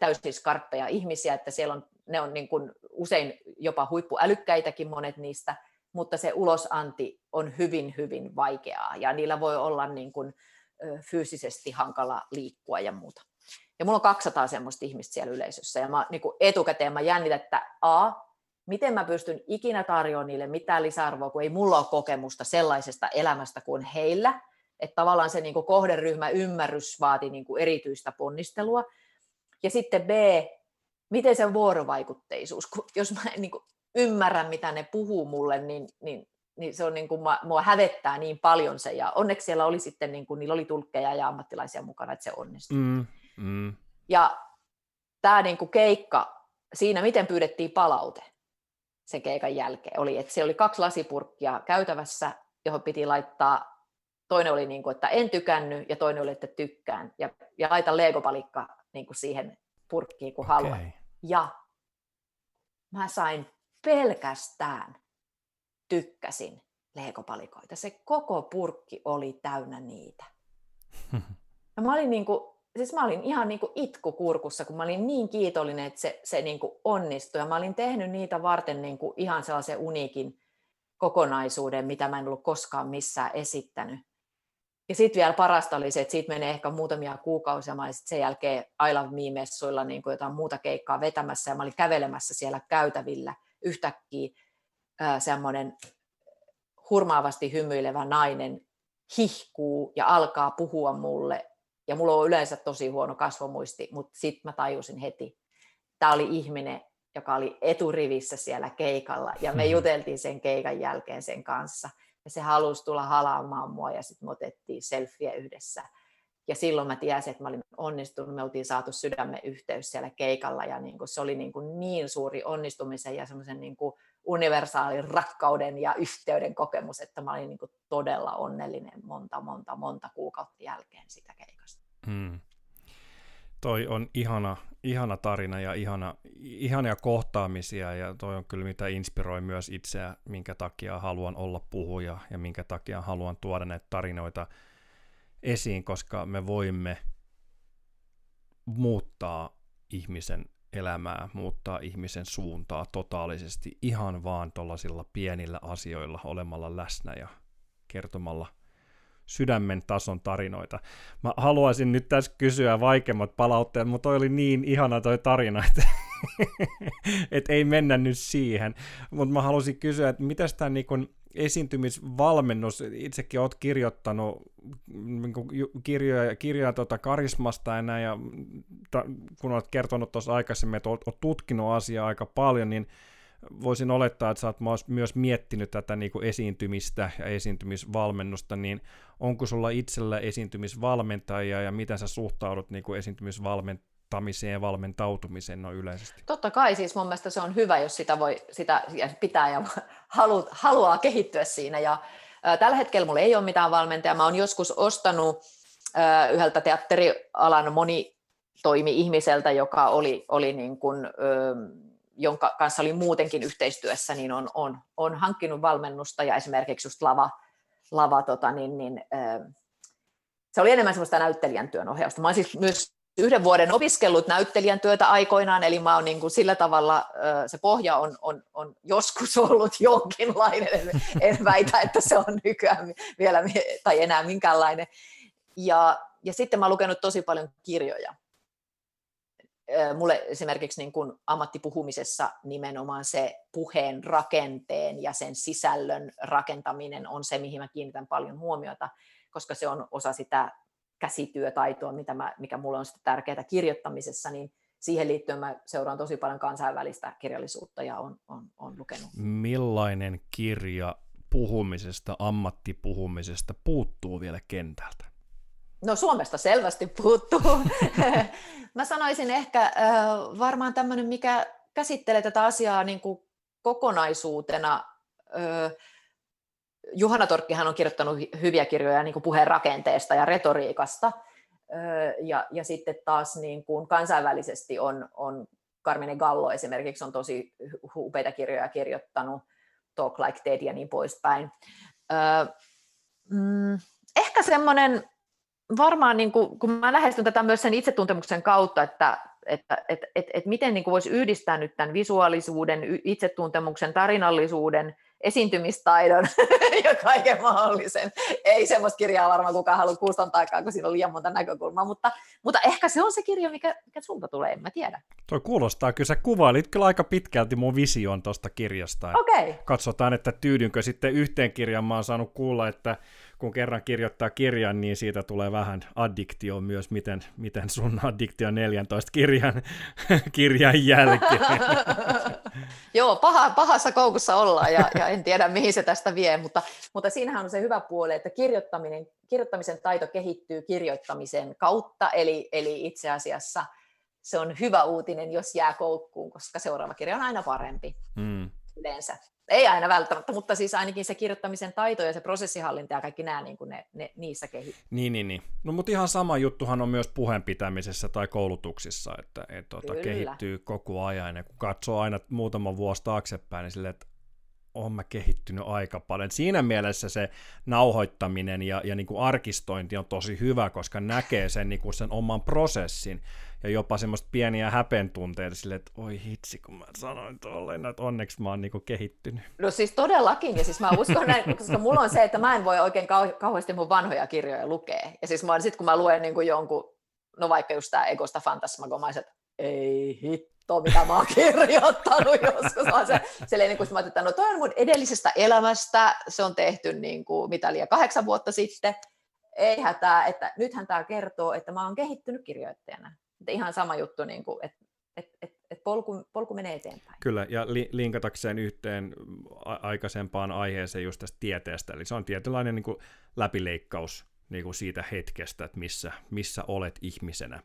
täysin skarppeja ihmisiä, että siellä on, ne on niin kuin usein jopa huippuälykkäitäkin monet niistä, mutta se ulosanti on hyvin, hyvin vaikeaa ja niillä voi olla niin kuin, fyysisesti hankala liikkua ja muuta. Ja mulla on 200 semmoista ihmistä siellä yleisössä ja mä, niin kuin etukäteen mä jännitän, että A, miten mä pystyn ikinä tarjoamaan niille mitään lisäarvoa, kun ei mulla ole kokemusta sellaisesta elämästä kuin heillä, että tavallaan se niin kuin kohderyhmä ymmärrys vaatii niin kuin erityistä ponnistelua. Ja sitten B, miten se vuorovaikutteisuus, kun jos mä en niin kuin ymmärrä, mitä ne puhuu mulle, niin, niin, niin se on niin kuin, mua hävettää niin paljon se, ja onneksi siellä oli sitten, niin kuin, niillä oli tulkkeja ja ammattilaisia mukana, että se onnistui. Mm, mm. Ja tämä niin kuin keikka, siinä miten pyydettiin palaute sen keikan jälkeen, oli, että se oli kaksi lasipurkkia käytävässä, johon piti laittaa, toinen oli niin kuin, että en tykännyt, ja toinen oli, että tykkään, ja, ja laita legopalikka niin kuin siihen purkkiin, kun okay. haluat. Ja mä sain pelkästään tykkäsin leekopalikoita. Se koko purkki oli täynnä niitä. (laughs) Ja mä olin, niin kuin, siis mä olin ihan niin kuin itku kurkussa, kun mä olin niin kiitollinen, että se, se niin kuin onnistui. Ja mä olin tehnyt niitä varten niin kuin ihan sellaisen uniikin kokonaisuuden, mitä mä en ollut koskaan missään esittänyt. Ja sitten vielä parasta oli se, että siitä menee ehkä muutamia kuukausia. Mä olin sen jälkeen I Love Me-messuilla niin kuin jotain muuta keikkaa vetämässä ja mä olin kävelemässä siellä käytävillä yhtäkkiä semmoinen hurmaavasti hymyilevä nainen hihkuu ja alkaa puhua mulle. Ja mulla on yleensä tosi huono kasvomuisti, mutta sitten mä tajusin heti, tämä oli ihminen, joka oli eturivissä siellä keikalla. Ja me hmm. juteltiin sen keikan jälkeen sen kanssa. Ja se halusi tulla halaamaan mua ja sitten me otettiin selfie yhdessä ja silloin mä tiesin, että mä olin onnistunut, me oltiin saatu sydämen yhteys siellä keikalla ja niin kuin se oli niin, kuin niin suuri onnistumisen ja semmoisen niin universaalin rakkauden ja yhteyden kokemus, että mä olin niin kuin todella onnellinen monta, monta, monta kuukautta jälkeen sitä keikasta. Hmm. Toi on ihana, ihana tarina ja ihana, ihania kohtaamisia ja toi on kyllä mitä inspiroi myös itseä, minkä takia haluan olla puhuja ja minkä takia haluan tuoda näitä tarinoita esiin, koska me voimme muuttaa ihmisen elämää, muuttaa ihmisen suuntaa totaalisesti ihan vaan tuollaisilla pienillä asioilla olemalla läsnä ja kertomalla sydämen tason tarinoita. Mä haluaisin nyt tässä kysyä vaikeimmat palautteet, mutta toi oli niin ihana toi tarina, että (laughs) et ei mennä nyt siihen. Mutta mä haluaisin kysyä, että mitä tämä niin esiintymisvalmennus, itsekin olet kirjoittanut niin kirjoja, kirjoja tuota karismasta ja näin, ja kun olet kertonut tuossa aikaisemmin, että olet, tutkinut asiaa aika paljon, niin voisin olettaa, että oot myös miettinyt tätä niin kuin esiintymistä ja esiintymisvalmennusta, niin onko sulla itsellä esiintymisvalmentajia ja miten sä suhtaudut niin kuin esiintymisvalmentamiseen ja valmentautumiseen no yleisesti? Totta kai, siis mun mielestä se on hyvä, jos sitä, voi, sitä pitää ja (laughs) halu, haluaa kehittyä siinä. Ja, ä, tällä hetkellä mulla ei ole mitään valmentajaa. Mä oon joskus ostanut ä, yhdeltä teatterialan moni toimi ihmiseltä, joka oli, oli niin kuin, ö, jonka kanssa oli muutenkin yhteistyössä, niin on, on, on hankkinut valmennusta ja esimerkiksi just lava, lava tota, niin, niin, ö, se oli enemmän semmoista näyttelijän työn ohjausta. Mä olen siis myös yhden vuoden opiskellut näyttelijän työtä aikoinaan, eli mä oon niin kuin sillä tavalla, se pohja on, on, on joskus (laughs) ollut jonkinlainen, en väitä, että se on nykyään vielä tai enää minkäänlainen. Ja, ja sitten mä oon lukenut tosi paljon kirjoja. Mulle esimerkiksi niin kuin ammattipuhumisessa nimenomaan se puheen rakenteen ja sen sisällön rakentaminen on se, mihin mä kiinnitän paljon huomiota, koska se on osa sitä käsityötaitoa, mitä mä, mikä mulle on sitä tärkeää kirjoittamisessa, niin siihen liittyen mä seuraan tosi paljon kansainvälistä kirjallisuutta ja on, on, on lukenut. Millainen kirja puhumisesta, ammattipuhumisesta puuttuu vielä kentältä? No Suomesta selvästi puuttuu. (laughs) mä sanoisin ehkä varmaan tämmöinen, mikä käsittelee tätä asiaa niin kuin kokonaisuutena. Juhana Torkkihan on kirjoittanut hyviä kirjoja niin kuin puheen rakenteesta ja retoriikasta, ja, ja sitten taas niin kuin kansainvälisesti on, on Carmine Gallo esimerkiksi on tosi upeita kirjoja kirjoittanut, Talk Like Dead ja niin poispäin. Mm, ehkä semmoinen, varmaan niin kuin, kun mä lähestyn tätä myös sen itsetuntemuksen kautta, että, että et, et, et miten niin voisi yhdistää nyt tämän visuaalisuuden, itsetuntemuksen, tarinallisuuden esiintymistaidon (laughs) ja kaiken mahdollisen. Ei semmoista kirjaa varmaan kukaan halua kuuston aikaa, kun siinä on liian monta näkökulmaa, mutta, mutta ehkä se on se kirja, mikä, mikä sulta tulee, en mä tiedä. Toi kuulostaa, kyllä sä kuvailit kyllä aika pitkälti mun vision tuosta kirjasta. Okay. Katsotaan, että tyydynkö sitten yhteen kirjaan. Mä oon saanut kuulla, että kun kerran kirjoittaa kirjan, niin siitä tulee vähän addiktio myös, miten, miten sun (laughs) addiktio 14 kirjan, (laughs) kirjan jälkeen. (laughs) Joo, paha, pahassa koukussa ollaan ja, ja en tiedä mihin se tästä vie, mutta, mutta siinähän on se hyvä puoli, että kirjoittaminen, kirjoittamisen taito kehittyy kirjoittamisen kautta, eli, eli itse asiassa se on hyvä uutinen, jos jää koukkuun, koska seuraava kirja on aina parempi mm. Yleensä ei aina välttämättä, mutta siis ainakin se kirjoittamisen taito ja se prosessihallinta ja kaikki nämä niin kuin ne, ne, niissä kehittyy. Niin, niin, niin. No mutta ihan sama juttuhan on myös puheenpitämisessä tai koulutuksissa, että et, tuota, kehittyy koko ajan. Ja kun katsoo aina muutama vuosi taaksepäin, niin silleen, että on mä kehittynyt aika paljon. Siinä mielessä se nauhoittaminen ja, ja niin kuin arkistointi on tosi hyvä, koska näkee sen, niin kuin sen oman prosessin ja jopa semmoista pieniä häpentunteita sille, että oi hitsi, kun mä sanoin tolleen, että onneksi mä oon niinku kehittynyt. No siis todellakin, ja siis mä uskon näin, (laughs) koska mulla on se, että mä en voi oikein kau- kauheasti mun vanhoja kirjoja lukea. Ja siis mä sit kun mä luen niin kuin jonkun, no vaikka just tää Egosta Fantasmagomaiset, ei hitto, mitä mä oon (laughs) kirjoittanut joskus. Vaan se, se niin kuin, mä että no toi on mun edellisestä elämästä, se on tehty niin kuin, mitä liian kahdeksan vuotta sitten, ei hätää, että nythän tämä kertoo, että mä oon kehittynyt kirjoittajana. Ihan sama juttu, niin kuin, että et, et, et polku, polku menee eteenpäin. Kyllä, ja li, linkatakseen yhteen aikaisempaan aiheeseen just tästä tieteestä, eli se on tietynlainen niin kuin läpileikkaus niin kuin siitä hetkestä, että missä, missä olet ihmisenä.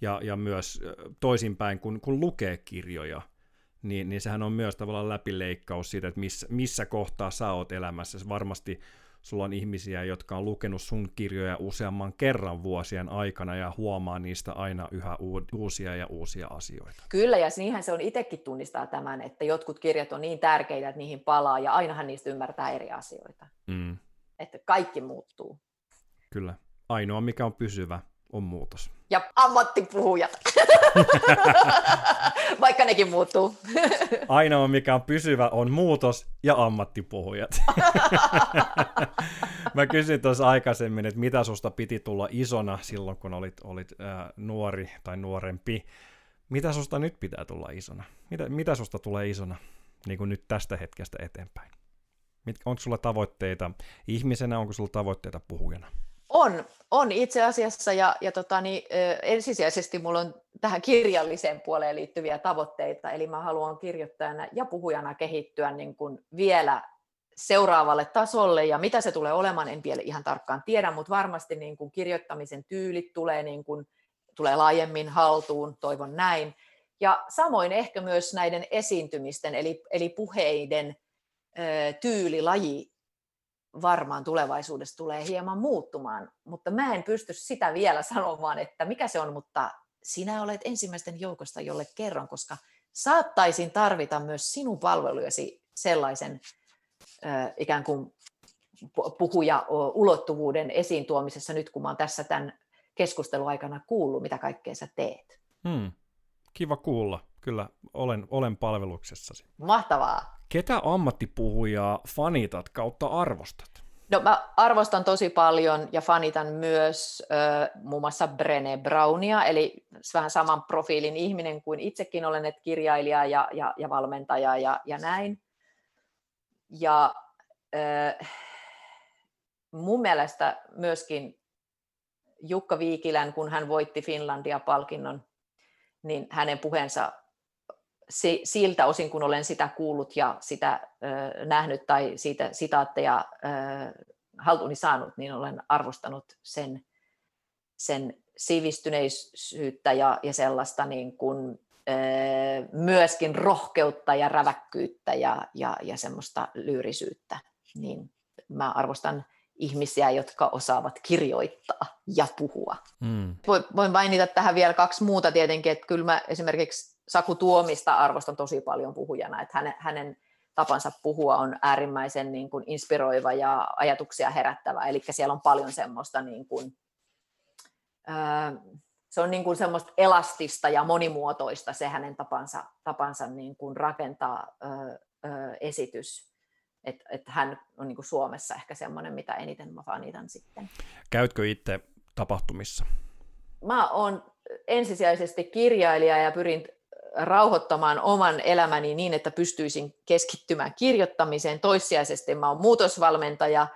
Ja, ja myös toisinpäin, kun, kun lukee kirjoja, niin, niin sehän on myös tavallaan läpileikkaus siitä, että missä, missä kohtaa sä oot elämässä. Varmasti sulla on ihmisiä, jotka on lukenut sun kirjoja useamman kerran vuosien aikana ja huomaa niistä aina yhä uusia ja uusia asioita. Kyllä, ja niinhän se on itsekin tunnistaa tämän, että jotkut kirjat on niin tärkeitä, että niihin palaa, ja ainahan niistä ymmärtää eri asioita. Mm. Että kaikki muuttuu. Kyllä. Ainoa, mikä on pysyvä, on muutos. Ja ammattipuhujat. (laughs) Vaikka nekin muuttuu. Ainoa, mikä on pysyvä, on muutos ja ammattipuhujat. (laughs) Mä kysyin tuossa aikaisemmin, että mitä susta piti tulla isona silloin, kun olit, olit äh, nuori tai nuorempi. Mitä susta nyt pitää tulla isona? Mitä, mitä susta tulee isona niin kuin nyt tästä hetkestä eteenpäin? Onko sulla tavoitteita ihmisenä, onko sulla tavoitteita puhujana? On, on itse asiassa ja, ja tota, niin, ensisijaisesti minulla on tähän kirjalliseen puoleen liittyviä tavoitteita, eli mä haluan kirjoittajana ja puhujana kehittyä niin kuin vielä seuraavalle tasolle, ja mitä se tulee olemaan, en vielä ihan tarkkaan tiedä, mutta varmasti niin kuin kirjoittamisen tyylit tulee, niin kuin, tulee laajemmin haltuun, toivon näin, ja samoin ehkä myös näiden esiintymisten, eli, eli puheiden tyylilaji varmaan tulevaisuudessa tulee hieman muuttumaan, mutta mä en pysty sitä vielä sanomaan, että mikä se on, mutta sinä olet ensimmäisten joukosta, jolle kerron, koska saattaisin tarvita myös sinun palvelujasi sellaisen äh, ikään kuin puhuja ulottuvuuden esiin tuomisessa nyt, kun mä oon tässä tämän keskusteluaikana kuullut, mitä kaikkea sä teet. Hmm. Kiva kuulla. Kyllä, olen, olen palveluksessasi. Mahtavaa. Ketä ammattipuhujaa fanitat kautta arvostat? No mä arvostan tosi paljon ja fanitan myös muun muassa Brené Brownia, eli vähän saman profiilin ihminen kuin itsekin olen, että kirjailija ja, ja, ja valmentaja ja, ja näin. Ja äh, mun mielestä myöskin Jukka Viikilän, kun hän voitti Finlandia-palkinnon, niin hänen puheensa siltä osin, kun olen sitä kuullut ja sitä nähnyt tai siitä sitaatteja haltuuni saanut, niin olen arvostanut sen, sen sivistyneisyyttä ja, ja sellaista niin kuin, myöskin rohkeutta ja räväkkyyttä ja, ja, ja semmoista lyyrisyyttä. Niin mä arvostan ihmisiä, jotka osaavat kirjoittaa ja puhua. Mm. Voin mainita tähän vielä kaksi muuta tietenkin, että kyllä mä esimerkiksi Saku Tuomista arvostan tosi paljon puhujana, että hänen, hänen tapansa puhua on äärimmäisen niin kuin inspiroiva ja ajatuksia herättävä, eli siellä on paljon semmoista niin kuin, se on niin kuin semmoista elastista ja monimuotoista se hänen tapansa, tapansa niin kuin rakentaa esitys. että et hän on niin kuin Suomessa ehkä semmoinen, mitä eniten mä fanitan sitten. Käytkö itse tapahtumissa? Mä oon ensisijaisesti kirjailija ja pyrin rauhoittamaan oman elämäni niin, että pystyisin keskittymään kirjoittamiseen. Toissijaisesti mä oon muutosvalmentaja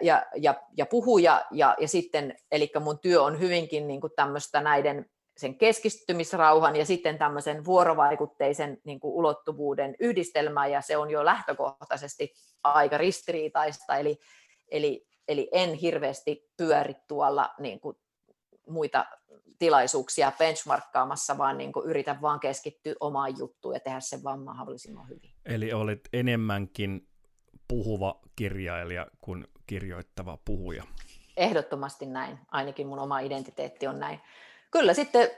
ja, ja, ja puhuja, ja, ja sitten, eli mun työ on hyvinkin niin kuin tämmöistä näiden sen keskittymisrauhan ja sitten tämmöisen vuorovaikutteisen niin kuin ulottuvuuden yhdistelmää, ja se on jo lähtökohtaisesti aika ristiriitaista, eli, eli, eli en hirveästi pyöri tuolla niin kuin muita tilaisuuksia benchmarkkaamassa, vaan niin kuin yritän vaan keskittyä omaan juttuun ja tehdä sen vaan mahdollisimman hyvin. Eli olet enemmänkin puhuva kirjailija kuin kirjoittava puhuja. Ehdottomasti näin, ainakin mun oma identiteetti on näin. Kyllä sitten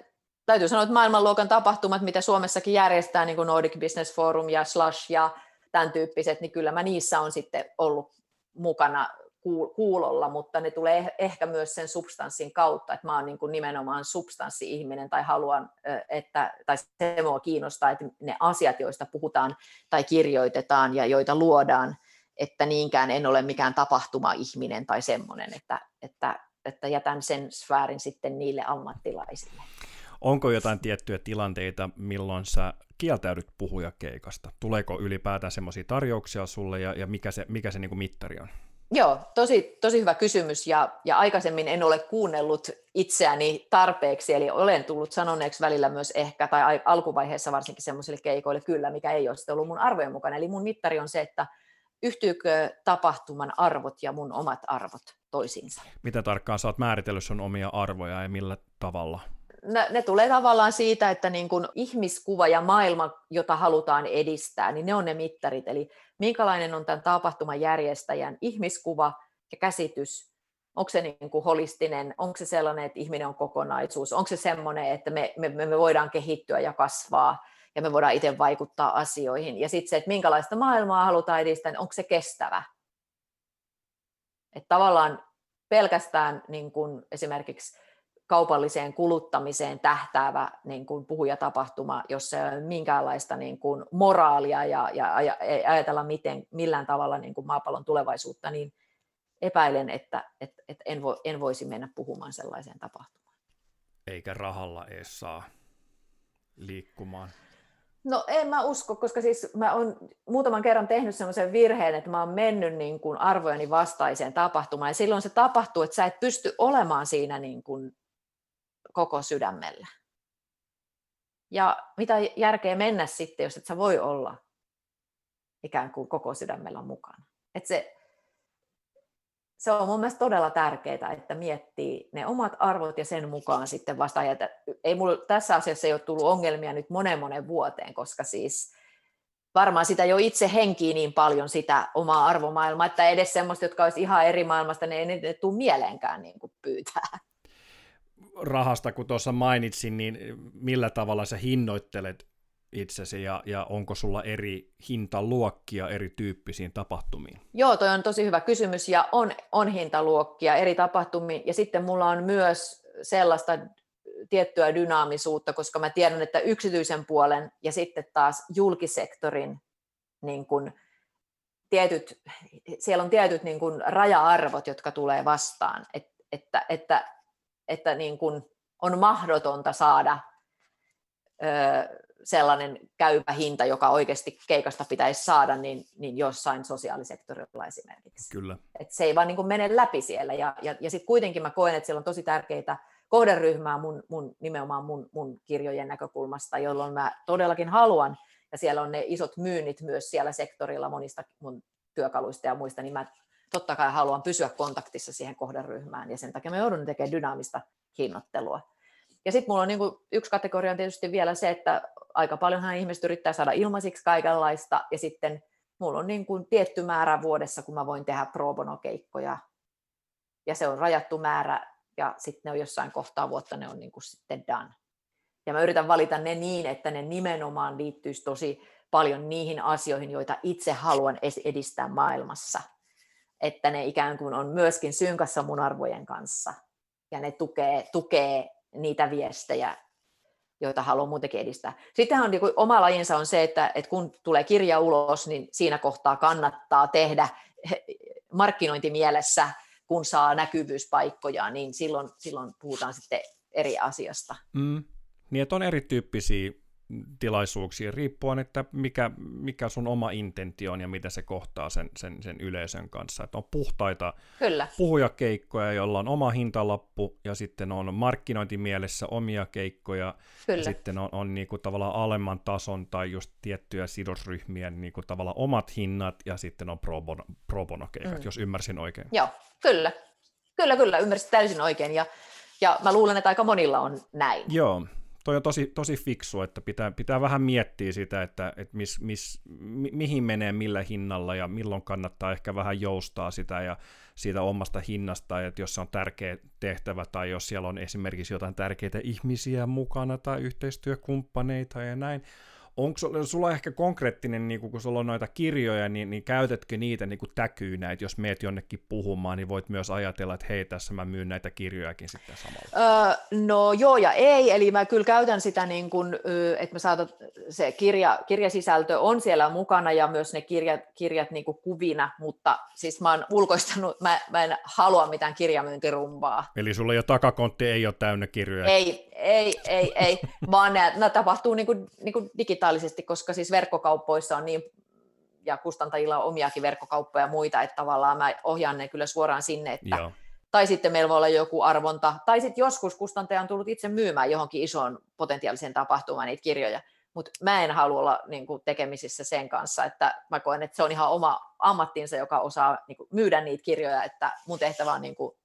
täytyy sanoa, että maailmanluokan tapahtumat, mitä Suomessakin järjestää, niin kuin Nordic Business Forum ja Slush ja tämän tyyppiset, niin kyllä mä niissä on sitten ollut mukana kuulolla, mutta ne tulee eh-, ehkä myös sen substanssin kautta, että mä oon niin kuin nimenomaan substanssi-ihminen tai haluan, että, tai se mua kiinnostaa, että ne asiat, joista puhutaan tai kirjoitetaan ja joita luodaan, että niinkään en ole mikään tapahtuma-ihminen tai semmoinen, että, että, että jätän sen sfäärin sitten niille ammattilaisille. Onko jotain tiettyjä tilanteita, milloin sä kieltäydyt puhujakeikasta? Tuleeko ylipäätään semmoisia tarjouksia sulle ja, ja mikä se, mikä se niin kuin mittari on? Joo, tosi, tosi hyvä kysymys ja, ja aikaisemmin en ole kuunnellut itseäni tarpeeksi, eli olen tullut sanoneeksi välillä myös ehkä, tai alkuvaiheessa varsinkin semmoisille keikoille kyllä, mikä ei ole sitten ollut mun arvojen mukana. Eli mun mittari on se, että yhtyykö tapahtuman arvot ja mun omat arvot toisiinsa. Mitä tarkkaan sä oot määritellyt sun omia arvoja ja millä tavalla? Ne, ne tulee tavallaan siitä, että niin kun ihmiskuva ja maailma, jota halutaan edistää, niin ne on ne mittarit. Eli minkälainen on tämän tapahtuman järjestäjän ihmiskuva ja käsitys, onko se niin kuin holistinen, onko se sellainen, että ihminen on kokonaisuus, onko se semmoinen, että me, me, me voidaan kehittyä ja kasvaa ja me voidaan itse vaikuttaa asioihin. Ja sitten se, että minkälaista maailmaa halutaan edistää, niin onko se kestävä. Että tavallaan pelkästään niin kuin esimerkiksi kaupalliseen kuluttamiseen tähtäävä niin kuin puhujatapahtuma, jossa ei ole minkäänlaista niin kuin moraalia ja, ja, ja ei ajatella miten, millään tavalla niin kuin maapallon tulevaisuutta, niin epäilen, että, että, että en, vo, en voisi mennä puhumaan sellaiseen tapahtumaan. Eikä rahalla edes saa liikkumaan. No en mä usko, koska siis mä oon muutaman kerran tehnyt semmoisen virheen, että mä oon mennyt niin kuin arvojeni vastaiseen tapahtumaan, ja silloin se tapahtuu, että sä et pysty olemaan siinä niin kuin koko sydämellä. Ja mitä järkeä mennä sitten, jos et sä voi olla ikään kuin koko sydämellä mukana. Et se, se on mun mielestä todella tärkeää, että miettii ne omat arvot ja sen mukaan sitten vasta ajata. Ei mulla tässä asiassa ei ole tullut ongelmia nyt monen monen vuoteen, koska siis varmaan sitä jo itse henkii niin paljon sitä omaa arvomaailmaa, että edes semmoista, jotka olisi ihan eri maailmasta, ne ei ne tule mieleenkään niin kuin pyytää rahasta, kun tuossa mainitsin, niin millä tavalla sä hinnoittelet itsesi ja, ja onko sulla eri hintaluokkia erityyppisiin tapahtumiin? Joo, toi on tosi hyvä kysymys ja on, on hintaluokkia eri tapahtumiin ja sitten mulla on myös sellaista tiettyä dynaamisuutta, koska mä tiedän, että yksityisen puolen ja sitten taas julkisektorin niin kun, tietyt, siellä on tietyt niin kun, raja-arvot, jotka tulee vastaan, Et, että, että että niin kuin on mahdotonta saada ö, sellainen käypä hinta, joka oikeasti keikasta pitäisi saada, niin, niin jossain sosiaalisektorilla esimerkiksi. Kyllä. Et se ei vaan niin kuin mene läpi siellä. Ja, ja, ja sitten kuitenkin mä koen, että siellä on tosi tärkeitä kohderyhmää mun, mun, nimenomaan mun, mun kirjojen näkökulmasta, jolloin mä todellakin haluan, ja siellä on ne isot myynnit myös siellä sektorilla monista mun työkaluista ja muista, niin mä totta kai haluan pysyä kontaktissa siihen kohderyhmään, ja sen takia me joudun tekemään dynaamista hinnoittelua. Ja sitten mulla on niin yksi kategoria on tietysti vielä se, että aika paljonhan ihmiset yrittää saada ilmaisiksi kaikenlaista, ja sitten mulla on niin kuin tietty määrä vuodessa, kun mä voin tehdä pro bono-keikkoja, ja se on rajattu määrä, ja sitten ne on jossain kohtaa vuotta, ne on niin kuin sitten done. Ja mä yritän valita ne niin, että ne nimenomaan liittyisi tosi paljon niihin asioihin, joita itse haluan edistää maailmassa – että ne ikään kuin on myöskin synkassa mun arvojen kanssa ja ne tukee, tukee niitä viestejä, joita haluan muutenkin edistää. Sitten on, niin oma lajinsa on se, että, että kun tulee kirja ulos, niin siinä kohtaa kannattaa tehdä markkinointimielessä, kun saa näkyvyyspaikkoja, niin silloin, silloin puhutaan sitten eri asiasta. Mm. Niin, että on erityyppisiä tilaisuuksia riippuen, että mikä, mikä sun oma intentio on ja miten se kohtaa sen, sen, sen yleisön kanssa. Että on puhtaita Kyllä. puhujakeikkoja, joilla on oma hintalappu ja sitten on markkinointimielessä omia keikkoja Kyllä. ja sitten on, on niinku tavallaan alemman tason tai just tiettyjä sidosryhmien niinku tavallaan omat hinnat ja sitten on pro bono, pro bono keikat, mm. jos ymmärsin oikein. Joo, kyllä. Kyllä, kyllä, ymmärsit täysin oikein ja, ja mä luulen, että aika monilla on näin. Joo, toi on tosi, tosi fiksu, että pitää, pitää vähän miettiä sitä, että, että mis, mis, mi, mihin menee millä hinnalla ja milloin kannattaa ehkä vähän joustaa sitä ja siitä omasta hinnasta, että jos se on tärkeä tehtävä tai jos siellä on esimerkiksi jotain tärkeitä ihmisiä mukana tai yhteistyökumppaneita ja näin, onko sulla ehkä konkreettinen, niin kun sulla on noita kirjoja, niin, niin käytätkö niitä niin kuin täkyynä, että jos meet jonnekin puhumaan, niin voit myös ajatella, että hei, tässä mä myyn näitä kirjojakin sitten samalla? Öö, no joo ja ei, eli mä kyllä käytän sitä niin kuin, että mä saatan, se kirja, kirjasisältö on siellä mukana ja myös ne kirjat, kirjat niin kuin kuvina, mutta siis mä oon ulkoistanut, mä, mä en halua mitään kirjamyyntirumbaa. Eli sulla jo takakontti ei ole täynnä kirjoja? Ei, ei, ei, ei, (laughs) vaan nämä tapahtuu niin kuin, niin kuin digitaalisesti, koska siis verkkokauppoissa on niin, ja kustantajilla on omiakin verkkokauppoja ja muita, että tavallaan mä ohjaan ne kyllä suoraan sinne, että Joo. tai sitten meillä voi olla joku arvonta, tai sitten joskus kustantaja on tullut itse myymään johonkin isoon potentiaaliseen tapahtumaan niitä kirjoja, mutta mä en halua olla niin kuin, tekemisissä sen kanssa, että mä koen, että se on ihan oma ammattinsa, joka osaa niin kuin, myydä niitä kirjoja, että mun tehtävä on niin kuin,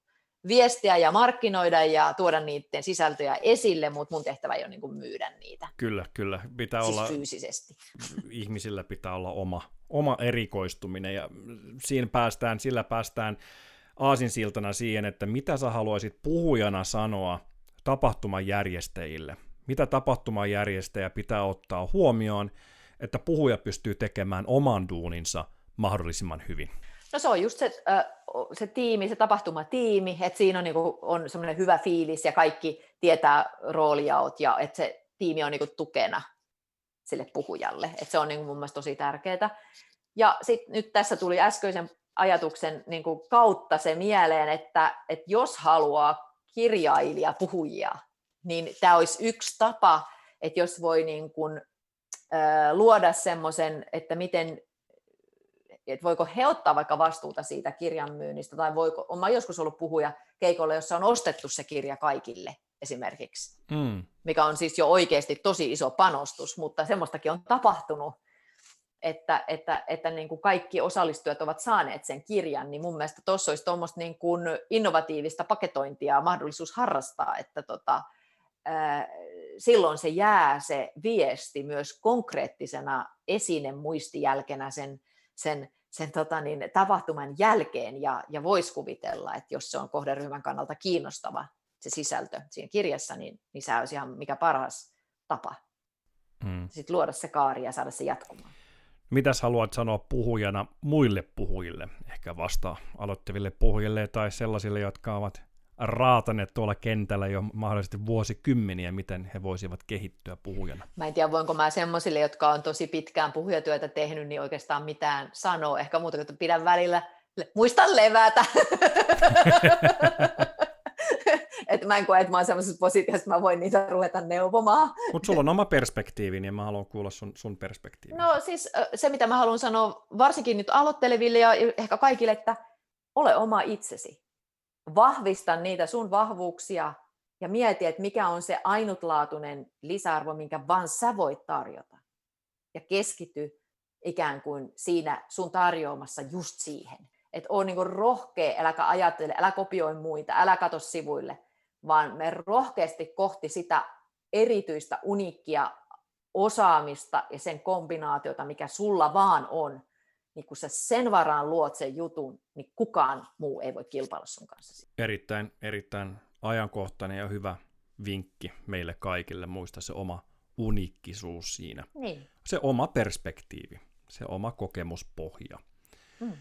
viestiä ja markkinoida ja tuoda niiden sisältöjä esille, mutta mun tehtävä ei ole niin myydä niitä. Kyllä, kyllä. Pitää siis olla, fyysisesti. Ihmisillä pitää olla oma, oma erikoistuminen ja siinä päästään, sillä päästään aasinsiltana siihen, että mitä sä haluaisit puhujana sanoa tapahtuman järjestäjille. Mitä tapahtuman järjestäjä pitää ottaa huomioon, että puhuja pystyy tekemään oman duuninsa mahdollisimman hyvin. No se on just se, se tiimi, se tapahtumatiimi, että siinä on, niinku, on semmoinen hyvä fiilis ja kaikki tietää roolijaot ja että se tiimi on niinku tukena sille puhujalle. Että se on niinku mun mielestä tosi tärkeää. Ja sitten nyt tässä tuli äskeisen ajatuksen niinku kautta se mieleen, että, että jos haluaa kirjailija puhujia, niin tämä olisi yksi tapa, että jos voi niin kuin, luoda semmoisen, että miten että voiko he ottaa vaikka vastuuta siitä kirjan myynnistä, tai voiko, olen joskus ollut puhuja keikolla, jossa on ostettu se kirja kaikille esimerkiksi, mm. mikä on siis jo oikeasti tosi iso panostus, mutta semmoistakin on tapahtunut, että, että, että niin kuin kaikki osallistujat ovat saaneet sen kirjan, niin mun mielestä tuossa olisi tuommoista niin kuin innovatiivista paketointia mahdollisuus harrastaa, että tota, ää, silloin se jää se viesti myös konkreettisena esine muistijälkenä sen sen, sen tota niin, tapahtuman jälkeen ja, ja voisi kuvitella, että jos se on kohderyhmän kannalta kiinnostava se sisältö siinä kirjassa, niin, niin se olisi ihan mikä paras tapa mm. sitten luoda se kaari ja saada se jatkumaan. Mitäs haluat sanoa puhujana muille puhujille, ehkä vasta aloittaville puhujille tai sellaisille, jotka ovat raataneet tuolla kentällä jo mahdollisesti vuosikymmeniä, miten he voisivat kehittyä puhujana? Mä en tiedä, voinko mä semmoisille, jotka on tosi pitkään puhujatyötä tehnyt, niin oikeastaan mitään sanoa. Ehkä muuta kuin pidän välillä, muista levätä. (laughs) että mä en koe, että mä oon semmoisessa positiossa, että mä voin niitä ruveta neuvomaan. Mutta sulla on oma perspektiivi, niin mä haluan kuulla sun, sun perspektiivin. No siis se, mitä mä haluan sanoa varsinkin nyt aloitteleville ja ehkä kaikille, että ole oma itsesi vahvista niitä sun vahvuuksia ja mieti, että mikä on se ainutlaatuinen lisäarvo, minkä vaan sä voit tarjota. Ja keskity ikään kuin siinä sun tarjoamassa just siihen. Että on niin rohkea, äläkä ajattele, älä kopioi muita, älä katso sivuille, vaan me rohkeasti kohti sitä erityistä, uniikkia osaamista ja sen kombinaatiota, mikä sulla vaan on, niin kun sä sen varaan luot sen jutun, niin kukaan muu ei voi kilpailla sun kanssa. Erittäin, erittäin ajankohtainen ja hyvä vinkki meille kaikille. Muista se oma uniikkisuus siinä. Niin. Se oma perspektiivi, se oma kokemuspohja. Hmm.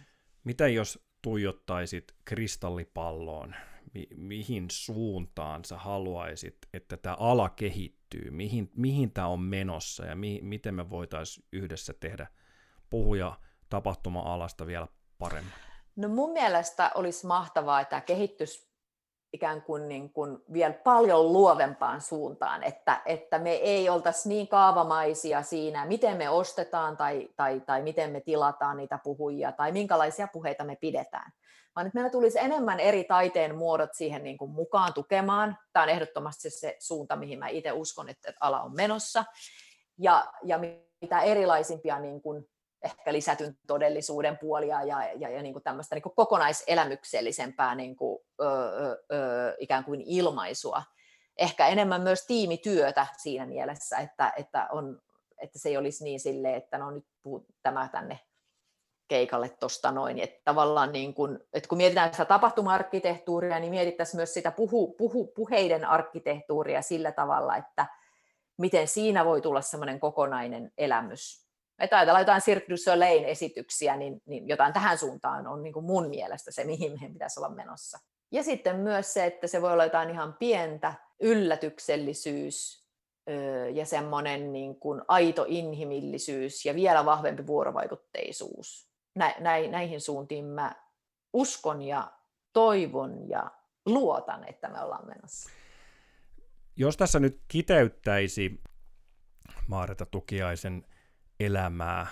Mitä jos tuijottaisit kristallipalloon, mi- mihin suuntaan sä haluaisit, että tämä ala kehittyy? kehittyy, mihin, mihin tämä on menossa ja mi, miten me voitaisiin yhdessä tehdä puhuja tapahtuma-alasta vielä paremmin? No mun mielestä olisi mahtavaa, että kehitys ikään kuin, niin kuin vielä paljon luovempaan suuntaan, että, että me ei oltaisi niin kaavamaisia siinä, miten me ostetaan tai, tai, tai miten me tilataan niitä puhujia tai minkälaisia puheita me pidetään. Vaan että meillä tulisi enemmän eri taiteen muodot siihen niin kuin mukaan tukemaan. Tämä on ehdottomasti se suunta, mihin mä itse uskon, että ala on menossa. Ja, ja mitä erilaisimpia niin kuin ehkä lisätyn todellisuuden puolia ja, ja, ja niin kuin tämmöistä niin kuin kokonaiselämyksellisempää niin kuin, ö, ö, ikään kuin ilmaisua. Ehkä enemmän myös tiimityötä siinä mielessä, että, että, on, että se ei olisi niin sille, että no nyt puhut tämä tänne keikalle tuosta noin. Että tavallaan niin kun, että kun mietitään sitä tapahtuma-arkkitehtuuria, niin mietittäisiin myös sitä puhu, puhu, puheiden arkkitehtuuria sillä tavalla, että miten siinä voi tulla semmoinen kokonainen elämys että ajatellaan jotain Cirque du Soleil esityksiä, niin, niin jotain tähän suuntaan on niin kuin mun mielestä se, mihin meidän pitäisi olla menossa. Ja sitten myös se, että se voi olla jotain ihan pientä, yllätyksellisyys ja semmoinen niin kuin aito inhimillisyys ja vielä vahvempi vuorovaikutteisuus. Nä, näihin suuntiin mä uskon ja toivon ja luotan, että me ollaan menossa. Jos tässä nyt kiteyttäisi Maareta Tukiaisen elämää,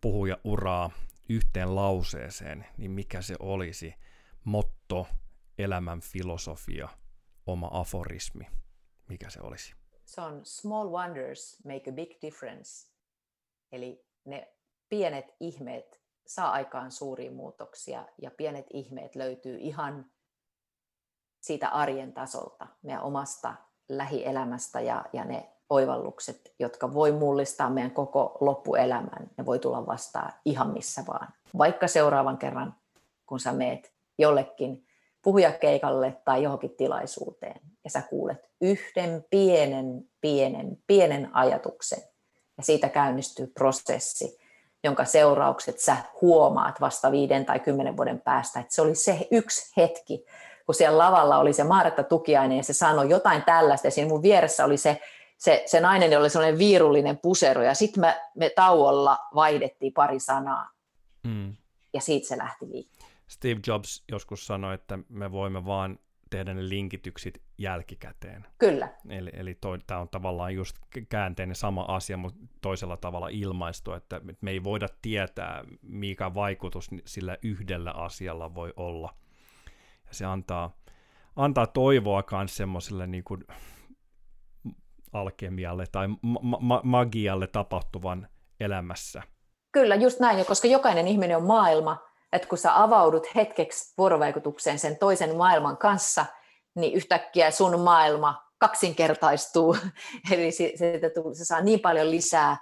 puhuja uraa yhteen lauseeseen, niin mikä se olisi? Motto, elämän filosofia, oma aforismi, mikä se olisi? Se on small wonders make a big difference. Eli ne pienet ihmeet saa aikaan suuria muutoksia ja pienet ihmeet löytyy ihan siitä arjen tasolta, meidän omasta lähielämästä ja, ja ne oivallukset, jotka voi mullistaa meidän koko loppuelämän. Ne voi tulla vastaan ihan missä vaan. Vaikka seuraavan kerran, kun sä meet jollekin puhujakeikalle tai johonkin tilaisuuteen ja sä kuulet yhden pienen, pienen, pienen ajatuksen ja siitä käynnistyy prosessi, jonka seuraukset sä huomaat vasta viiden tai kymmenen vuoden päästä, että se oli se yksi hetki, kun siellä lavalla oli se Maaretta Tukiainen ja se sanoi jotain tällaista ja siinä mun vieressä oli se se, se nainen oli sellainen viirullinen pusero ja sitten me, me tauolla vaihdettiin pari sanaa mm. ja siitä se lähti liikkeelle. Steve Jobs joskus sanoi, että me voimme vaan tehdä ne linkitykset jälkikäteen. Kyllä. Eli, eli tämä on tavallaan just käänteinen sama asia, mutta toisella tavalla ilmaistu, että me ei voida tietää, mikä vaikutus sillä yhdellä asialla voi olla. Ja se antaa, antaa toivoa myös semmoiselle niin kuin, alkemialle tai ma- ma- magialle tapahtuvan elämässä. Kyllä, just näin, ja koska jokainen ihminen on maailma, että kun sä avaudut hetkeksi vuorovaikutukseen sen toisen maailman kanssa, niin yhtäkkiä sun maailma kaksinkertaistuu, (laughs) eli se, se, se saa niin paljon lisää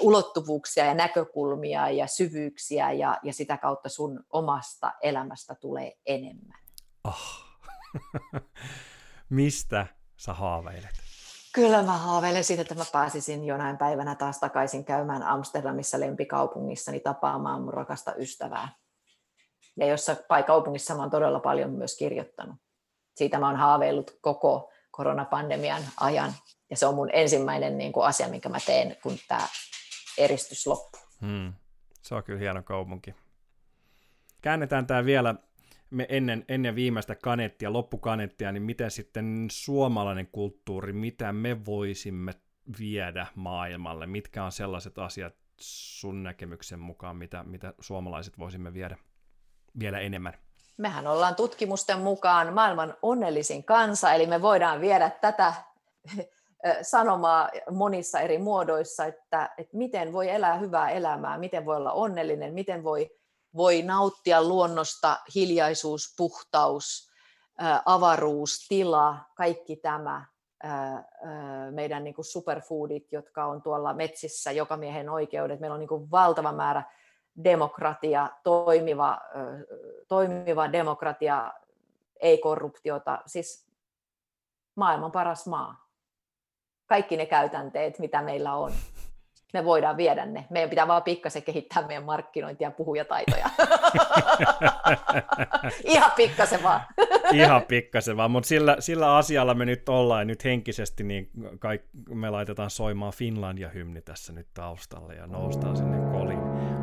ulottuvuuksia ja näkökulmia ja syvyyksiä, ja, ja sitä kautta sun omasta elämästä tulee enemmän. Oh. (laughs) Mistä sä haaveilet? Kyllä mä haaveilen siitä, että mä pääsisin jonain päivänä taas takaisin käymään Amsterdamissa lempikaupungissani tapaamaan mun rakasta ystävää. Ja jossa kaupungissa mä oon todella paljon myös kirjoittanut. Siitä mä oon haaveillut koko koronapandemian ajan. Ja se on mun ensimmäinen niin kuin asia, minkä mä teen, kun tämä eristys loppuu. Hmm. Se on kyllä hieno kaupunki. Käännetään tämä vielä me ennen, ennen viimeistä kanettia, loppukanettia, niin miten sitten suomalainen kulttuuri, mitä me voisimme viedä maailmalle? Mitkä on sellaiset asiat sun näkemyksen mukaan, mitä, mitä suomalaiset voisimme viedä vielä enemmän? Mehän ollaan tutkimusten mukaan maailman onnellisin kansa, eli me voidaan viedä tätä (laughs) sanomaa monissa eri muodoissa, että, että miten voi elää hyvää elämää, miten voi olla onnellinen, miten voi voi nauttia luonnosta, hiljaisuus, puhtaus, avaruus, tila, kaikki tämä, meidän niin kuin superfoodit, jotka on tuolla metsissä, joka miehen oikeudet. Meillä on niin kuin valtava määrä demokratia, toimiva, toimiva demokratia, ei korruptiota, siis maailman paras maa. Kaikki ne käytänteet, mitä meillä on. Me voidaan viedä ne. Meidän pitää vaan pikkasen kehittää meidän markkinointia ja puhujataitoja. (laughs) Ihan pikkasen vaan. Ihan pikkasen vaan, mutta sillä, sillä asialla me nyt ollaan nyt henkisesti, niin kaik, me laitetaan soimaan Finlandia-hymni tässä nyt taustalle ja noustaan sinne kolin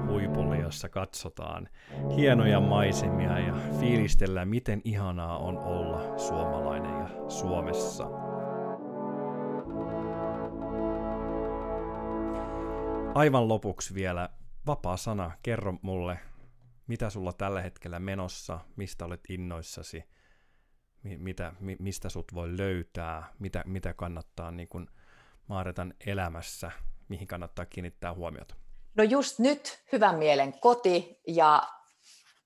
huipulle, jossa katsotaan hienoja maisemia ja fiilistellään, miten ihanaa on olla suomalainen ja Suomessa. Aivan lopuksi vielä vapaa sana. Kerro mulle, mitä sulla tällä hetkellä menossa, mistä olet innoissasi, mitä, mistä sut voi löytää, mitä, mitä kannattaa niin kun Maaretan elämässä, mihin kannattaa kiinnittää huomiota? No just nyt hyvän mielen koti ja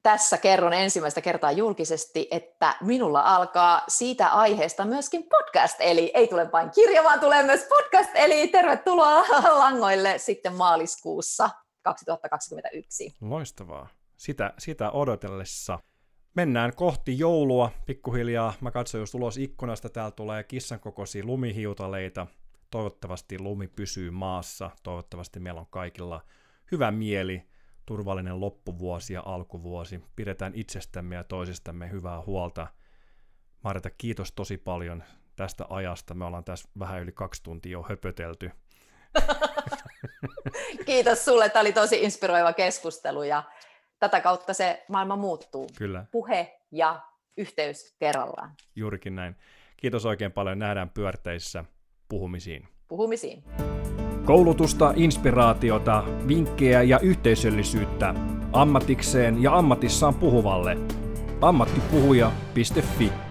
tässä kerron ensimmäistä kertaa julkisesti, että minulla alkaa siitä aiheesta myöskin podcast, eli ei tule vain kirja, vaan tulee myös podcast, eli tervetuloa (laughs) langoille sitten maaliskuussa 2021. Loistavaa. Sitä, sitä odotellessa. Mennään kohti joulua pikkuhiljaa. Mä katson just ulos ikkunasta, täällä tulee kissan kokoisia lumihiutaleita. Toivottavasti lumi pysyy maassa. Toivottavasti meillä on kaikilla hyvä mieli turvallinen loppuvuosi ja alkuvuosi. Pidetään itsestämme ja toisistamme hyvää huolta. Marita, kiitos tosi paljon tästä ajasta. Me ollaan tässä vähän yli kaksi tuntia jo höpötelty. (laughs) kiitos sulle. Tämä oli tosi inspiroiva keskustelu ja tätä kautta se maailma muuttuu. Kyllä. Puhe ja yhteys kerrallaan. Juurikin näin. Kiitos oikein paljon. Nähdään pyörteissä puhumisiin. Puhumisiin. Koulutusta, inspiraatiota, vinkkejä ja yhteisöllisyyttä ammatikseen ja ammatissaan puhuvalle. ammattipuhuja.fi